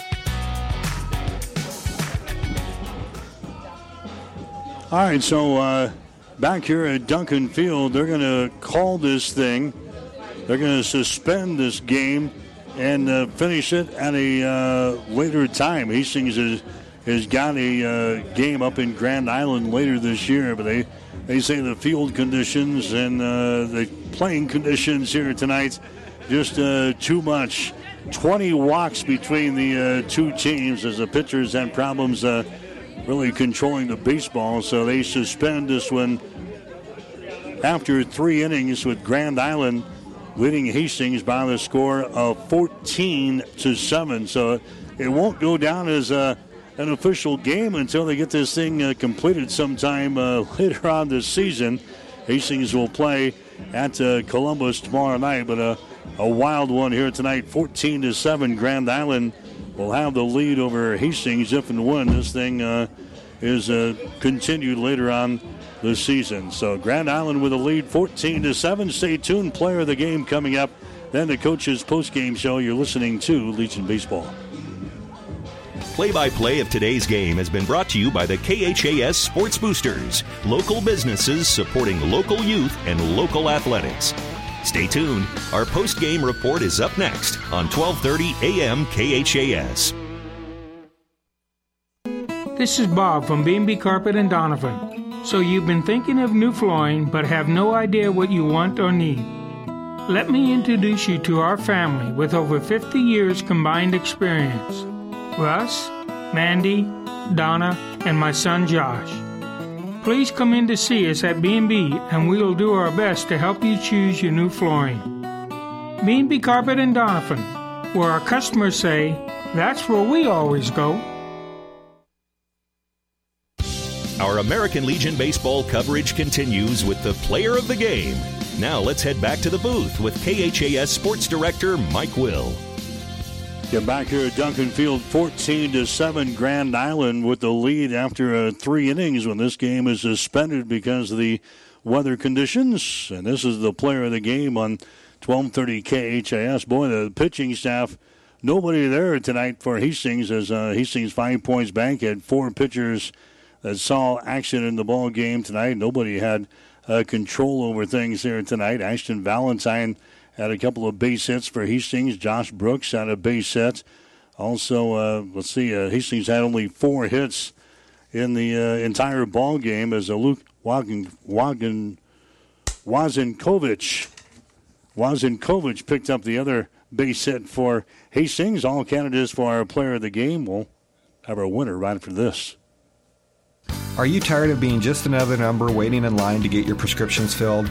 All right, so uh, back here at Duncan Field, they're going to call this thing. They're going to suspend this game and uh, finish it at a uh, later time. Hastings has, has got a uh, game up in Grand Island later this year, but they, they say the field conditions and uh, the playing conditions here tonight just uh, too much. 20 walks between the uh, two teams as the pitchers had problems really controlling the baseball, so they suspend this one after three innings with Grand Island leading Hastings by the score of 14 to 7. So it won't go down as a, uh, an official game until they get this thing uh, completed sometime uh, later on this season. Hastings will play at uh, Columbus tomorrow night, but a, a wild one here tonight 14 to 7. Grand Island will have the lead over Hastings if and when this thing uh, is uh, continued later on this season. So Grand Island with a lead 14 to 7. Stay tuned. Player of the game coming up. Then the coach's post-game show. You're listening to Legion Baseball. Play by play of today's game has been brought to you by the KHAS Sports Boosters, local businesses supporting local youth and local athletics. Stay tuned. Our post game report is up next on 1230 AM KHAS. This is Bob from B&B Carpet and Doniphan. So you've been thinking of new flooring but have no idea what you want or need. Let me introduce you to our family with over 50 years combined experience. Russ, Mandy, Donna, and my son Josh. Please come in to see us at B&B and we will do our best to help you choose your new flooring. B&B Carpet and Doniphan, where our customers say, that's where we always go. Our American Legion baseball coverage continues with the player of the game. Now let's head back to the booth with KHAS Sports Director Mike Will. Get back here at Duncan Field, 14 to 7. Grand Island with the lead after uh, three innings when this game is suspended because of the weather conditions. And this is the player of the game on 1230 KHAS. Boy, the pitching staff, nobody there tonight for Hastings as uh, Hastings Five Points Bank had four pitchers that saw action in the ball game tonight. Nobody had uh, control over things here tonight. Ashton Valentine had a couple of base hits for Hastings. Josh Brooks had a base hit. Also, uh, let's see, uh, Hastings had only four hits in the uh, entire ball game as a Luke Wagen, Wagen, Wazenkovich, Wazenkovich picked up the other base hit for Hastings. All candidates for our player of the game. We'll have our winner right after this. Are you tired of being just another number waiting in line to get your prescriptions filled?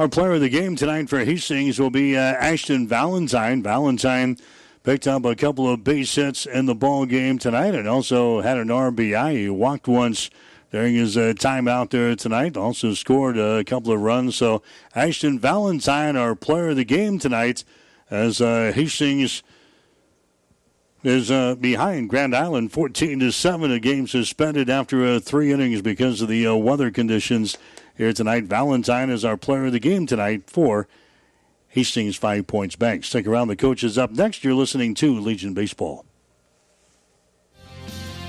Our player of the game tonight for Hastings will be uh, Ashton Valentine. Valentine picked up a couple of base hits in the ball game tonight and also had an RBI. He walked once during his uh, time out there tonight. Also scored a couple of runs. So Ashton Valentine, our player of the game tonight, as uh, Hastings is uh, behind Grand Island 14 to 7. A game suspended after uh, three innings because of the uh, weather conditions here tonight. Valentine is our player of the game tonight for Hastings Five Points Bank. Stick around. The coach is up next. You're listening to Legion Baseball.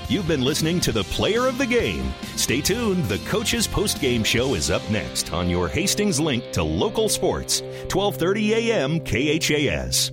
You've been listening to the player of the game. Stay tuned. The coach's post-game show is up next on your Hastings link to local sports. 1230 a.m. KHAS.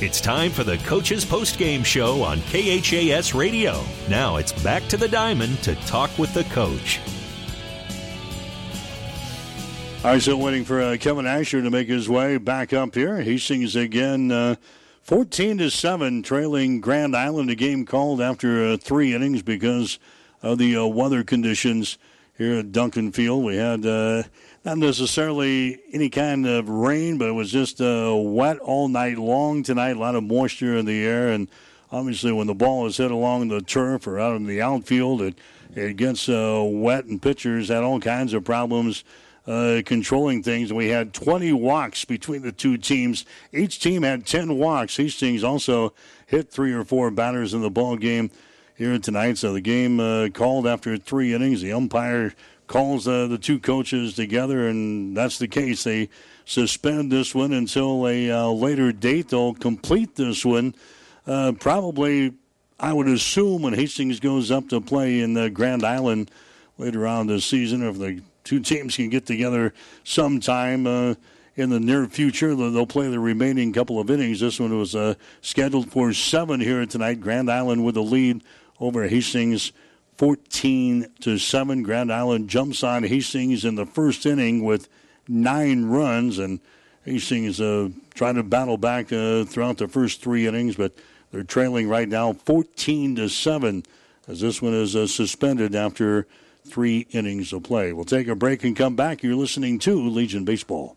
It's time for the Coach's Post Game Show on KHAS Radio. Now it's back to the diamond to talk with the coach. All right, still waiting for uh, Kevin Asher to make his way back up here. He sings again, uh, 14 to 7, trailing Grand Island. A game called after uh, three innings because of the uh, weather conditions here at Duncan Field. We had uh, not necessarily any kind of rain, but it was just uh, wet all night long tonight. A lot of moisture in the air, and obviously, when the ball is hit along the turf or out in the outfield, it it gets uh, wet, and pitchers had all kinds of problems. Uh, controlling things. We had 20 walks between the two teams. Each team had 10 walks. Hastings also hit three or four batters in the ball game here tonight. So the game uh, called after three innings. The umpire calls uh, the two coaches together, and that's the case. They suspend this one until a uh, later date. They'll complete this one uh, probably, I would assume, when Hastings goes up to play in the Grand Island later on this season, if the two teams can get together sometime. Uh, in the near future. They'll play the remaining couple of innings. This one was uh, scheduled for seven here tonight. Grand Island with the lead over Hastings 14 to 7. Grand Island jumps on Hastings in the first inning with nine runs, and Hastings uh, trying to battle back uh, throughout the first three innings, but they're trailing right now 14 to 7 as this one is uh, suspended after three innings of play. We'll take a break and come back. You're listening to Legion Baseball.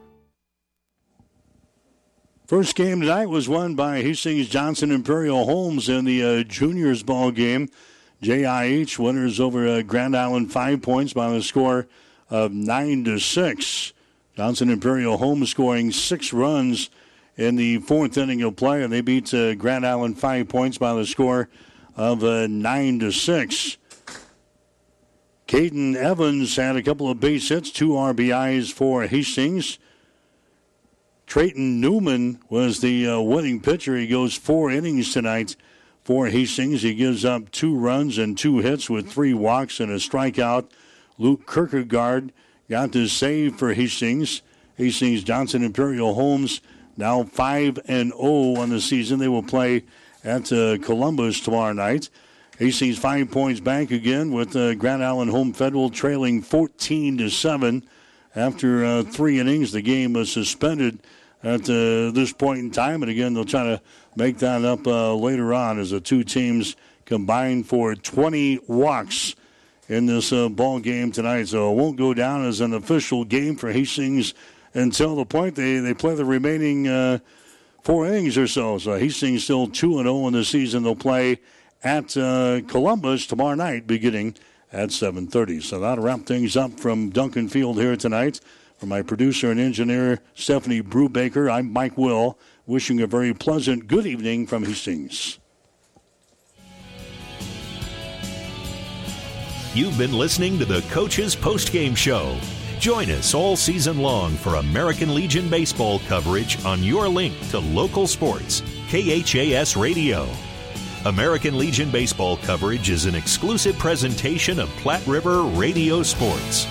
First game tonight was won by Hastings Johnson Imperial Homes in the uh, juniors ball game. JIH winners over uh, Grand Island five points by the score of nine to six. Johnson Imperial Homes scoring six runs in the fourth inning of play, and they beat uh, Grand Island five points by the score of uh, nine to six. Caden Evans had a couple of base hits, two RBIs for Hastings. Trayton Newman was the uh, winning pitcher. He goes four innings tonight for Hastings. He gives up two runs and two hits with three walks and a strikeout. Luke Kierkegaard got the save for Hastings. Hastings Johnson Imperial Homes now 5 and 0 on the season. They will play at uh, Columbus tomorrow night. Hastings five points back again with uh, Grand Island Home Federal trailing 14 to 7 after uh, three innings. The game was suspended at uh, this point in time. And again, they'll try to make that up uh, later on as the two teams combine for 20 walks in this uh, ball game tonight. So it won't go down as an official game for Hastings until the point they, they play the remaining uh, four innings or so. So Hastings still 2 and 0 in the season. They'll play at uh, Columbus tomorrow night beginning at 7.30. So that'll wrap things up from Duncan Field here tonight. For my producer and engineer, Stephanie Brubaker, I'm Mike Will, wishing a very pleasant good evening from Hastings. You've been listening to the Coach's Postgame Show. Join us all season long for American Legion baseball coverage on your link to local sports, KHAS Radio. American Legion baseball coverage is an exclusive presentation of Platte River Radio Sports.